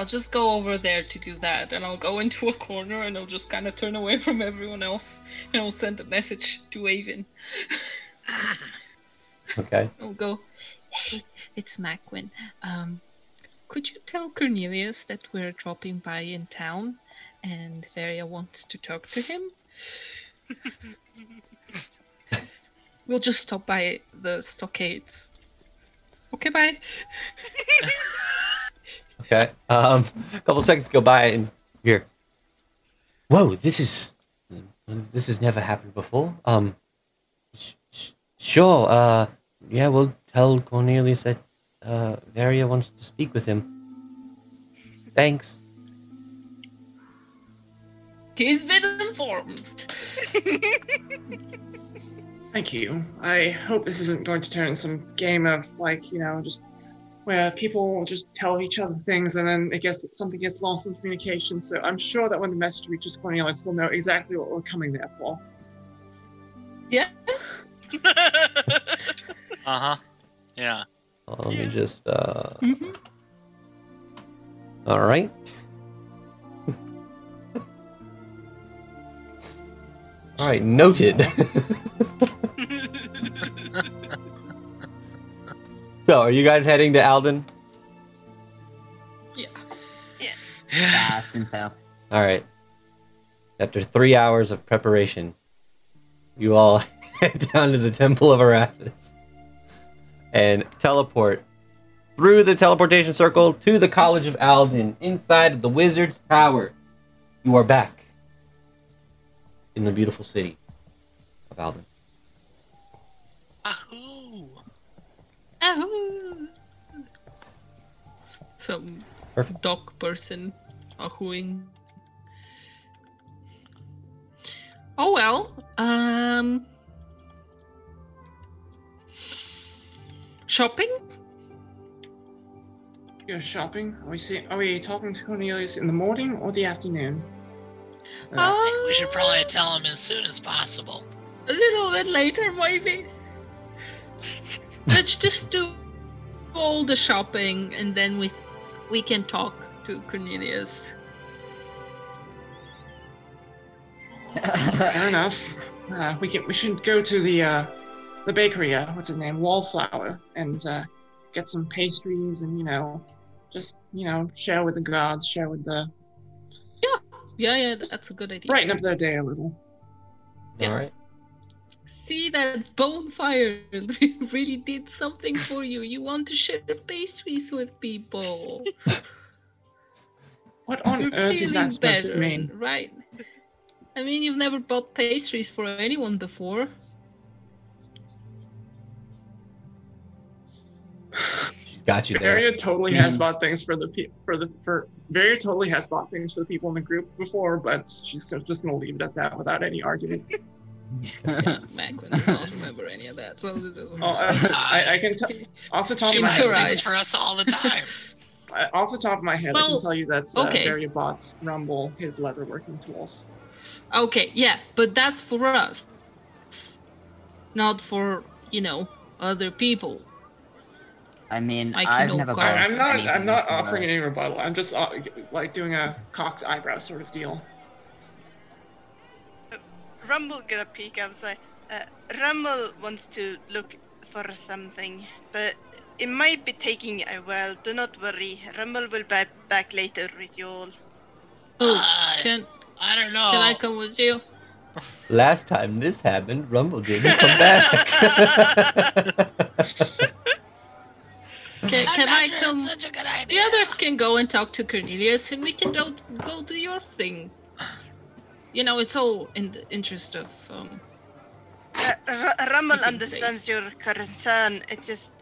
I'll just go over there to do that, and I'll go into a corner and I'll just kind of turn away from everyone else, and I'll send a message to Avon. [laughs] Okay. I'll go, hey, it's Macwin. Um, could you tell Cornelius that we're dropping by in town, and Varia wants to talk to him? [laughs] we'll just stop by the stockades. Okay, bye. [laughs] Okay. Um, a couple seconds go by and here. Whoa, this is this has never happened before. Um, sh- sh- sure. Uh, yeah, we'll tell Cornelius that uh, Varia wants to speak with him. Thanks. He's been informed. [laughs] Thank you. I hope this isn't going to turn into some game of like, you know, just where people just tell each other things and then it gets something gets lost in communication. So I'm sure that when the message reaches Cornelius, we'll know exactly what we're coming there for. Yes. [laughs] uh huh. Yeah. Uh, let me just. Uh, Mhm. all right. [laughs] all right. Noted. [laughs] so, are you guys heading to Alden? Yeah. Yeah, I assume so. All right. After three hours of preparation, you all [laughs] head down to the Temple of Arathis and teleport through the teleportation circle to the College of Alden inside the Wizard's Tower. You are back in the beautiful city of Alden. Ahoo! Ahoo. Some Perfect. dog person ahooing. Oh well. Um. Shopping? Go shopping. Are we see? Are we talking to Cornelius in the morning or the afternoon? Uh, I think we should probably tell him as soon as possible. A little bit later, maybe. [laughs] Let's just do all the shopping, and then we we can talk to Cornelius. [laughs] Fair enough. Uh, we can. We should go to the uh, the bakery. Uh, what's its name? Wallflower, and uh, get some pastries, and you know, just you know, share with the gods, share with the Yeah, Yeah, yeah, that's a good idea. brighten up their day a little. Yeah. All right. See that bonfire [laughs] really did something for you. You want to share pastries with people. [laughs] What on You're earth is that supposed better, to mean? right? I mean, you've never bought pastries for anyone before. She's got you there. Varia totally has mm-hmm. bought things for the pe- for the for Varia totally has bought things for the people in the group before, but she's just gonna leave it at that without any argument. [laughs] Macwin does not remember any of that, so it doesn't Oh, uh. [laughs] I, I can tell off the top She of my buys head. things for us all the time. [laughs] I- Off the top of my head, I can tell you that's uh, okay. Varia bought Rumble his leatherworking tools. Okay, yeah, but that's for us, not for you know other people. I mean, I can I've no never guard. I, bought I'm not. I'm not offering any rebuttal. I'm just uh, like doing a cocked eyebrow sort of deal. Rumble gonna peek up and say, uh, Rumble wants to look for something, but it might be taking a while. Do not worry. Rumble will be back later with you all. [gasps] Oh, Uh, can I don't know. can I come with you? [laughs] Last time this happened, Rumble didn't come back. [laughs] [laughs] Can, I'm can I sure come? such a good The others can go and talk to Cornelius, and we can do, go do your thing. You know, it's all in the interest of um. Uh, R- Rumble understands your concern. It's just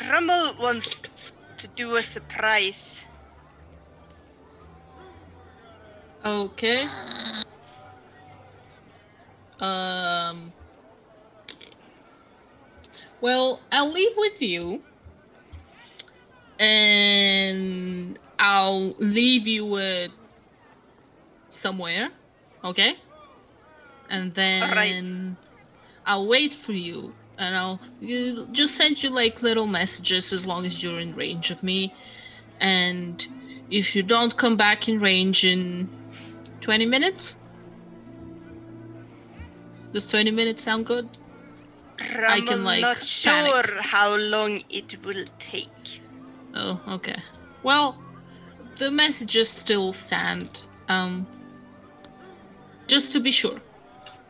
Rumble wants to do a surprise. Okay. Um. Well, I'll leave with you, and I'll leave you at somewhere, okay? And then Alright. I'll wait for you, and I'll you, just send you like little messages as long as you're in range of me, and if you don't come back in range in 20 minutes? Does 20 minutes sound good? Rumble can, like, not panic. sure how long it will take. Oh, okay. Well, the messages still stand. Um, just to be sure.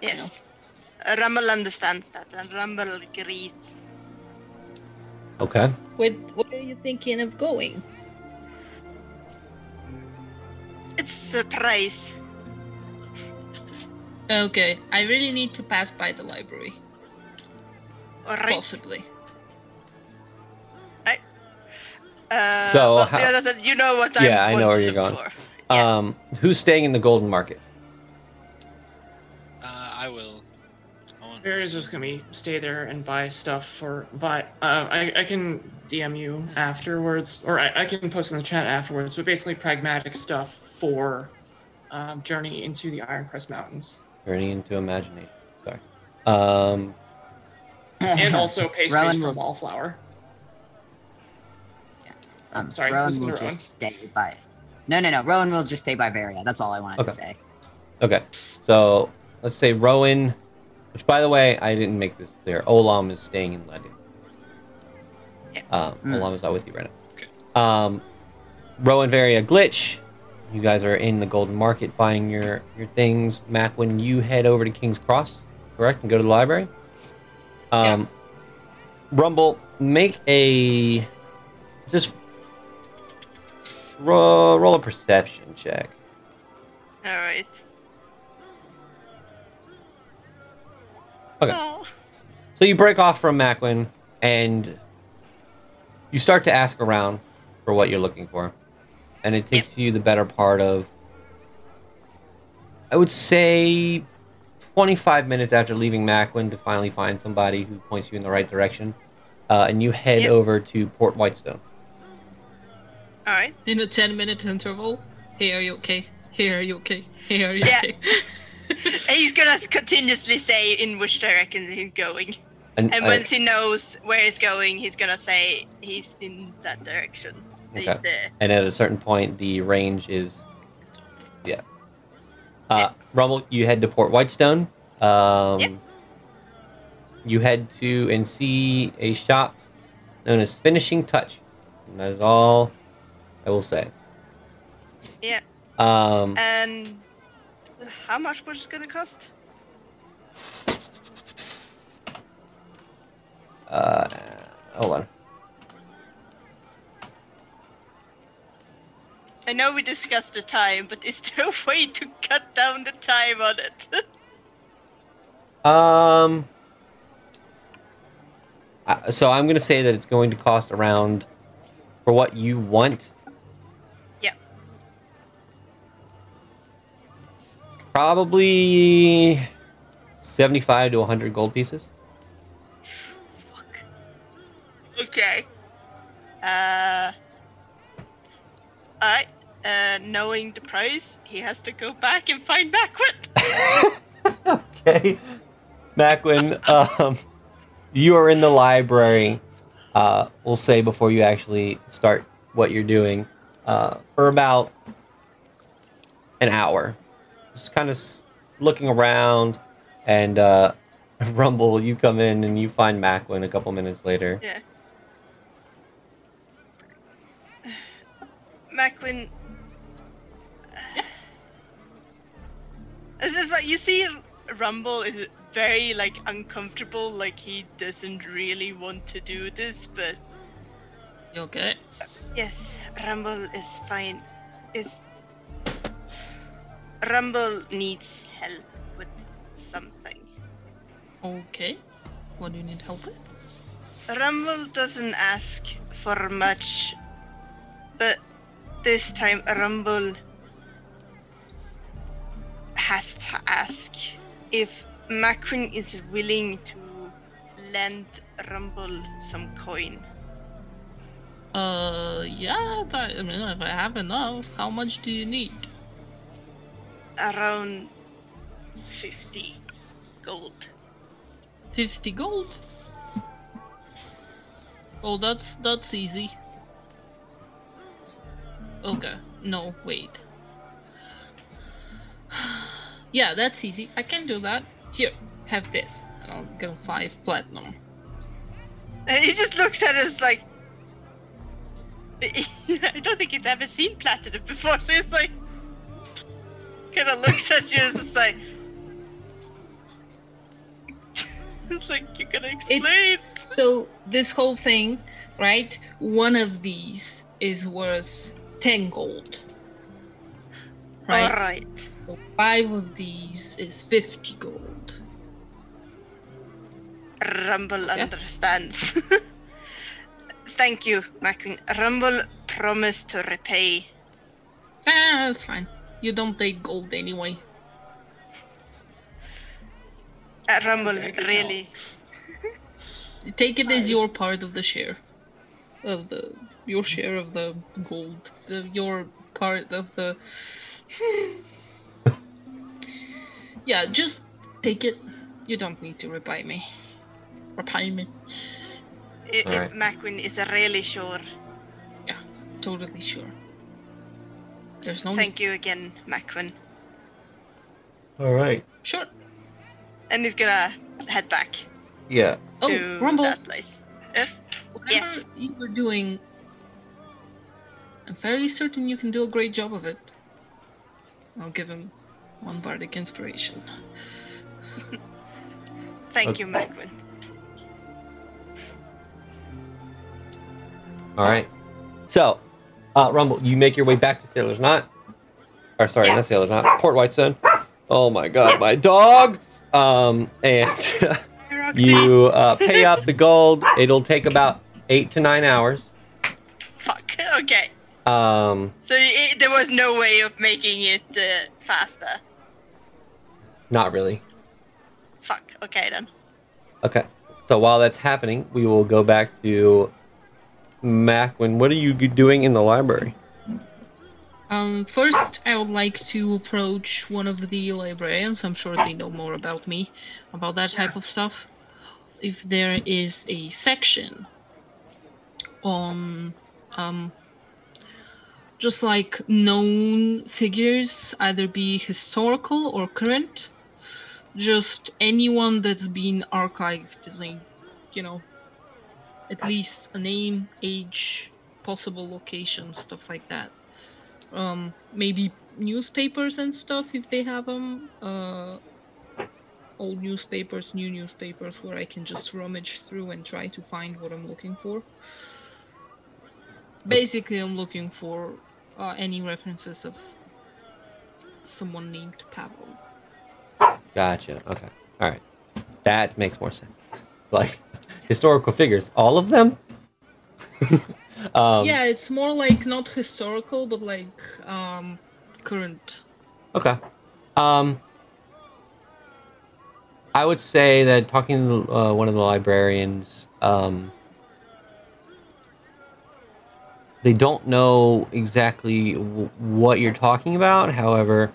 Yes. Uh, Rumble understands that, and Rumble agrees. okay. Where, where are you thinking of going? It's a surprise. Okay, I really need to pass by the library. Alright. Possibly. Uh, So, well, how- you know what I'm Yeah, I I know where you're going. Yeah. Um, who's staying in the Golden Market? I will. I want Varia's just gonna be stay there and buy stuff for Vi. Uh, I I can DM you afterwards, or I, I can post in the chat afterwards. But basically, pragmatic stuff for um, journey into the Iron Crest Mountains, Journey into imagination. Sorry. Um, and also [laughs] pastries Rowan from will s- Wallflower. Um, Sorry, Rowan listen will Rowan. just stay by. No, no, no. Rowan will just stay by Varia. That's all I wanted to Okay. say. okay. So let's say Rowan, which by the way, I didn't make this clear. Olam is staying in Ledin. Yeah. Um, Mm. Olam is not with you right Okay. now. Um, Rowan, Varia, Glitch. You guys are in the Golden Market buying your your things. Macwin, you head over to King's Cross, correct, and go to the library. Um, Rumble, make a just roll, roll a perception check. Alright. Okay. Oh. So you break off from Macwin and you start to ask around for what you're looking for. And it takes you the better part of, I would say, 25 minutes after leaving Macwin to finally find somebody who points you in the right direction. Uh, and you head Yep. over to Port Whitestone. Alright. In a 10 minute interval. Hey, are you okay? Hey, are you okay? Hey, are you Yeah. okay? [laughs] [laughs] He's gonna continuously say in which direction he's going. And, And uh, once he knows where he's going, he's gonna say he's in that direction. He's Okay. there. and at a certain point, the range is, yeah. Uh, Rumble, you head to Port Whitestone. Um, Yep. You head to and see a shop known as Finishing Touch. And that is all I will say. Yeah. Um, And how much was it gonna cost? uh, hold on. I know we discussed the time, but is there a way to cut down the time on it? [laughs] Um, uh, so I'm going to say that it's going to cost around, for what you want, probably 75 to 100 gold pieces. Fuck. Okay. Uh. Alright. Uh, knowing the price, he has to go back and find Macwin. [laughs] Okay. Macwin, um, you are in the library, uh, we'll say before you actually start what you're doing, uh, for about an hour. Just kind of looking around, and uh, [laughs] Rumble, you come in and you find Macwin a couple minutes later. Yeah. Macwin. [sighs] It's just like you see, Rumble is very like uncomfortable. Like he doesn't really want to do this, but You okay? yes, Rumble is fine. Is Rumble needs help with something. Okay. What do you need help with? Rumble doesn't ask for much, but this time Rumble has to ask if Macwin is willing to lend Rumble some coin. Uh, yeah. I, I mean, if I have enough, how much do you need? Around 50 gold. Fifty gold. Oh, that's that's easy. Okay. No, wait. [sighs] yeah, that's easy. I can do that. Here, have this. And I'll give him five platinum. And he just looks at us like. [laughs] I don't think he's ever seen platinum before, so he's like. Kind of looks at you and is like. [laughs] it's like, you're gonna explain. So this whole thing, right? One of these is worth ten gold. Right. Alright. So five of these is fifty gold. Rumble Yeah. understands. [laughs] Thank you, Macwin. Rumble promised to repay. Ah, that's fine. You don't take gold anyway. Uh, Rumble really. [laughs] Take it as your part of the share, of the your share of the gold, the your part of the. [laughs] yeah, just take it. You don't need to repay me. Repay me. If Alright. Macwin is really sure. Yeah, totally sure. There's no Thank you again, Macwin. All right. Sure. And he's gonna head back Yeah. Oh, Rumble. that place. Yes? Whatever Yes. you were doing, I'm fairly certain you can do a great job of it. I'll give him one bardic inspiration. [laughs] Thank Okay. you, Macwin. All right. So, uh, Rumble, you make your way back to Sailor's Knot. Or sorry, Yeah. not Sailor's Knot. Port Whitestone. Oh my God, my dog. Um, and [laughs] you uh, pay up the gold. It'll take about eight to nine hours. Fuck. Okay. Um, So i there was no way of making it uh, faster. not really. Fuck. Okay then. Okay. So while that's happening, we will go back to Macwin. What are you doing in the library? Um, first, I would like to approach one of the librarians. I'm sure they know more about me, about that type of stuff. If there is a section on, um, just like known figures, either be historical or current, just anyone that's been archived as a, you know, at least a name, age, possible location, stuff like that um maybe newspapers and stuff if they have them uh old newspapers new newspapers where i can just rummage through and try to find what i'm looking for basically i'm looking for uh, any references of someone named pavel Gotcha. Okay. All right. That makes more sense. Like historical figures, all of them. [laughs] um, yeah it's more like not historical but like um current Okay. Um I would say that talking to uh, one of the librarians, um, they don't know exactly w- what you're talking about. However,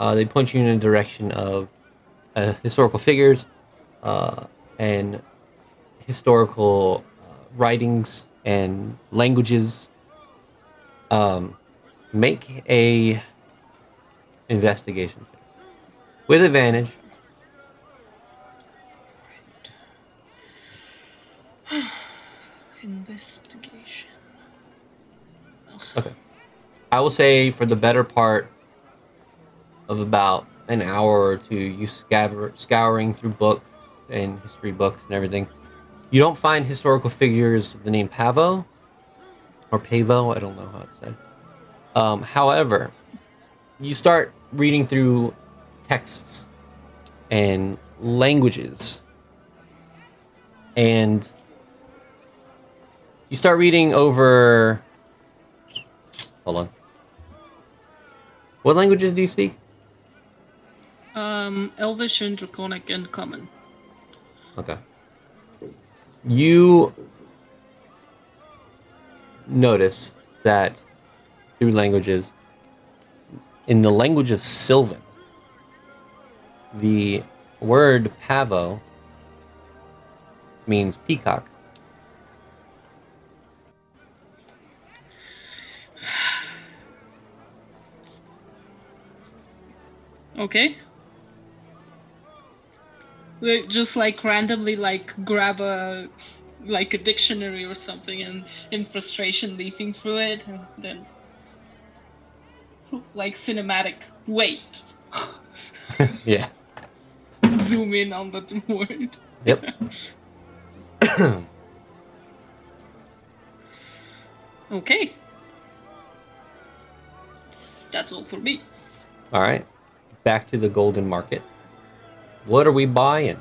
uh, they point you in a direction of uh, historical figures uh, and historical uh, writings and languages. Um, make a investigation with advantage. [sighs] Investigation. Okay. I will say for the better part of about an hour or two, you scour, scouring through books and history books and everything. You don't find historical figures of the name Pavo or Pavo. I don't know how it's said. Um, however, you start reading through texts and languages, and you start reading over. Hold on. What languages do you speak? Um, Elvish and Draconic and Common. Okay. You notice that through languages, in the language of Sylvan, the word pavo means peacock. Okay. They just like randomly like grab a like a dictionary or something and in frustration leafing through it and then like cinematic wait [laughs] yeah. zoom in on the word Yep. [laughs] okay that's all for me All right. Back to the golden market. What are we buying?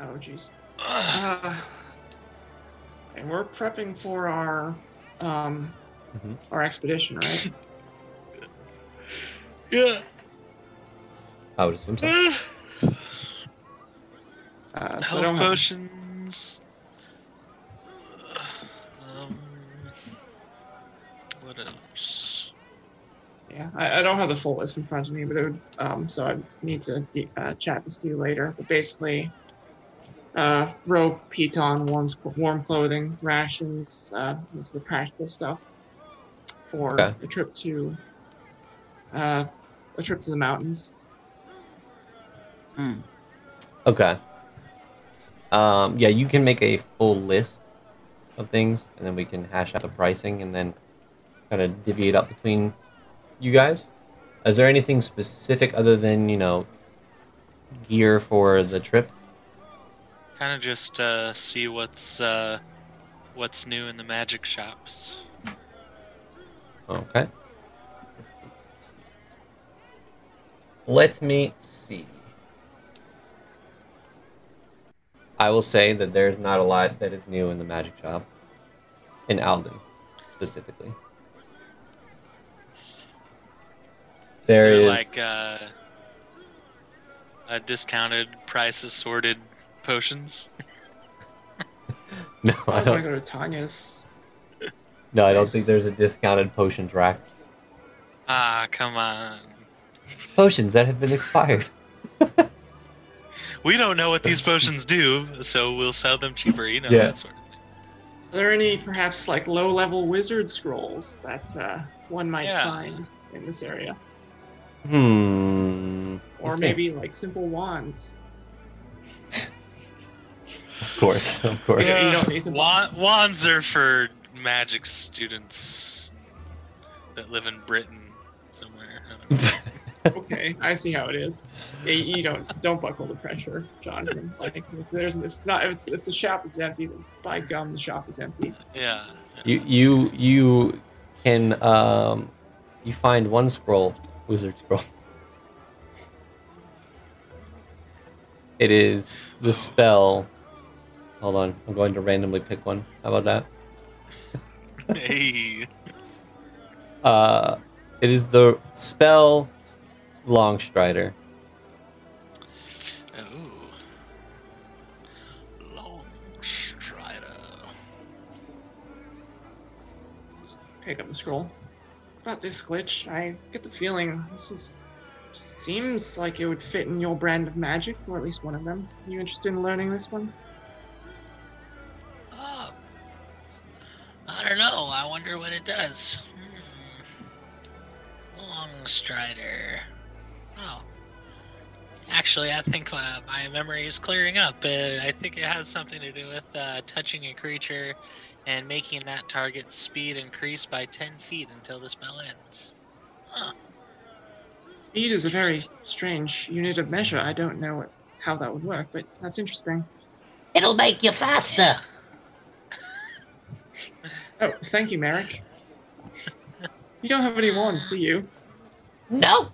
Oh, jeez. Uh, and we're prepping for our um Mhm. our expedition, right? Yeah. I would assume so. Uh, so Health don't have- potions. Um, what else? Yeah, I, I don't have the full list in front of me, but it would, um, so I need to de- uh, chat this to you later. But basically, uh, rope, piton, warm, warm clothing, rations. Uh, this is the practical stuff for Okay. a trip to uh, a trip to the mountains. Hmm. Okay. Um, yeah, you can make a full list of things, and then we can hash out the pricing, and then kind of divvy it up between you guys. Is there anything specific other than you know gear for the trip? Kind of just uh, see what's uh, what's new in the magic shops. Okay. Let me see. I will say that there's not a lot that is new in the magic shop. In Alden, specifically. There is there is- like uh, a discounted price assorted potions. [laughs] No, I I was gonna don't. go to Tanya's. [laughs] No, I don't think there's a discounted potions rack. Ah, come on. Potions that have been expired. [laughs] We don't know what these potions do, so we'll sell them cheaper. You know Yeah. that sort of. Thing. Are there any perhaps like low-level wizard scrolls that uh, one might Yeah. find in this area, Hmm. or Let's see. maybe like simple wands? Of course, [laughs] of course. Yeah. you don't need to- Wa- wands are for magic students that live in Britain somewhere. I [laughs] okay, I see how it is. Yeah, you you don't don't buckle the pressure, Jonathan. Like if there's if it's not if, it's, if the shop is empty, then by gum the shop is empty. yeah. You you you can um you find one scroll, wizard scroll. It is the spell. Hold on, I'm going to randomly pick one. How about that? Hey. Uh, it is the spell Longstrider. Ooh. Long Strider. Pick up the scroll. About this glitch, I get the feeling this is seems like it would fit in your brand of magic, or at least one of them. Are you interested in learning this one? Oh. I don't know. I wonder what it does. Hmm. Long Strider. Oh. Actually, I think uh, my memory is clearing up. Uh, I think it has something to do with uh, touching a creature and making that target's speed increase by 10 feet until the spell ends. Huh. Speed is a very strange unit of measure. I don't know what, how that would work, but that's interesting. It'll make you faster. Oh, thank you, Merrick. You don't have any wands, do you? No.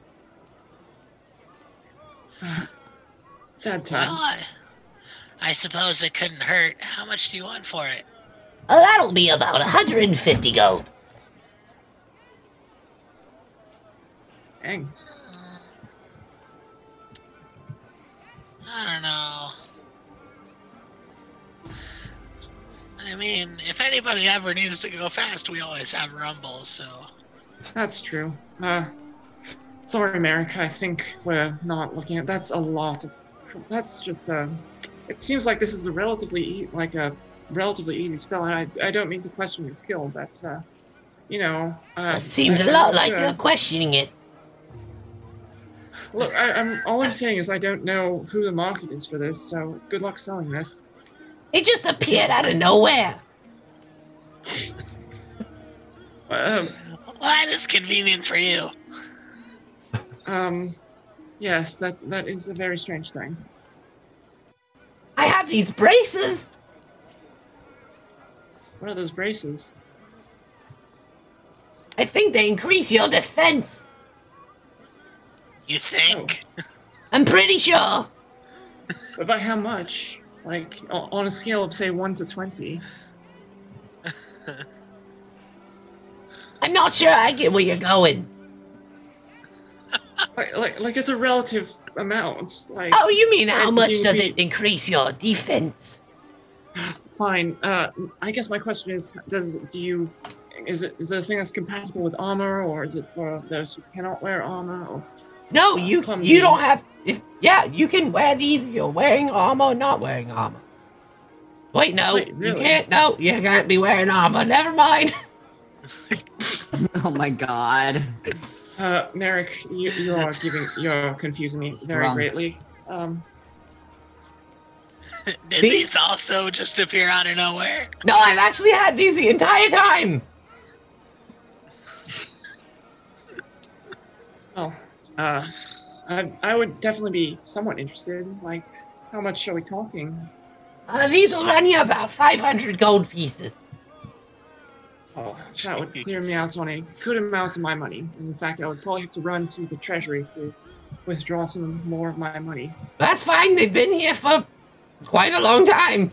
[sighs] Sad Well, times. I, I suppose it couldn't hurt. How much do you want for it? Uh, that'll be about 150 gold. Dang. I don't know. I mean, if anybody ever needs to go fast, we always have Rumble, so. That's true. Uh, sorry, Merrick. I think we're not looking at. That's a lot of. That's just uh. It seems like this is a relatively e- like a relatively easy spell, and I, I don't mean to question your skill. But uh, you know. Uh, It seems I- a lot I'm like not you're questioning it. Look, I, I'm all I'm saying is I don't know who the market is for this. So good luck selling this. It just appeared out of nowhere. [laughs] Um, Well, that is convenient for you. um, yes, that that is a very strange thing. I have these braces. What are those braces? I think they increase your defense. You think? Oh. I'm pretty sure. But by how much? Like on a scale of say one to twenty. [laughs] I'm not sure I get where you're going. [laughs] Like, like, like it's a relative amount. Like, Oh, you mean how much does you- it increase your defense? [laughs] Fine. Uh, I guess my question is: Does do you is it is it a thing that's compatible with armor, or is it for those who cannot wear armor? Or No, you Come you here. don't have. If yeah, you can wear these if you're wearing armor or not wearing armor. Wait, no, Wait, you can't. No, you can't be wearing armor. Never mind. [laughs] oh my god. uh, Merrick, you, you are giving you're confusing me very Drunk. greatly. Um, [laughs] Did Me? these also just appear out of nowhere? No, I've actually had these the entire time. oh, uh, I I would definitely be somewhat interested. Like, how much are we talking? Uh, these will run you about 500 gold pieces. Oh, that would clear me out on a good amount of my money. In fact, I would probably have to run to the treasury to withdraw some more of my money. That's fine. They've been here for quite a long time.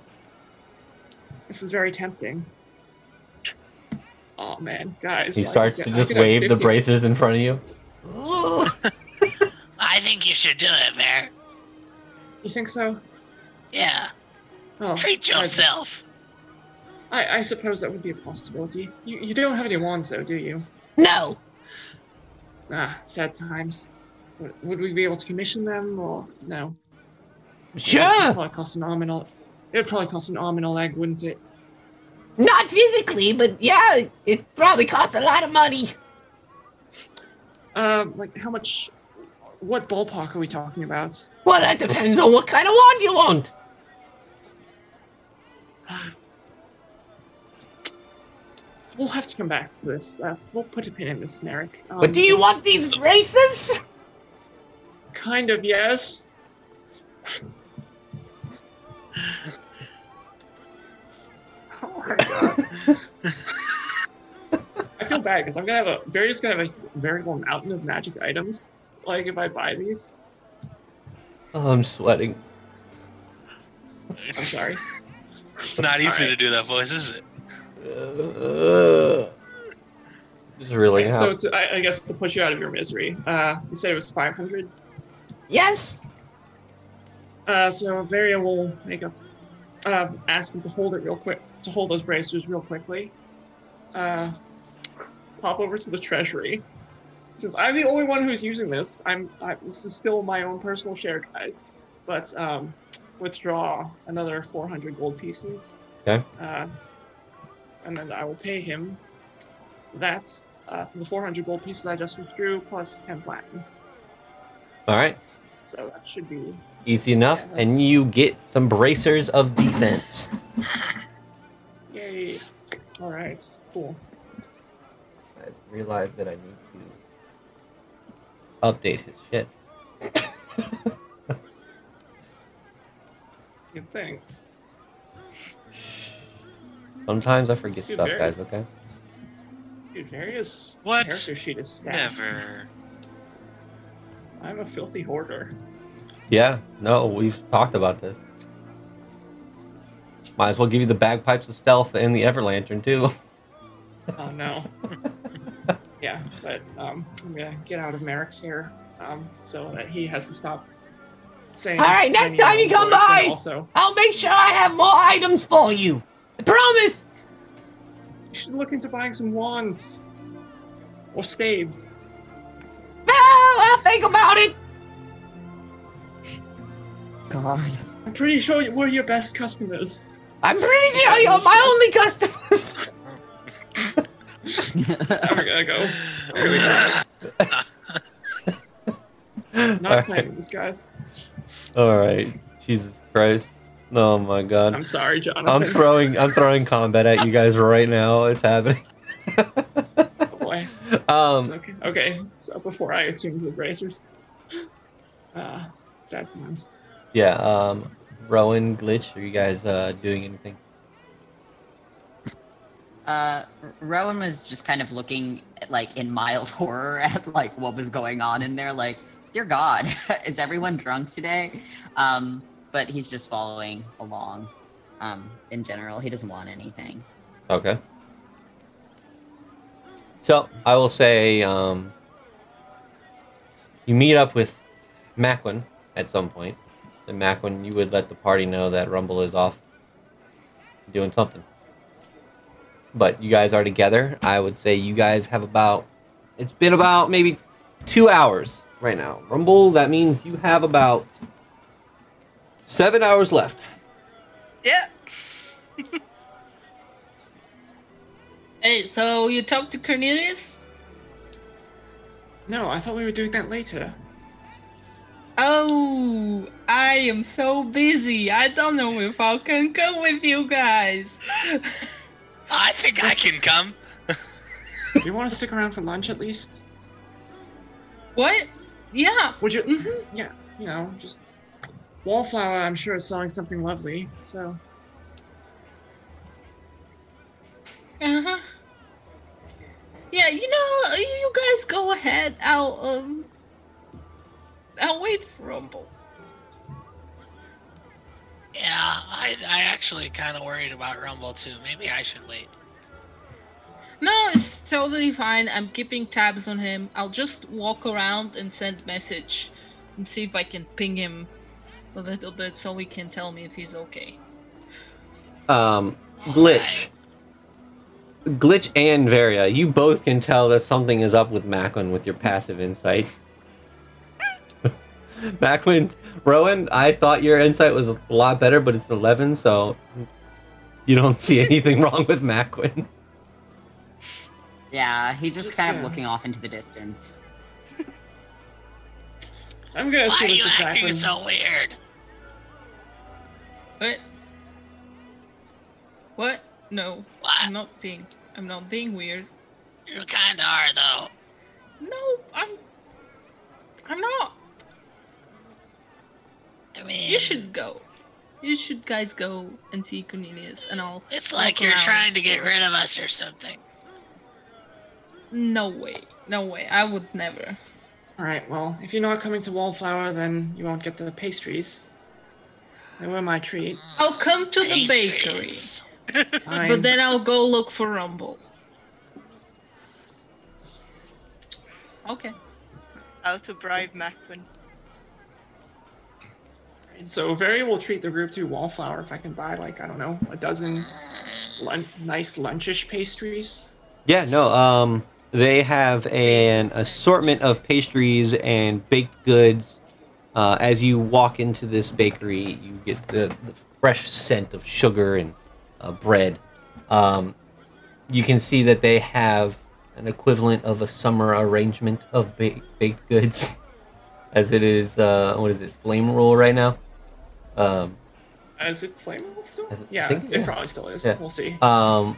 This is very tempting. Oh man, guys! He like, starts to just wave the braces in front of you. Ooh. [laughs] I think you should do it, Bear. You think so? Yeah. Oh, Treat yourself. I, I suppose that would be a possibility. You, you don't have any wands, though, do you? No. Ah, sad times. Would, would we be able to commission them, or no? Sure. probably cost an arm and a. It would probably cost an arm and a leg, wouldn't it? Not physically, but yeah, it probably costs a lot of money. Um, like how much? What ballpark are we talking about? Well, that depends on what kind of wand you want. [sighs] We'll have to come back to this. Uh, we'll put a pin in this, Merrick. Um, But do you want these braces? Kind of, yes. Oh my god. [laughs] I feel bad because I'm gonna have a very just gonna have a veritable mountain of magic items. Like if I buy these. Oh, I'm sweating. I'm sorry. It's not easy Alright. to do that voice, is it? Uh, Just really. So how- to, I, I guess to push you out of your misery, uh, you said it was 500. Yes. Uh, so Varia will make a uh, ask him to hold it real quick, to hold those bracers real quickly. Uh, pop over to the treasury. Since I'm the only one who's using this, I'm I, this is still my own personal share, guys. But um, withdraw another 400 gold pieces. Okay. Uh, and then I will pay him. That's uh, the 400 gold pieces I just withdrew plus 10 platinum. All right. So that should be Easy enough, Yeah, and you get some bracers of defense. [laughs] yay. All right, cool. I realized that I need to update his shit. [laughs] Good thing. Sometimes I forget Dude, stuff, very- guys. Okay. Dude, Varia's What? character sheet is stacked. Never. I'm a filthy hoarder. Yeah. No, we've talked about this. Might as well give you the bagpipes of stealth and the Ever Lantern too. [laughs] Oh no. [laughs] yeah, but um, I'm gonna get out of Merrick's hair, um, so that he has to stop saying. All right, next time you come by. also I'll make sure I have more items for you. I promise. you should look into buying some wands or staves. No, I'll think about it. God. I'm pretty sure we're your best customers. I'm pretty sure you're my only customers. Now we're gonna go. Here we go. Not playing this, guys. All right. Jesus Christ. Oh my God. I'm sorry, Jonathan. I'm throwing I'm throwing combat at you guys right now. It's happening. [laughs] Oh boy. Um okay. Okay. So before I assume the bracers. Uh, sad times. Yeah, um Rowan, Glitch, are you guys uh doing anything? Uh, Rowan was just kind of looking like in mild [laughs] horror at like what was going on in there. Like, dear God, [laughs] is everyone drunk today? Um, but he's just following along. Um, in general, he doesn't want anything. Okay. So I will say um you meet up with Macwin at some point. And Macwin you would let the party know that Rumble is off doing something. But you guys are together. I would say you guys have about it's been about maybe two hours right now. Rumble, that means you have about seven hours left. Yeah. [laughs] Hey, so you talked to Cornelius? No, I thought we were doing that later. Oh, I am so busy. I don't know if I can come with you guys. I think I can come. [laughs] You want to stick around for lunch at least? what? Yeah. Would you? Mm-hmm. Yeah, you know, just Wallflower. I'm sure is selling something lovely. So Uh huh. Yeah, you know, you guys go ahead. I'll um, I'll wait for Rumble. Yeah, I, I actually kind of worried about Rumble too. Maybe I should wait. No, it's totally fine. I'm keeping tabs on him. I'll just walk around and send message and see if I can ping him a little bit so he can tell me if he's okay. Um, glitch. Glitch and Varia, you both can tell that something is up with Macwin with your passive insight. [laughs] Macwin, Rowan, I thought your insight was a lot better, but it's 11, so you don't see anything wrong with Macwin. Yeah, he just, Just, kind of looking off into the distance. I'm gonna see this. Why assume are it's you acting so weird? What? What? No, What? I'm not being. I'm not being weird. You kind of are, though. No, I'm. I'm not. I mean, You should go. You should guys go and see Cornelius, and I'll. It's like you're trying to get rid of us or something. No way. No way. I would never. All right. Well, if you're not coming to Wallflower, then you won't get the pastries. They were my treat. I'll come to the bakery, but then I'll go look for Rumble. Okay. How to bribe Macwin. So Varia will treat the group to wallflower if I can buy like I don't know a dozen lun- nice lunchish pastries. Yeah, no. Um, they have an assortment of pastries and baked goods. Uh, as you walk into this bakery, you get the, the fresh scent of sugar and uh, bread. Um, you can see that they have an equivalent of a summer arrangement of ba- baked goods, [laughs] as it is. Uh, what is it? Flame roll right now. Um, Is it flammable still? Th- Yeah, think- it yeah. probably still is. Yeah. We'll see. Um,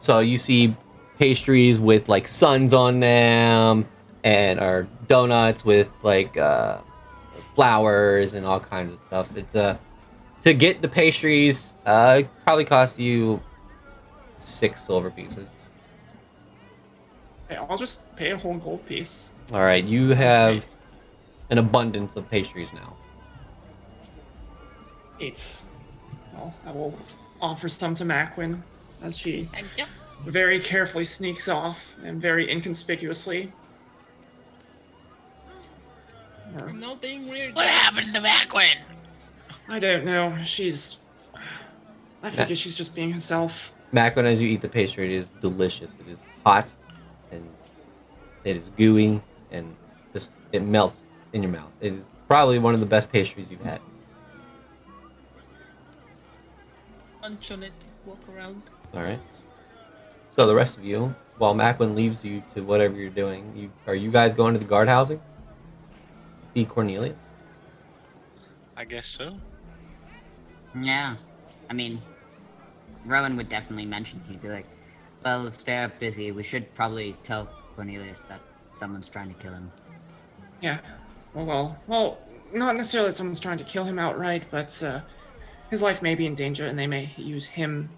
so you see pastries with like suns on them, and or donuts with like uh, flowers and all kinds of stuff. It's uh to get the pastries. Uh, it probably cost you six silver pieces. Okay, I'll just pay a whole gold piece. All right, you have an abundance of pastries now. Eight. Well, I will offer some to Macwin as she Thank you. very carefully sneaks off and very inconspicuously. Or- I'm not being weird. What happened to Macwin? I don't know. She's. I figure she's just being herself. Macwin, as you eat the pastry, it is delicious. It is hot, and it is gooey, and just it melts in your mouth. It is probably one of the best pastries you've had. Munch on it. Walk around. All right. So the rest of you, while Macwin leaves you to whatever you're doing, you are you guys going to the guard housing? See Cornelia. I guess so. Yeah. I mean, Rowan would definitely mention, he'd be like, well, if they're busy, we should probably tell Cornelius that someone's trying to kill him. Yeah. Well, well, well. Not necessarily someone's trying to kill him outright, but uh, his life may be in danger, and they may use him.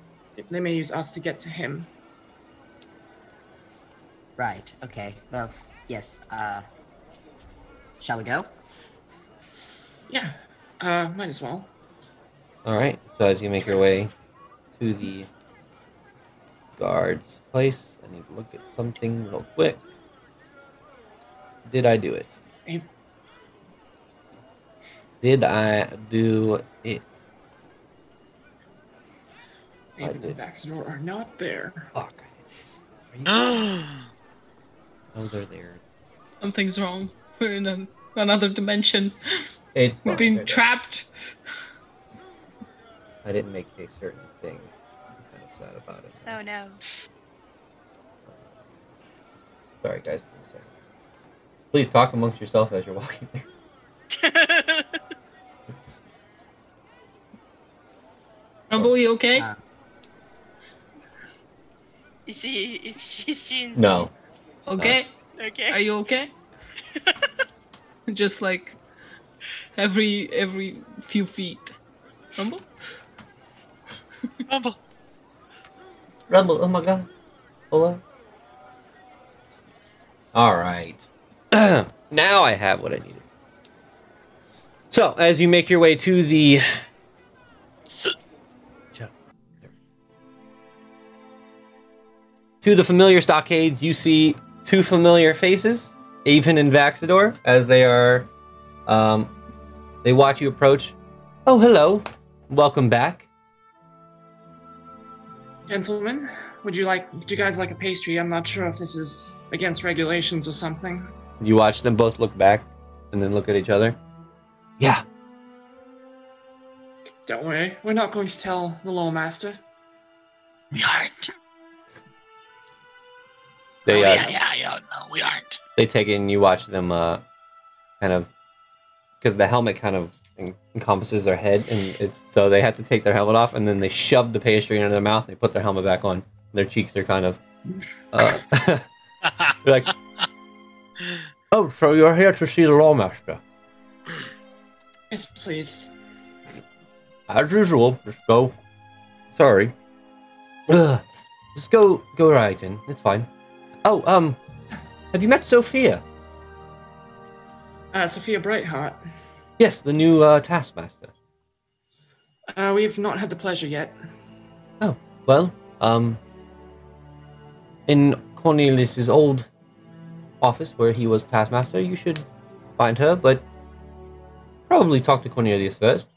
They may use us to get to him. Right, okay. Well, yes, uh. Shall we go? Yeah. Uh, might as well. All right. So as you make your way to the guard's place, I need to look at something real quick. Did I do it? Hey, Did I do it? I Haven and. Baxter are not there. Fuck. Are [gasps] oh, they're there. Something's wrong. We're in an, another dimension. It's We've fine, been they're there. trapped. I didn't make a certain thing. I'm kind of sad about it. Oh no. Sorry, guys. Give me a second. Please talk amongst yourself as you're walking there. [laughs] Rumble, you okay? Uh, Is he? Is she? Is she? No. okay. Uh, okay. Are you okay? [laughs] Just like every every few feet. Rumble? Rumble. Rumble, oh my god. Hello? Alright. [clears throat] now I have what I needed. So, as you make your way to the. To the familiar stockades, you see two familiar faces, Avon and Vaxador, as they are. Um, they watch you approach. Oh, hello. Welcome back. Gentlemen, would you like? Would you guys like a pastry? I'm not sure if this is against regulations or something. You watch them both look back and then look at each other. Yeah. Don't worry, we're not going to tell the law master. We aren't. They oh, uh, yeah, yeah, yeah. No, we aren't. they take it and you watch them uh kind of because the helmet kind of en- encompasses their head and it's so they have to take their helmet off and then they shove the pastry into their mouth. They put their helmet back on. Their cheeks are kind of uh, they're [laughs] like, [laughs] oh, so you're here to see the lawmaster. Yes, please. As usual, just go. Sorry. Ugh. Just go, go right in. It's fine. Oh, um, have you met Sophia? Uh, Sophia Brightheart. Yes, the new uh, taskmaster. Uh, we've not had the pleasure yet. Oh, well, um, in Cornelius's old office where he was taskmaster, you should find her, but probably talk to Cornelius first.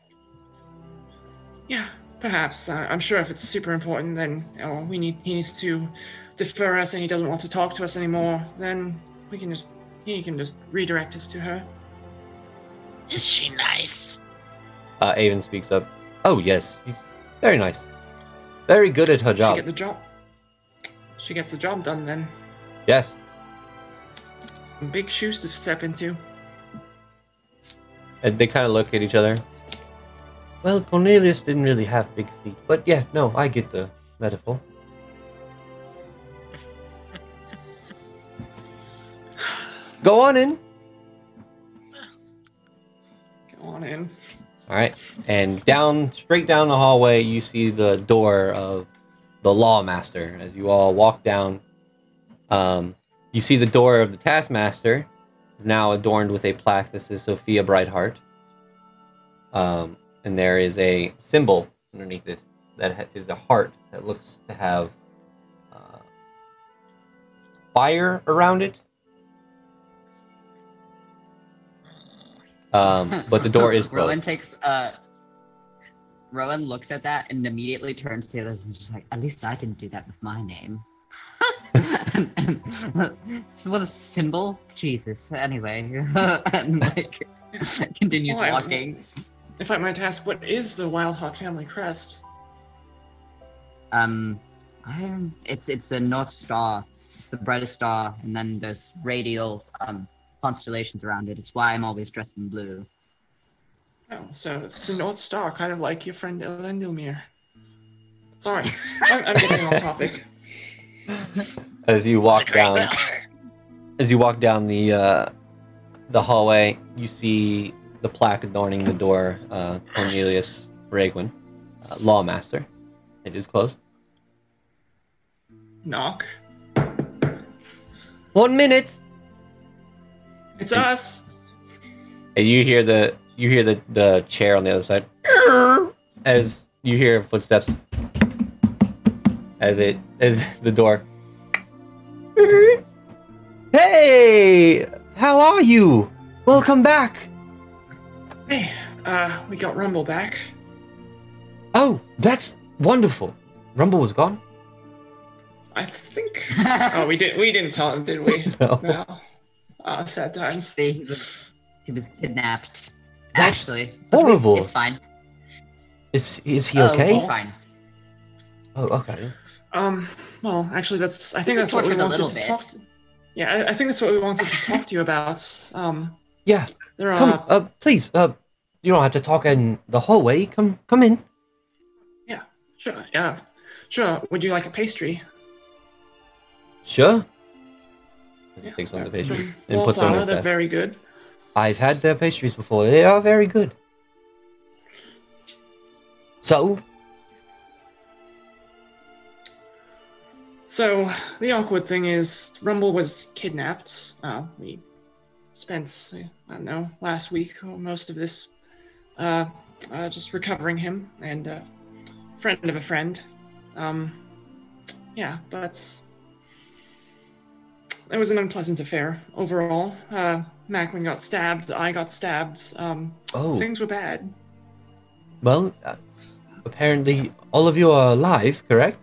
Yeah, perhaps. Uh, I'm sure if it's super important, then oh, we need he needs to defer us, and he doesn't want to talk to us anymore. Then we can just he can just redirect us to her. Is she nice? Uh, Avon speaks up. Oh, yes, she's very nice. Very good at her She job. get the job. She gets the job done then. Yes. Big shoes to step into. And they kind of look at each other. Well, Cornelius didn't really have big feet, but yeah, no, I get the metaphor. Go on in. Go on in. All right, and down, straight down the hallway, you see the door of the lawmaster. As you all walk down, um, you see the door of the taskmaster, now adorned with a plaque that says Sophia Brightheart. Um, and there is a symbol underneath it that ha- is a heart that looks to have uh, fire around it. Um, [laughs] but the door is closed. Rowan takes uh Rowan looks at that and immediately turns to the others and just like, at least I didn't do that with my name. and, and, so what a symbol? Jesus. Anyway. [laughs] and like [laughs] continues Well, I- walking. If I might ask, what is the Wildheart family crest? Um I'm. it's it's the North Star. It's the brightest star, and then there's radial um constellations around it. It's why I'm always dressed in blue. Oh, so it's the North Star, kind of like your friend Elendilmir. Sorry, [laughs] I'm, I'm getting off topic. As you walk down, color. as you walk down the uh, the hallway, you see the plaque adorning the door. Uh, Cornelius Ragwin, uh, lawmaster. It is closed. Knock. One minute, It's us. and you hear the you hear the the chair on the other side. As you hear footsteps, as it as the door. Hey, how are you? Welcome back. Hey, uh, we got Rumble back. Oh, that's wonderful. Rumble was gone. I think. oh, we did. We didn't tell him, did we? [laughs] No. No. Uh, sad times. See, he was he was kidnapped. That's Actually, horrible. It's fine. Is is he Oh, okay? He's fine. Oh, okay. Um. Well, actually, that's. I think He that's what we wanted to bit. talk. To, yeah, I, I think that's what we wanted to talk to you about. Um. Yeah. There are. Come, uh, please. Uh, you don't have to talk in the hallway. Come, come in. Yeah. Sure. Yeah. Sure. Would you like a pastry? Sure. He takes one of the pastries and puts it on Wallflower, his They're desk. very good. I've had their pastries before. They are very good. So, So the awkward thing is, Rumble was kidnapped. Uh, we spent, I don't know, last week or most of this, uh, uh, just recovering him and uh, friend of a friend. Um, yeah, but it was an unpleasant affair overall. Uh, Macwin got stabbed. I got stabbed. Um, oh, Things were bad. well, uh, apparently all of you are alive, correct?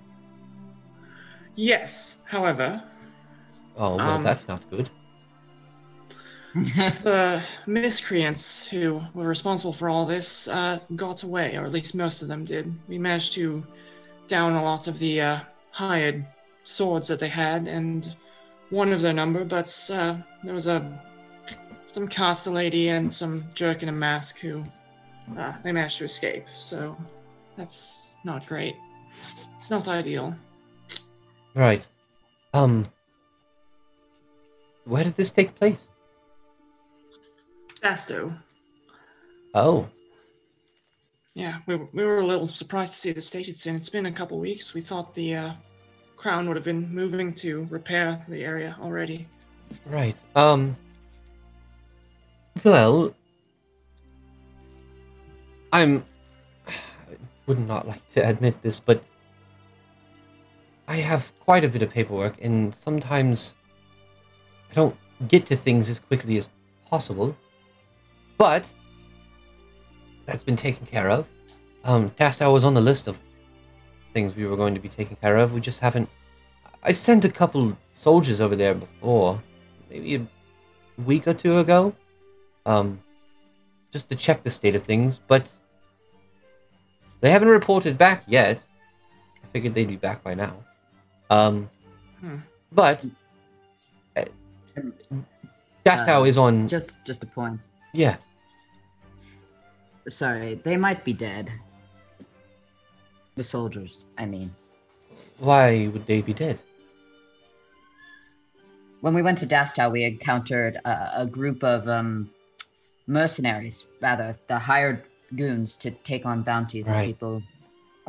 Yes, however, Oh, well, Um, that's not good. [laughs] the miscreants who were responsible for all this uh, got away, or at least most of them did. We managed to down a lot of the uh, hired swords that they had, and one of their number, but uh, there was a some Costa lady and some jerk in a mask who uh, they managed to escape. So that's not great. It's not ideal. Right. Um, where did this take place? Dastow. Oh, Yeah, we, were- we were a little surprised to see the state it's in. It's been a couple weeks. We thought the uh, crown would have been moving to repair the area already. right. Um, well, I'm. I would not like to admit this, but I have quite a bit of paperwork, and sometimes I don't get to things as quickly as possible. But that's been taken care of. Um, Dastow was on the list of things we were going to be taking care of. We just haven't. I sent a couple soldiers over there before, maybe a week or two ago, um, just to check the state of things, but they haven't reported back yet. I figured they'd be back by now. Um, Hmm. but uh, Dastow Uh, is on. Just just a point. yeah, Sorry, they might be dead. The soldiers, I mean. why would they be dead? When we went to Dastow, we encountered a, a group of um, mercenaries, rather, the hired goons to take on bounties on Right. people.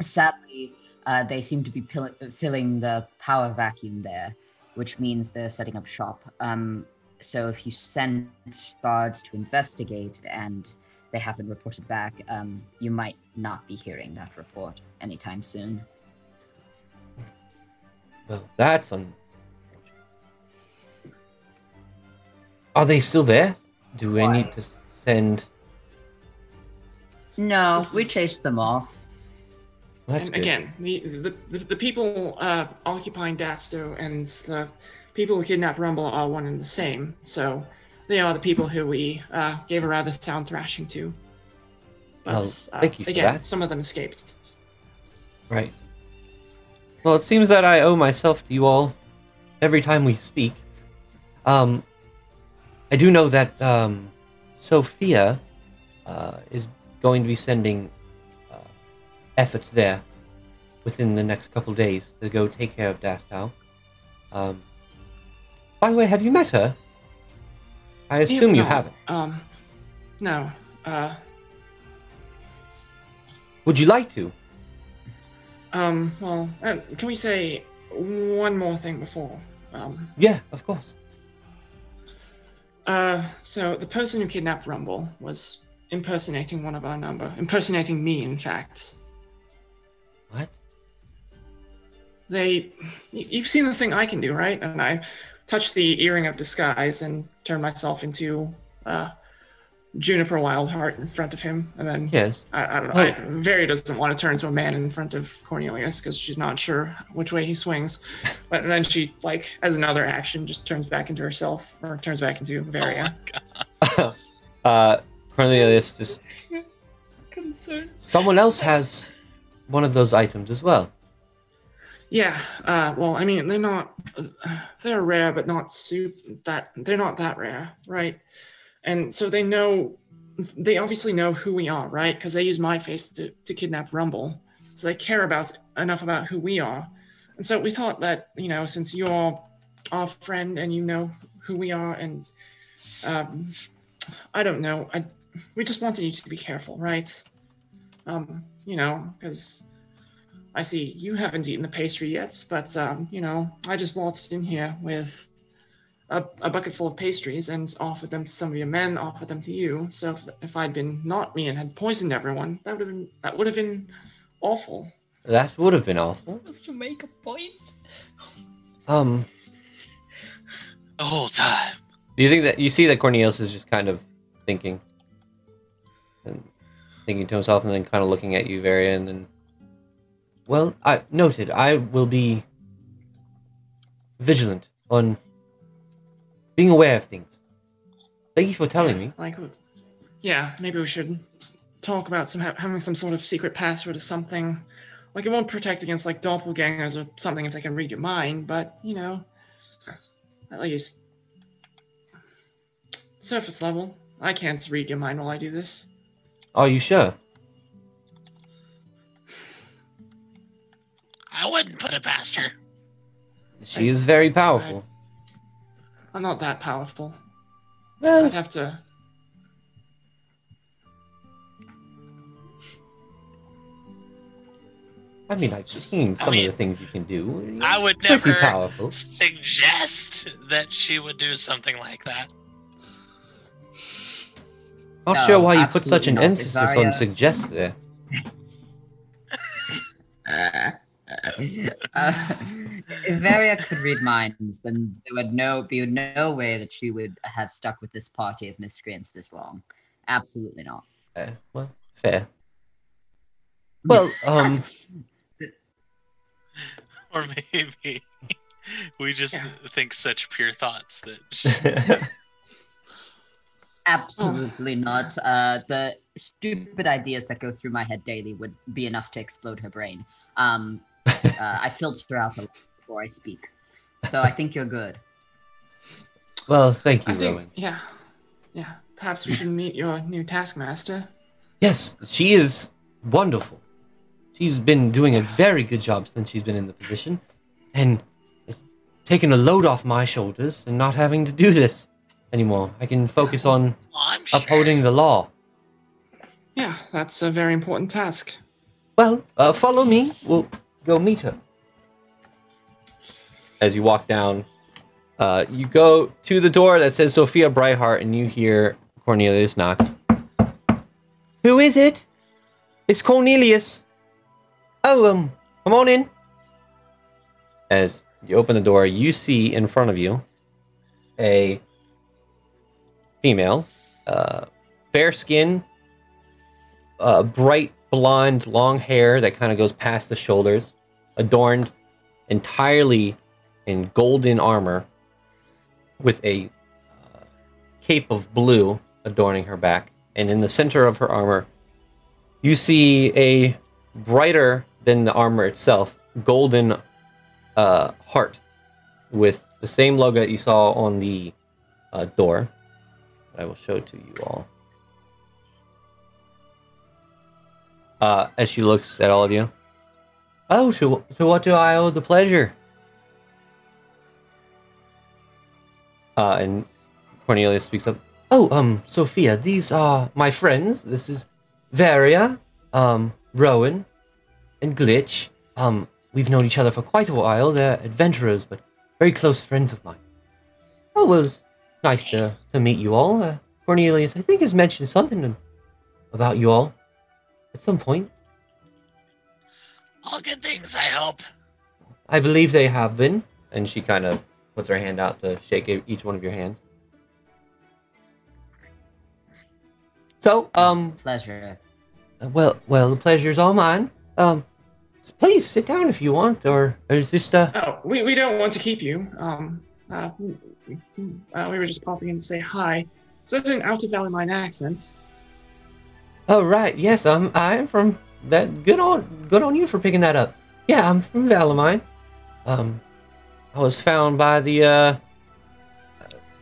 Sadly, uh, they seem to be pill- filling the power vacuum there, which means they're setting up shop. Um, so if you send guards to investigate and they haven't reported back, um, you might not be hearing that report anytime soon. Well, that's un. Are they still there? Do I need to send? No, we chased them off. That's and good. again, the, the the the people uh, occupying Dastow and the people who kidnapped Rumble are one and the same. So they are the people who we uh, gave a rather sound thrashing to. But Well, thank you uh, again, that. some of them escaped. Right. Well, it seems that I owe myself to you all every time we speak. Um, I do know that um, Sophia uh, is going to be sending uh, efforts there within the next couple days to go take care of Dastow. Um, by the way, have you met her? I assume you No, haven't. Um, no. Uh, Would you like to? um, well, uh, can we say one more thing before? Um, Yeah, of course. Uh, so the person who kidnapped Rumble was impersonating one of our number, impersonating me, in fact. What? They, you've seen the thing I can do, right? And I touched the earring of disguise and turn myself into uh, Juniper Wildheart in front of him, and then Yes. I, I don't know. Oh. I, Varia doesn't want to turn into a man in front of Cornelius because she's not sure which way he swings. But then she, like, as another action, just turns back into herself or turns back into Varia. [laughs] uh, Cornelius just [laughs] Concern. Someone else has one of those items as well. Yeah, uh, well, I mean, they're not, they're rare, but not that, they're not that rare, right? And so they know, they obviously know who we are, right? Because they use my face to, to kidnap Rumble. So they care about, enough about who we are. And so we thought that, you know, since you're our friend and you know who we are and, um, I don't know, I, we just wanted you to be careful, right? Um, you know, because I see you haven't eaten the pastry yet, but um, you know, I just waltzed in here with a, a bucket full of pastries and offered them to some of your men, offered them to you. So if, if I'd been not me and had poisoned everyone, that would have been that would have been awful. That would have been awful. Just to make a point. Um, The whole time. do you think that you see that Cornelius is just kind of thinking and thinking to himself, and then kind of looking at you, Varian, and then, well, I noted. I will be vigilant on being aware of things. Thank you for telling me. Like, yeah, maybe we should talk about some having some sort of secret password or something. Like, it won't protect against like doppelgangers or something if they can read your mind, but you know, at least surface level. I can't read your mind while I do this. Are you sure? I wouldn't put it past her. She is very powerful. I'm not that powerful. Well, I'd have to. I mean, I've seen I some mean, of the things you can do. I would never powerful. suggest that she would do something like that. Not No, sure why you put such an not. emphasis Varia- on suggest there. [laughs] Uh, uh, [laughs] if Varia could read minds, then there would no be no way that she would have stuck with this party of miscreants this long. Absolutely not. Uh, well, fair. [laughs] Well, um, [laughs] Or maybe we just Yeah. think such pure thoughts that Absolutely not. Uh, the stupid ideas that go through my head daily would be enough to explode her brain. Um, uh, I filter out a lot before I speak, so I think you're good. well, thank you, I think, yeah, yeah. Perhaps we should meet your new taskmaster. Yes, she is wonderful. She's been doing a very good job since she's been in the position, and it's taken a load off my shoulders and not having to do this anymore. I can focus on Well, sure. upholding the law. Yeah, that's a very important task. Well, uh, follow me. We'll go meet her. As you walk down, uh, you go to the door that says Sophia Brightheart, and you hear Cornelius knock. Who is it? It's Cornelius. Oh, um, come on in. As you open the door, you see in front of you a female, uh, fair skin, uh, bright blonde, long hair that kind of goes past the shoulders, adorned entirely in golden armor, with a uh, cape of blue adorning her back. And in the center of her armor, you see a brighter than the armor itself golden uh, heart with the same logo that you saw on the uh, door. I will show to you all. Uh, as she looks at all of you. Oh, to, to what do I owe the pleasure? Uh, and Cornelius speaks up. Oh, um, Sophia, these are my friends. This is Varia, um, Rowan, and Glitch. Um, we've known each other for quite a while. They're adventurers, but very close friends of mine. Oh, well, it's nice to, to meet you all. Uh, Cornelius, I think, has mentioned something about you all at some point. All good things, I hope. I believe they have been. And she kind of puts her hand out to shake e- each one of your hands. So, um, Pleasure. well, well, the pleasure's all mine. Um, please sit down if you want, or, or is this uh? Oh, we, we don't want to keep you. Um, uh, uh, we were just popping in to say hi. Such an out of Valamine accent. Oh right, yes, I'm I'm from that. Good on good on you for picking that up. Yeah, I'm from Valamine. Um, I was found by the. uh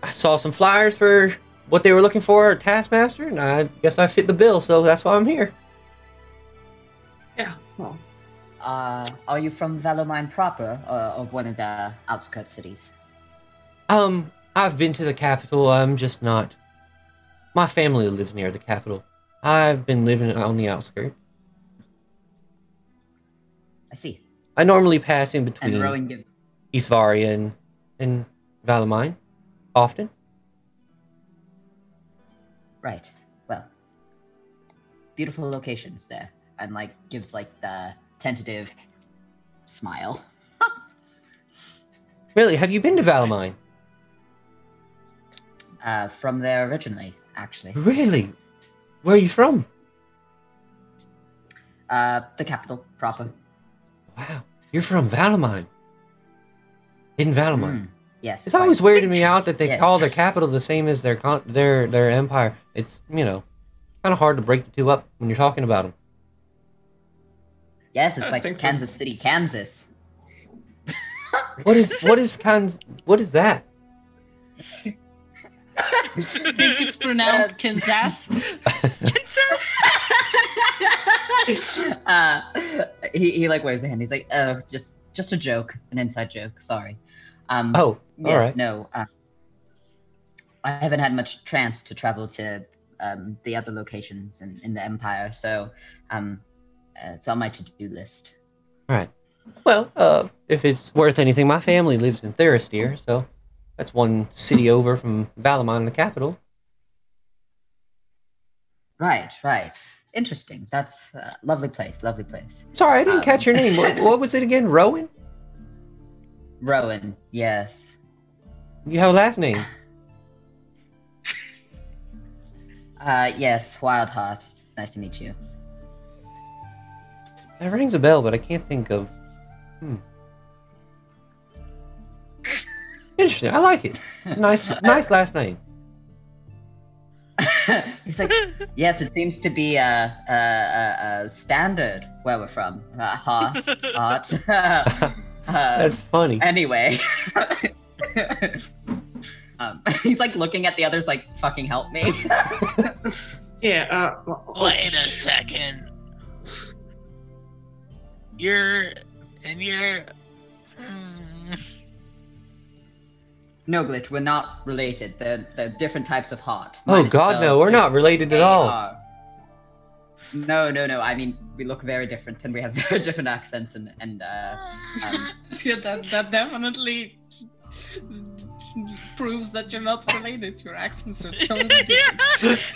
I saw some flyers for what they were looking for at Taskmaster, and I guess I fit the bill, so that's why I'm here. Yeah, well, Uh, are you from Valamine proper, or, or one of the outskirts cities? Um, I've been to the capital. I'm just not. My family lives near the capital. I've been living on the outskirts. I see. I normally pass in between And Rowan give East Varia and, and Valamine often. right. Well, beautiful locations there, and like gives like the tentative smile. [laughs] Really, have you been to Valamine? Uh, from there originally, actually. Really? Where are you from? Uh, the capital proper. Wow, you're from Valamine. In Valamine. Mm, yes. It's quite. always weirded me out that they Yes. call their capital the same as their con- their their empire. It's you know kind of hard to break the two up when you're talking about them. Yes, it's I like Kansas City, Kansas. What is [laughs] what is Kansas? what is that? [laughs] I think it's pronounced Kansas. [laughs] uh, he, he like waves a hand. He's like, "Oh, just just a joke, an inside joke. Sorry." Um, Oh, yes, all right. no. Uh, I haven't had much chance to travel to um, the other locations in, in the Empire, so um, uh, it's on my to-do list. Right. Well, uh, if it's worth anything, my family lives in Tharisteer, so that's one city over from Valamine, the capital. Right, right. Interesting. That's a lovely place. Lovely place. Sorry, I didn't Um, catch your name. What, [laughs] what was it again? Rowan? Rowan. Yes. You have a last name. [laughs] Uh, yes. Wildheart. It's nice to meet you. That rings a bell, but I can't think of. Hmm. Interesting. I like it. Nice, [laughs] nice last name. [laughs] He's like, yes, it seems to be a uh, uh, uh, standard where we're from. Uh, heart, heart. uh, [laughs] That's funny. anyway. um, he's like looking at the others, like, fucking help me. Yeah. Uh. well, Wait a second. You're and you're. Hmm. No, Glitch, we're not related. They're, they're different types of heart. Oh Mine is God, no, we're not related at all. A-R. No, no, no. I mean, we look very different, and we have [laughs] very different accents, and and uh, um, [laughs] Yeah, that, that definitely proves that you're not related. Your accents are totally [laughs] different.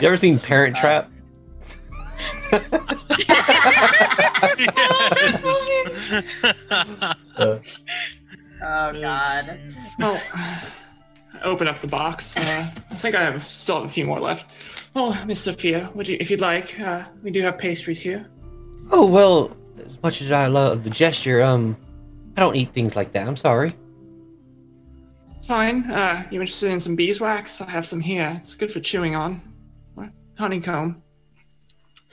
You ever seen Parent Trap? [laughs] Oh God. Well, I open up the box. Uh, I think I have still have a few more left. Well, Miss Sophia, would you, if you'd like, uh, we do have pastries here. oh well, as much as I love the gesture, um, I don't eat things like that. I'm sorry. Fine. Uh, you interested in some beeswax? I have some here. It's good for chewing on. What? Honeycomb.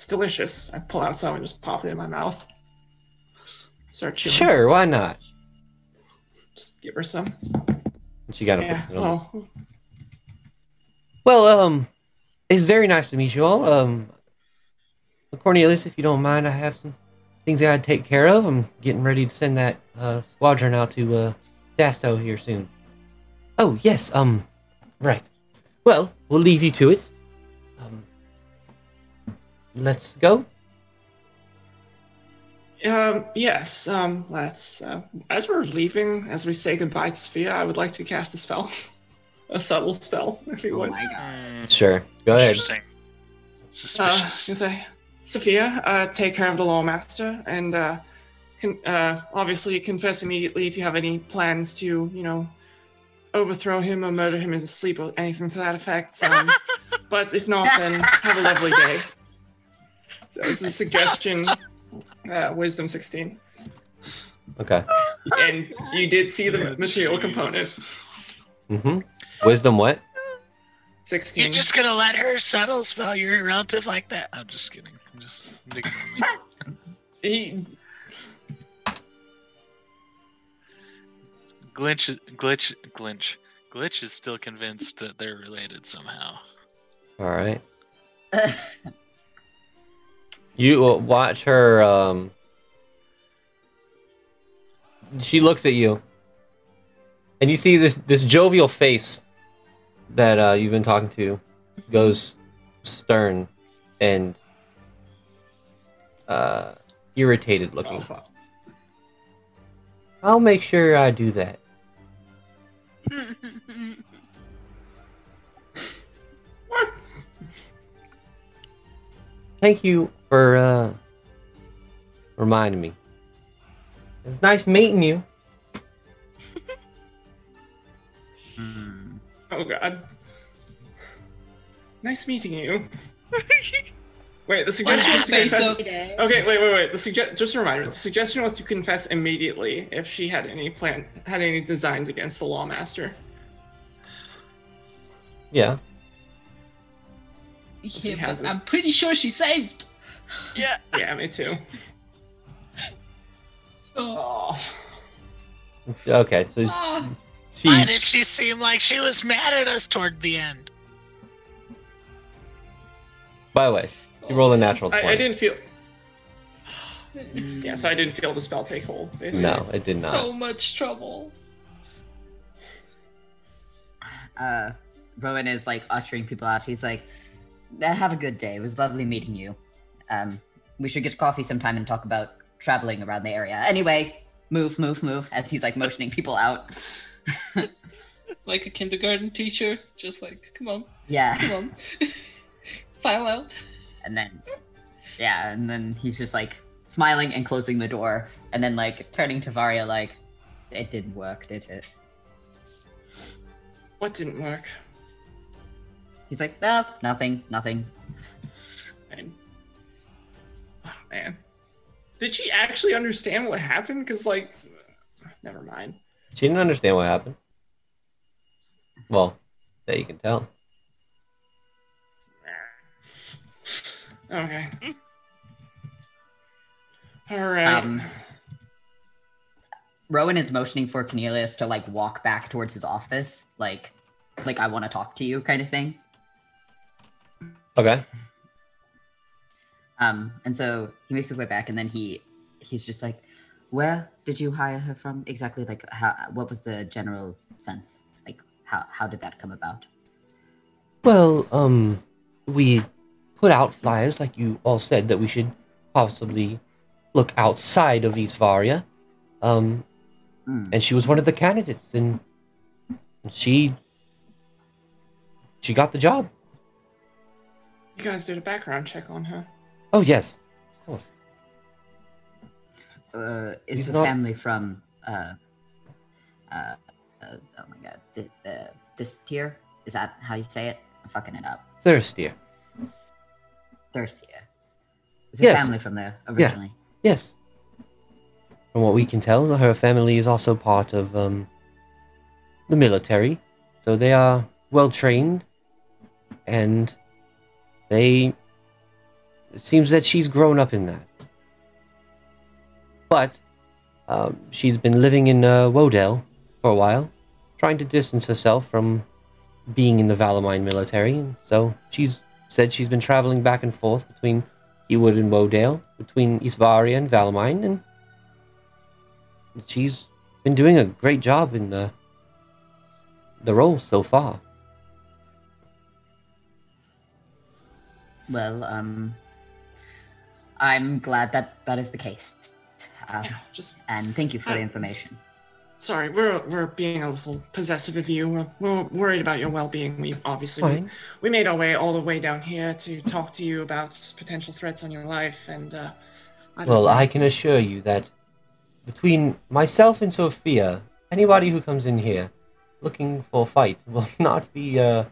It's delicious. I pull out some and just pop it in my mouth. Start chewing. Sure, why not? Just give her some. She got to Yeah. put it on. Well, Well, um, it's very nice to meet you all. Um, Cornelius, if you don't mind, I have some things I gotta take care of. I'm getting ready to send that uh, squadron out to uh, Dastow here soon. Oh yes, um, right. Well, we'll leave you to it. Let's go. Um, yes, um, let's, uh, as we're leaving, as we say goodbye to Sophia, I would like to cast a spell. [laughs] a subtle spell, if you Oh would. my God. Hmm, Sure, go ahead. Interesting. Uh, Suspicious. gonna say, Sophia, uh, take care of the law master, and, uh, con- uh, obviously confess immediately if you have any plans to, you know, overthrow him or murder him in his sleep or anything to that effect. Um, [laughs] but if not, then have a lovely day. So this is a suggestion, uh, wisdom 16. Okay. And you did see the material component. Mm-hmm. Wisdom, what? 16. You're just gonna let her subtle spell your relative like that? I'm just kidding. I'm just ignore. [laughs] He, Glitch, glitch, glitch, glitch is still convinced that they're related somehow. All right. [laughs] You uh, watch her. Um, she looks at you, and you see this this jovial face that uh, you've been talking to goes stern and uh, irritated looking. oh. I'll make sure I do that. [laughs] Thank you for uh, reminding me. It's nice meeting you. Hmm. [laughs] Oh god. Nice meeting you. [laughs] wait, the suggestion was to Face confess. up. Okay, wait, wait, wait. The sugge- just a reminder. The suggestion was to confess immediately if she had any plan, had any designs against the lawmaster. Yeah. Yeah, has but it. I'm pretty sure she saved. Yeah. Yeah, me too. Oh, Oh. Okay. So ah. she. Why did she seem like she was mad at us toward the end? By the way, you rolled a natural I, twenty. I didn't feel. Yeah, so I didn't feel the spell take hold. Basically. No, it did not. so much trouble. uh, Rowan is like ushering people out. He's like, "Uh, "Have a good day. It was lovely meeting you. Um, we should get coffee sometime and talk about traveling around the area. Anyway, move, move, move." As he's like motioning people out. [laughs] Like a kindergarten teacher, just like, come on, yeah. come on. [laughs] file out. and then yeah, and then he's just like smiling and closing the door, and then like turning to Varia like, "It didn't work, did it?" What didn't work? He's like, "No, nothing, nothing." Man. Did she actually understand what happened? Because, like, never mind. She didn't understand what happened. Well, that you can tell. Okay. All right. Um, Rowan is motioning for Cornelius to like walk back towards his office, like, like I want to talk to you, kind of thing. Okay. Um, and so he makes his way back, and then he he's just like, "Where did you hire her from exactly? Like, how? What was the general sense? Like, how how did that come about?" Well, um, we put out flyers, like you all said, that we should possibly look outside of East Varia. Um, Mm. and she was one of the candidates, and she she got the job. you guys did a background check on her. Oh yes, of course. Uh, it's He's a not- family from uh, uh, uh, oh my god, the, uh, this tier is that how you say it? I'm fucking it up. Thirstier. Thirstier. It's a Yes. family from there originally. Yeah. Yes. From what we can tell, her family is also part of um, the military, so they are well trained, and they. It seems that she's grown up in that. But um, she's been living in uh, Wodell for a while, trying to distance herself from being in the Valamine military, so she's said she's been traveling back and forth between Ewood and Wodale, between Isvaria and Valamine, and she's been doing a great job in the the role so far. Well, um, I'm glad that that is the case. Uh, Yeah, just and thank you for the Uh, information. sorry. We're we're being a little possessive of you. We're, we're worried about your well-being. We obviously we, we made our way all the way down here to talk to you about potential threats on your life, and uh, I Well, know. I can assure you that between myself and Sophia, anybody who comes in here looking for a fight [laughs] will not be uh,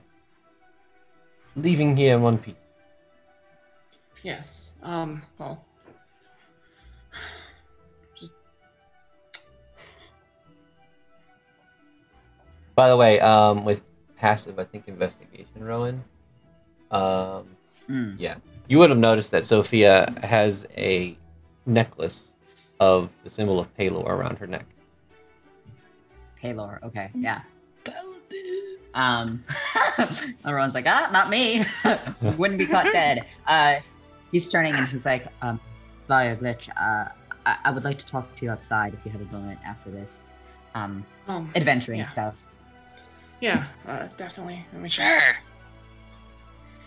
leaving here in one piece. Yes. Um. Well. Just By the way, um, with passive, I think investigation, Rowan. Um, Mm. yeah, you would have noticed that Sophia has a necklace of the symbol of Palor around her neck. Paylor, okay, yeah. Um, [laughs] everyone's like, ah, not me. [laughs] Wouldn't be caught dead. Uh, he's turning and he's like, um, Varia Glitch, uh, I-, I would like to talk to you outside if you have a moment after this. Um, um. adventuring Yeah. stuff. Yeah. Uh, definitely. Let me check. Sure.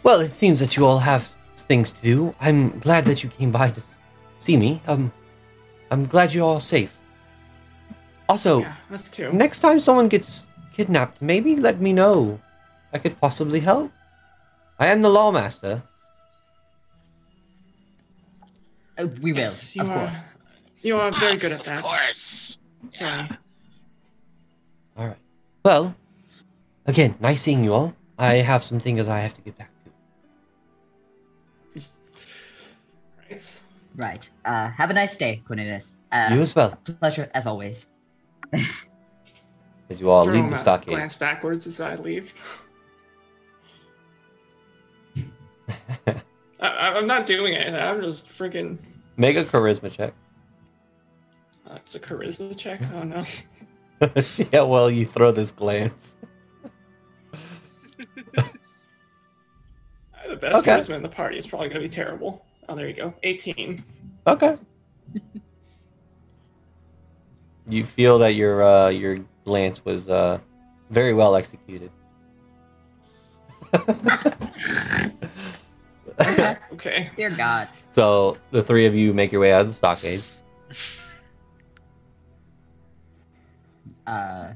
Well, it seems that you all have things to do. I'm glad that you came by to see me. Um, I'm glad you're all safe. Also, Yeah. Us too. next time someone gets kidnapped, maybe let me know. I could possibly help. I am the lawmaster. Uh, we will, Yes, you of are. course. You are very good at that. Of course. Sorry. All right. Well, again, nice seeing you all. I have some things I have to get back to. Right. Right. Uh, have a nice day, Cornelius. Uh, you as well, pleasure as always. as you all Jerome, leave the stockade. Glance backwards as I leave. [laughs] I, I'm not doing it. I'm just freaking. Make a charisma check. Uh, it's a charisma check. Oh no. [laughs] see how well you throw this glance. [laughs] The best Okay. charisma in the party is probably gonna be terrible. Oh, there you go. 18. Okay. you feel that your uh, your glance was uh, very well executed. [laughs] [laughs] Okay. Dear God. so the three of you make your way out of the stockade. uh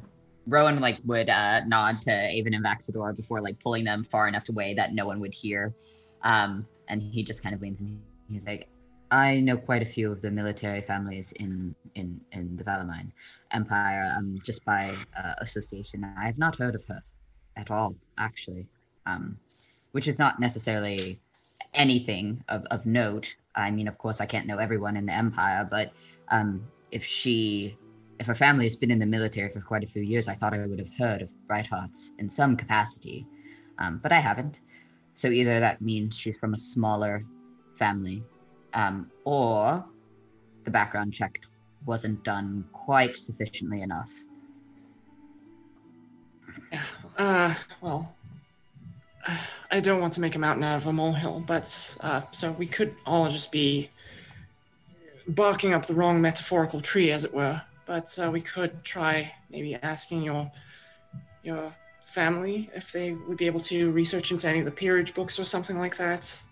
Rowan like would uh nod to Avon and Vaxador before like pulling them far enough away that no one would hear Um, and he just kind of leans and he's like, I know quite a few of the military families in in in the Valamine Empire, um, just by uh, association. I have not heard of her at all, actually, um, which is not necessarily anything of, of note. I mean, of course, I can't know everyone in the Empire, but um, if she, if her family has been in the military for quite a few years, I thought I would have heard of Brighthearts in some capacity, um, but I haven't. So either that means she's from a smaller family um, or the background check wasn't done quite sufficiently enough. [sighs] Uh, well, I don't want to make a mountain out of a molehill, but uh, so we could all just be barking up the wrong metaphorical tree, as it were. But uh, we could try maybe asking your your family if they would be able to research into any of the peerage books or something like that.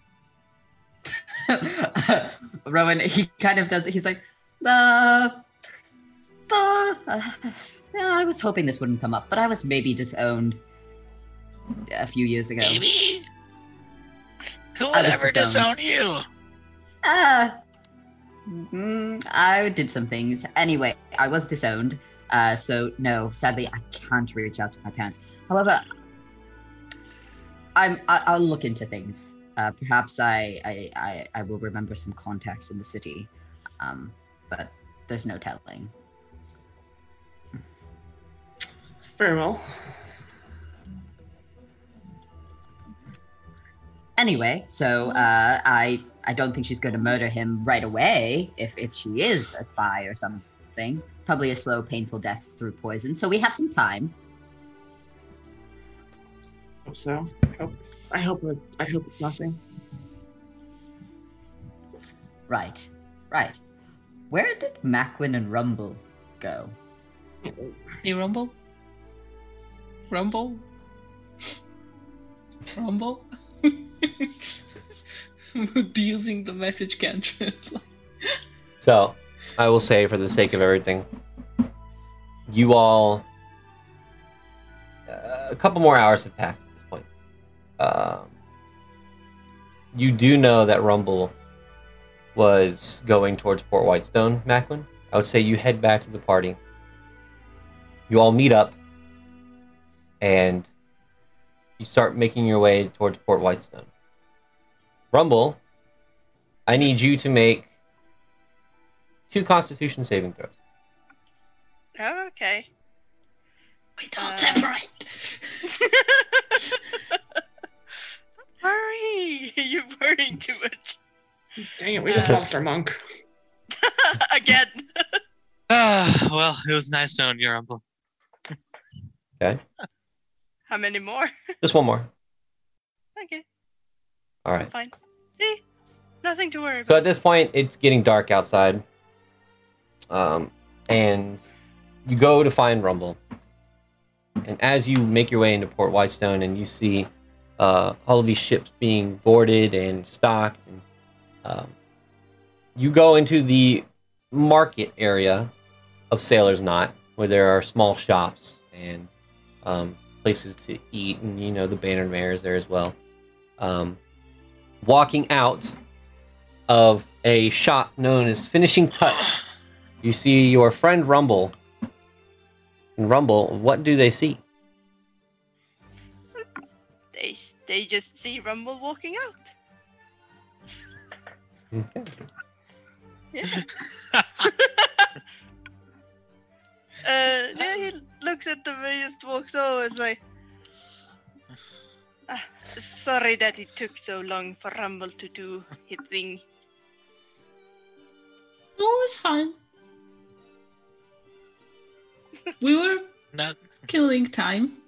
[laughs] Rowan, he kind of does. He's like, uh, uh, uh, I was hoping this wouldn't come up, but I was maybe disowned a few years ago. Maybe. Who would ever disowned. disown you? Uh, mm, I did some things. Anyway, I was disowned. Uh, so no, sadly, I can't reach out to my parents. However, I'm. I, I'll look into things. Uh, perhaps I, I, I, I will remember some contacts in the city. Um, but there's no telling. Very well. Anyway, so uh, I I don't think she's going to murder him right away. If if she is a spy or something, probably a slow, painful death through poison. So we have some time. Hope so. I hope. I hope. It, I hope it's nothing. Right, right. Where did Macwin and Rumble go? Hey, Rumble? Rumble? Rumble? Abusing the message cantrip. So, I will say, for the sake of everything, you all. Uh, a couple more hours have passed at this point. Um, you do know that Rumble was going towards Port Whitestone, Macwin. I would say you head back to the party. You all meet up, and you start making your way towards Port Whitestone. Rumble, I need you to make two Constitution saving throws. Oh, okay. We don't Uh, separate. [laughs] Hurry! You're worrying too much. Dang it, we just lost our monk. [laughs] Again. Ah, well, it was nice knowing your Rumble. Okay, How many more? [laughs] just one more. Okay, All right. fine. See? Nothing to worry About. So at this point, it's getting dark outside. Um, and you go to find Rumble. And as you make your way into Port Whitestone and you see uh, all of these ships being boarded and stocked, and um, you go into the market area of Sailor's Knot, where there are small shops and um, places to eat, and you know the Bannered Mare is there as well. Um, walking out of a shop known as Finishing Touch. You see your friend Rumble. And Rumble, what do they see? They, they just see Rumble walking out. Okay. Yeah. [laughs] [laughs] uh, yeah, he looks at them and just walks over and like, "Ah, sorry that it took so long for Rumble to do his thing. No, it's fine. We were [laughs] not killing time.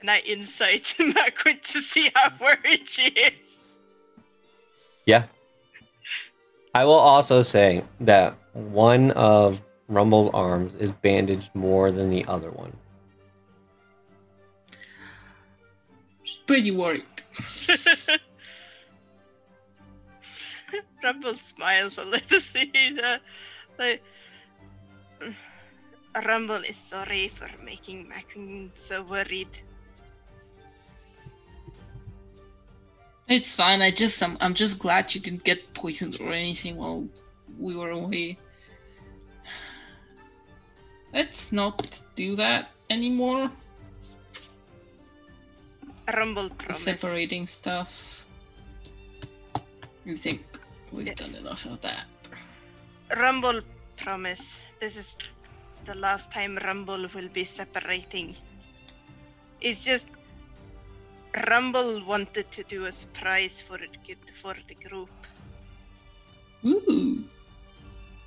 And I insight [laughs] Macwin to see how worried she is. Yeah. I will also say that one of Rumble's arms is bandaged more than the other one. She's pretty worried. [laughs] Rumble smiles a little. [laughs] See, uh, like, Rumble is sorry for making Macwin so worried. It's fine. I just I'm, I'm just glad you didn't get poisoned or anything while we were away. Let's not do that anymore. Rumble promise. Separating stuff. I think we've Yes. done enough of that. Rumble promise. This is the last time Rumble will be separating. It's just Rumble wanted to do a surprise for it for the group. Ooh.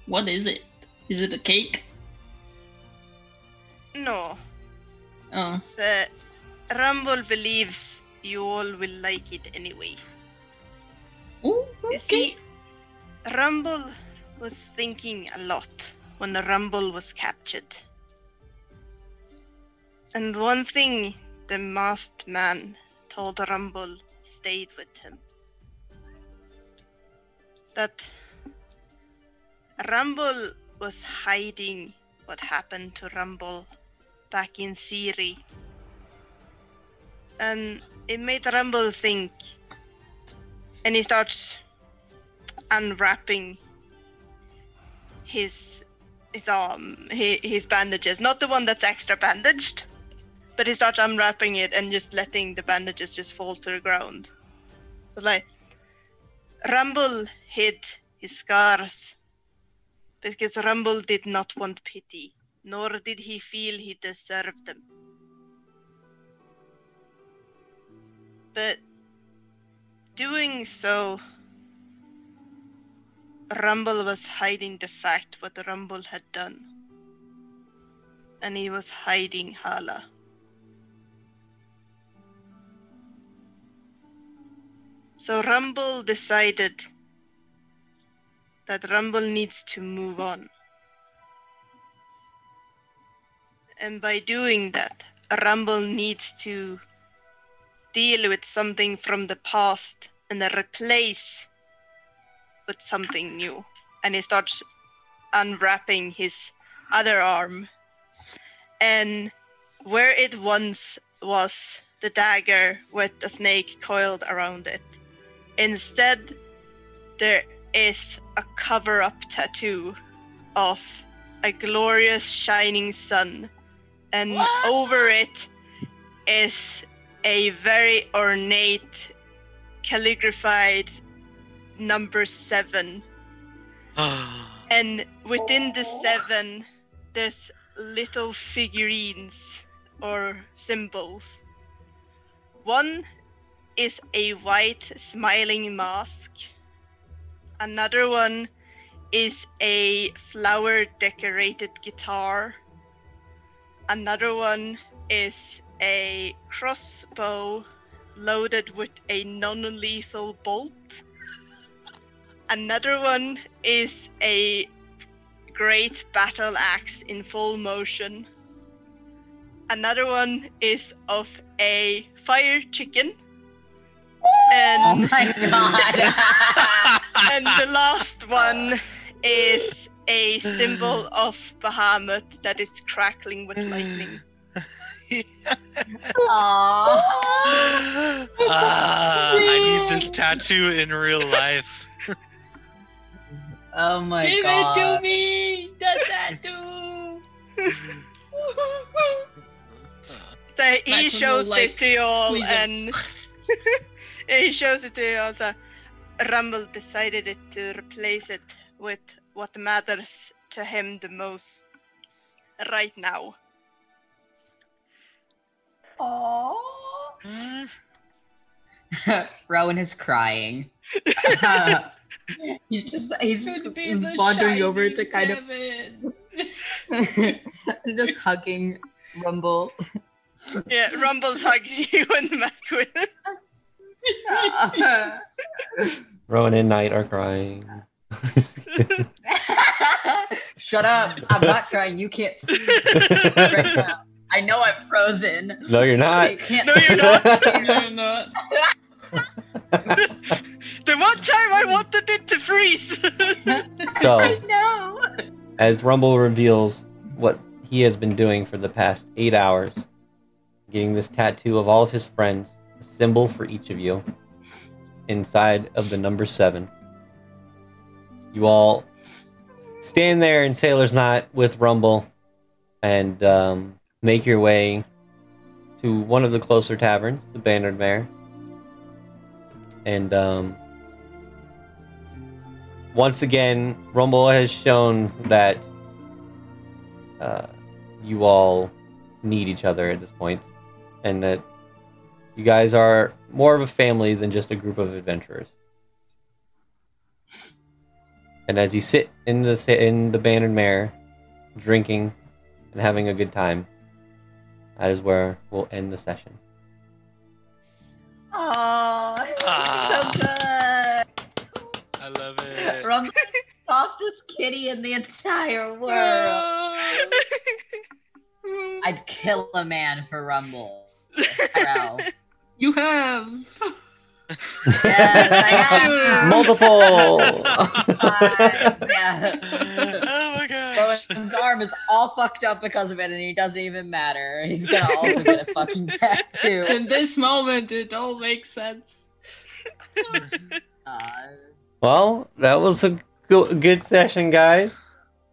What is it? Is it a cake? No, Oh. but Rumble believes you all will like it anyway. Ooh, You see, Rumble was thinking a lot when Rumble was captured. And one thing the masked man told Rumble stayed with him. That Rumble was hiding what happened to Rumble back in Siri. And it made Rumble think. And he starts unwrapping his his arm his, bandages. Not the one that's extra bandaged but he starts unwrapping it and just letting the bandages just fall to the ground. But like rumble hid his scars because rumble did not want pity nor did he feel he deserved them but doing so, Rumble was hiding the fact what Rumble had done. And he was hiding Hala. So Rumble decided that Rumble needs to move on. And by doing that, Rumble needs to deal with something from the past and then replace with something new. And he starts unwrapping his other arm. And where it once was the dagger with the snake coiled around it, instead there is a cover up tattoo of a glorious shining sun. And over it is a very ornate calligraphied number seven. [gasps] And within the oh. seven, there's little figurines or symbols. One is a white smiling mask. Another one is a flower decorated guitar. Another one is a crossbow loaded with a non lethal bolt. Another one is a great battle axe in full motion. Another one is of a fire chicken. Oh my [laughs] god. and the last one is a [sighs] symbol of Bahamut that is crackling with lightning. [sighs] Aww. Ah, I need this [laughs] tattoo in real life. [laughs] Oh my Give god. Give it to me! The tattoo! So he Max shows this to you all, and [laughs] he shows it to you all. So Rumble decided it to replace it with what matters to him the most right now. Oh. [laughs] Rowan is crying. [laughs] he's just he's just Could be the wandering over to kind Seven. of [laughs] just hugging Rumble. Yeah, Rumble hugs you and Macwin. Rowan and Knight are crying. [laughs] Shut up! I'm not crying. You can't see me right now. I know I'm frozen. no, you're not. You can't No, you're not. [laughs] No, not. [laughs] The one time I wanted it to freeze. So, I know. as Rumble reveals what he has been doing for the past eight hours, getting this tattoo of all of his friends, a symbol for each of you, inside of the number seven. You all stand there in Sailor's Knot with Rumble and um, make your way to one of the closer taverns, the Bannered Mare. And um, once again, Rumble has shown that uh, you all need each other at this point, and that you guys are more of a family than just a group of adventurers. And as you sit in the sa- in the Bannered Mare, drinking and having a good time, that is where we'll end the session. Oh, Ah. so good. I love it. [laughs] Rumble's the softest kitty in the entire world. [laughs] I'd kill a man for Rumble. [laughs] You have. Yes, [laughs] Multiple. Uh, yeah. oh my gosh. His arm is all fucked up because of it, and he doesn't even matter. He's gonna also get a fucking tattoo. In this moment, it all makes sense. Uh, Well, that was a go- good session, guys.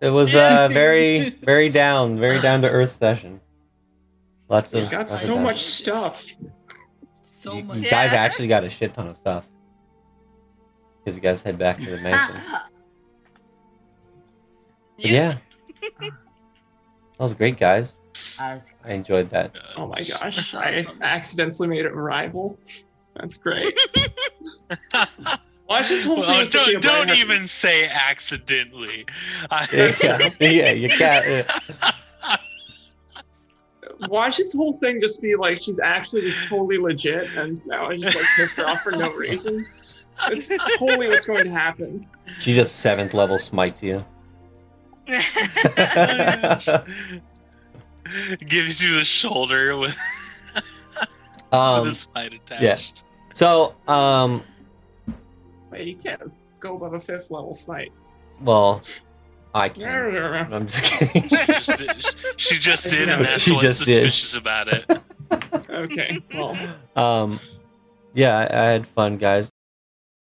It was uh, very, very down, very down to earth session. Lots of. We've got lots so time. much stuff. So You, much. you guys Yeah. actually got a shit ton of stuff. Because you guys head back to the [laughs] mansion. But yeah. [laughs] That was great, guys. I enjoyed that. Oh my gosh, I accidentally made it a rival. That's great. [laughs] Watch this whole. Well, as just don't don't Brian- even say accidentally. I- Yeah, yeah, you can't. uh, Watch this whole thing just be like she's actually just totally legit, and now I just like pissed her off for no reason. It's totally what's going to happen. She just seventh level smites you. [laughs] Gives you the shoulder with, [laughs] um, with a spine attached. so, um, Wait, you can't go above a fifth level smite. well, I can. Yeah. [laughs] I'm just kidding. She just did, she just did, and [laughs] that's She what's just did. suspicious about it. Okay. Well, um, yeah, I, I had fun, guys.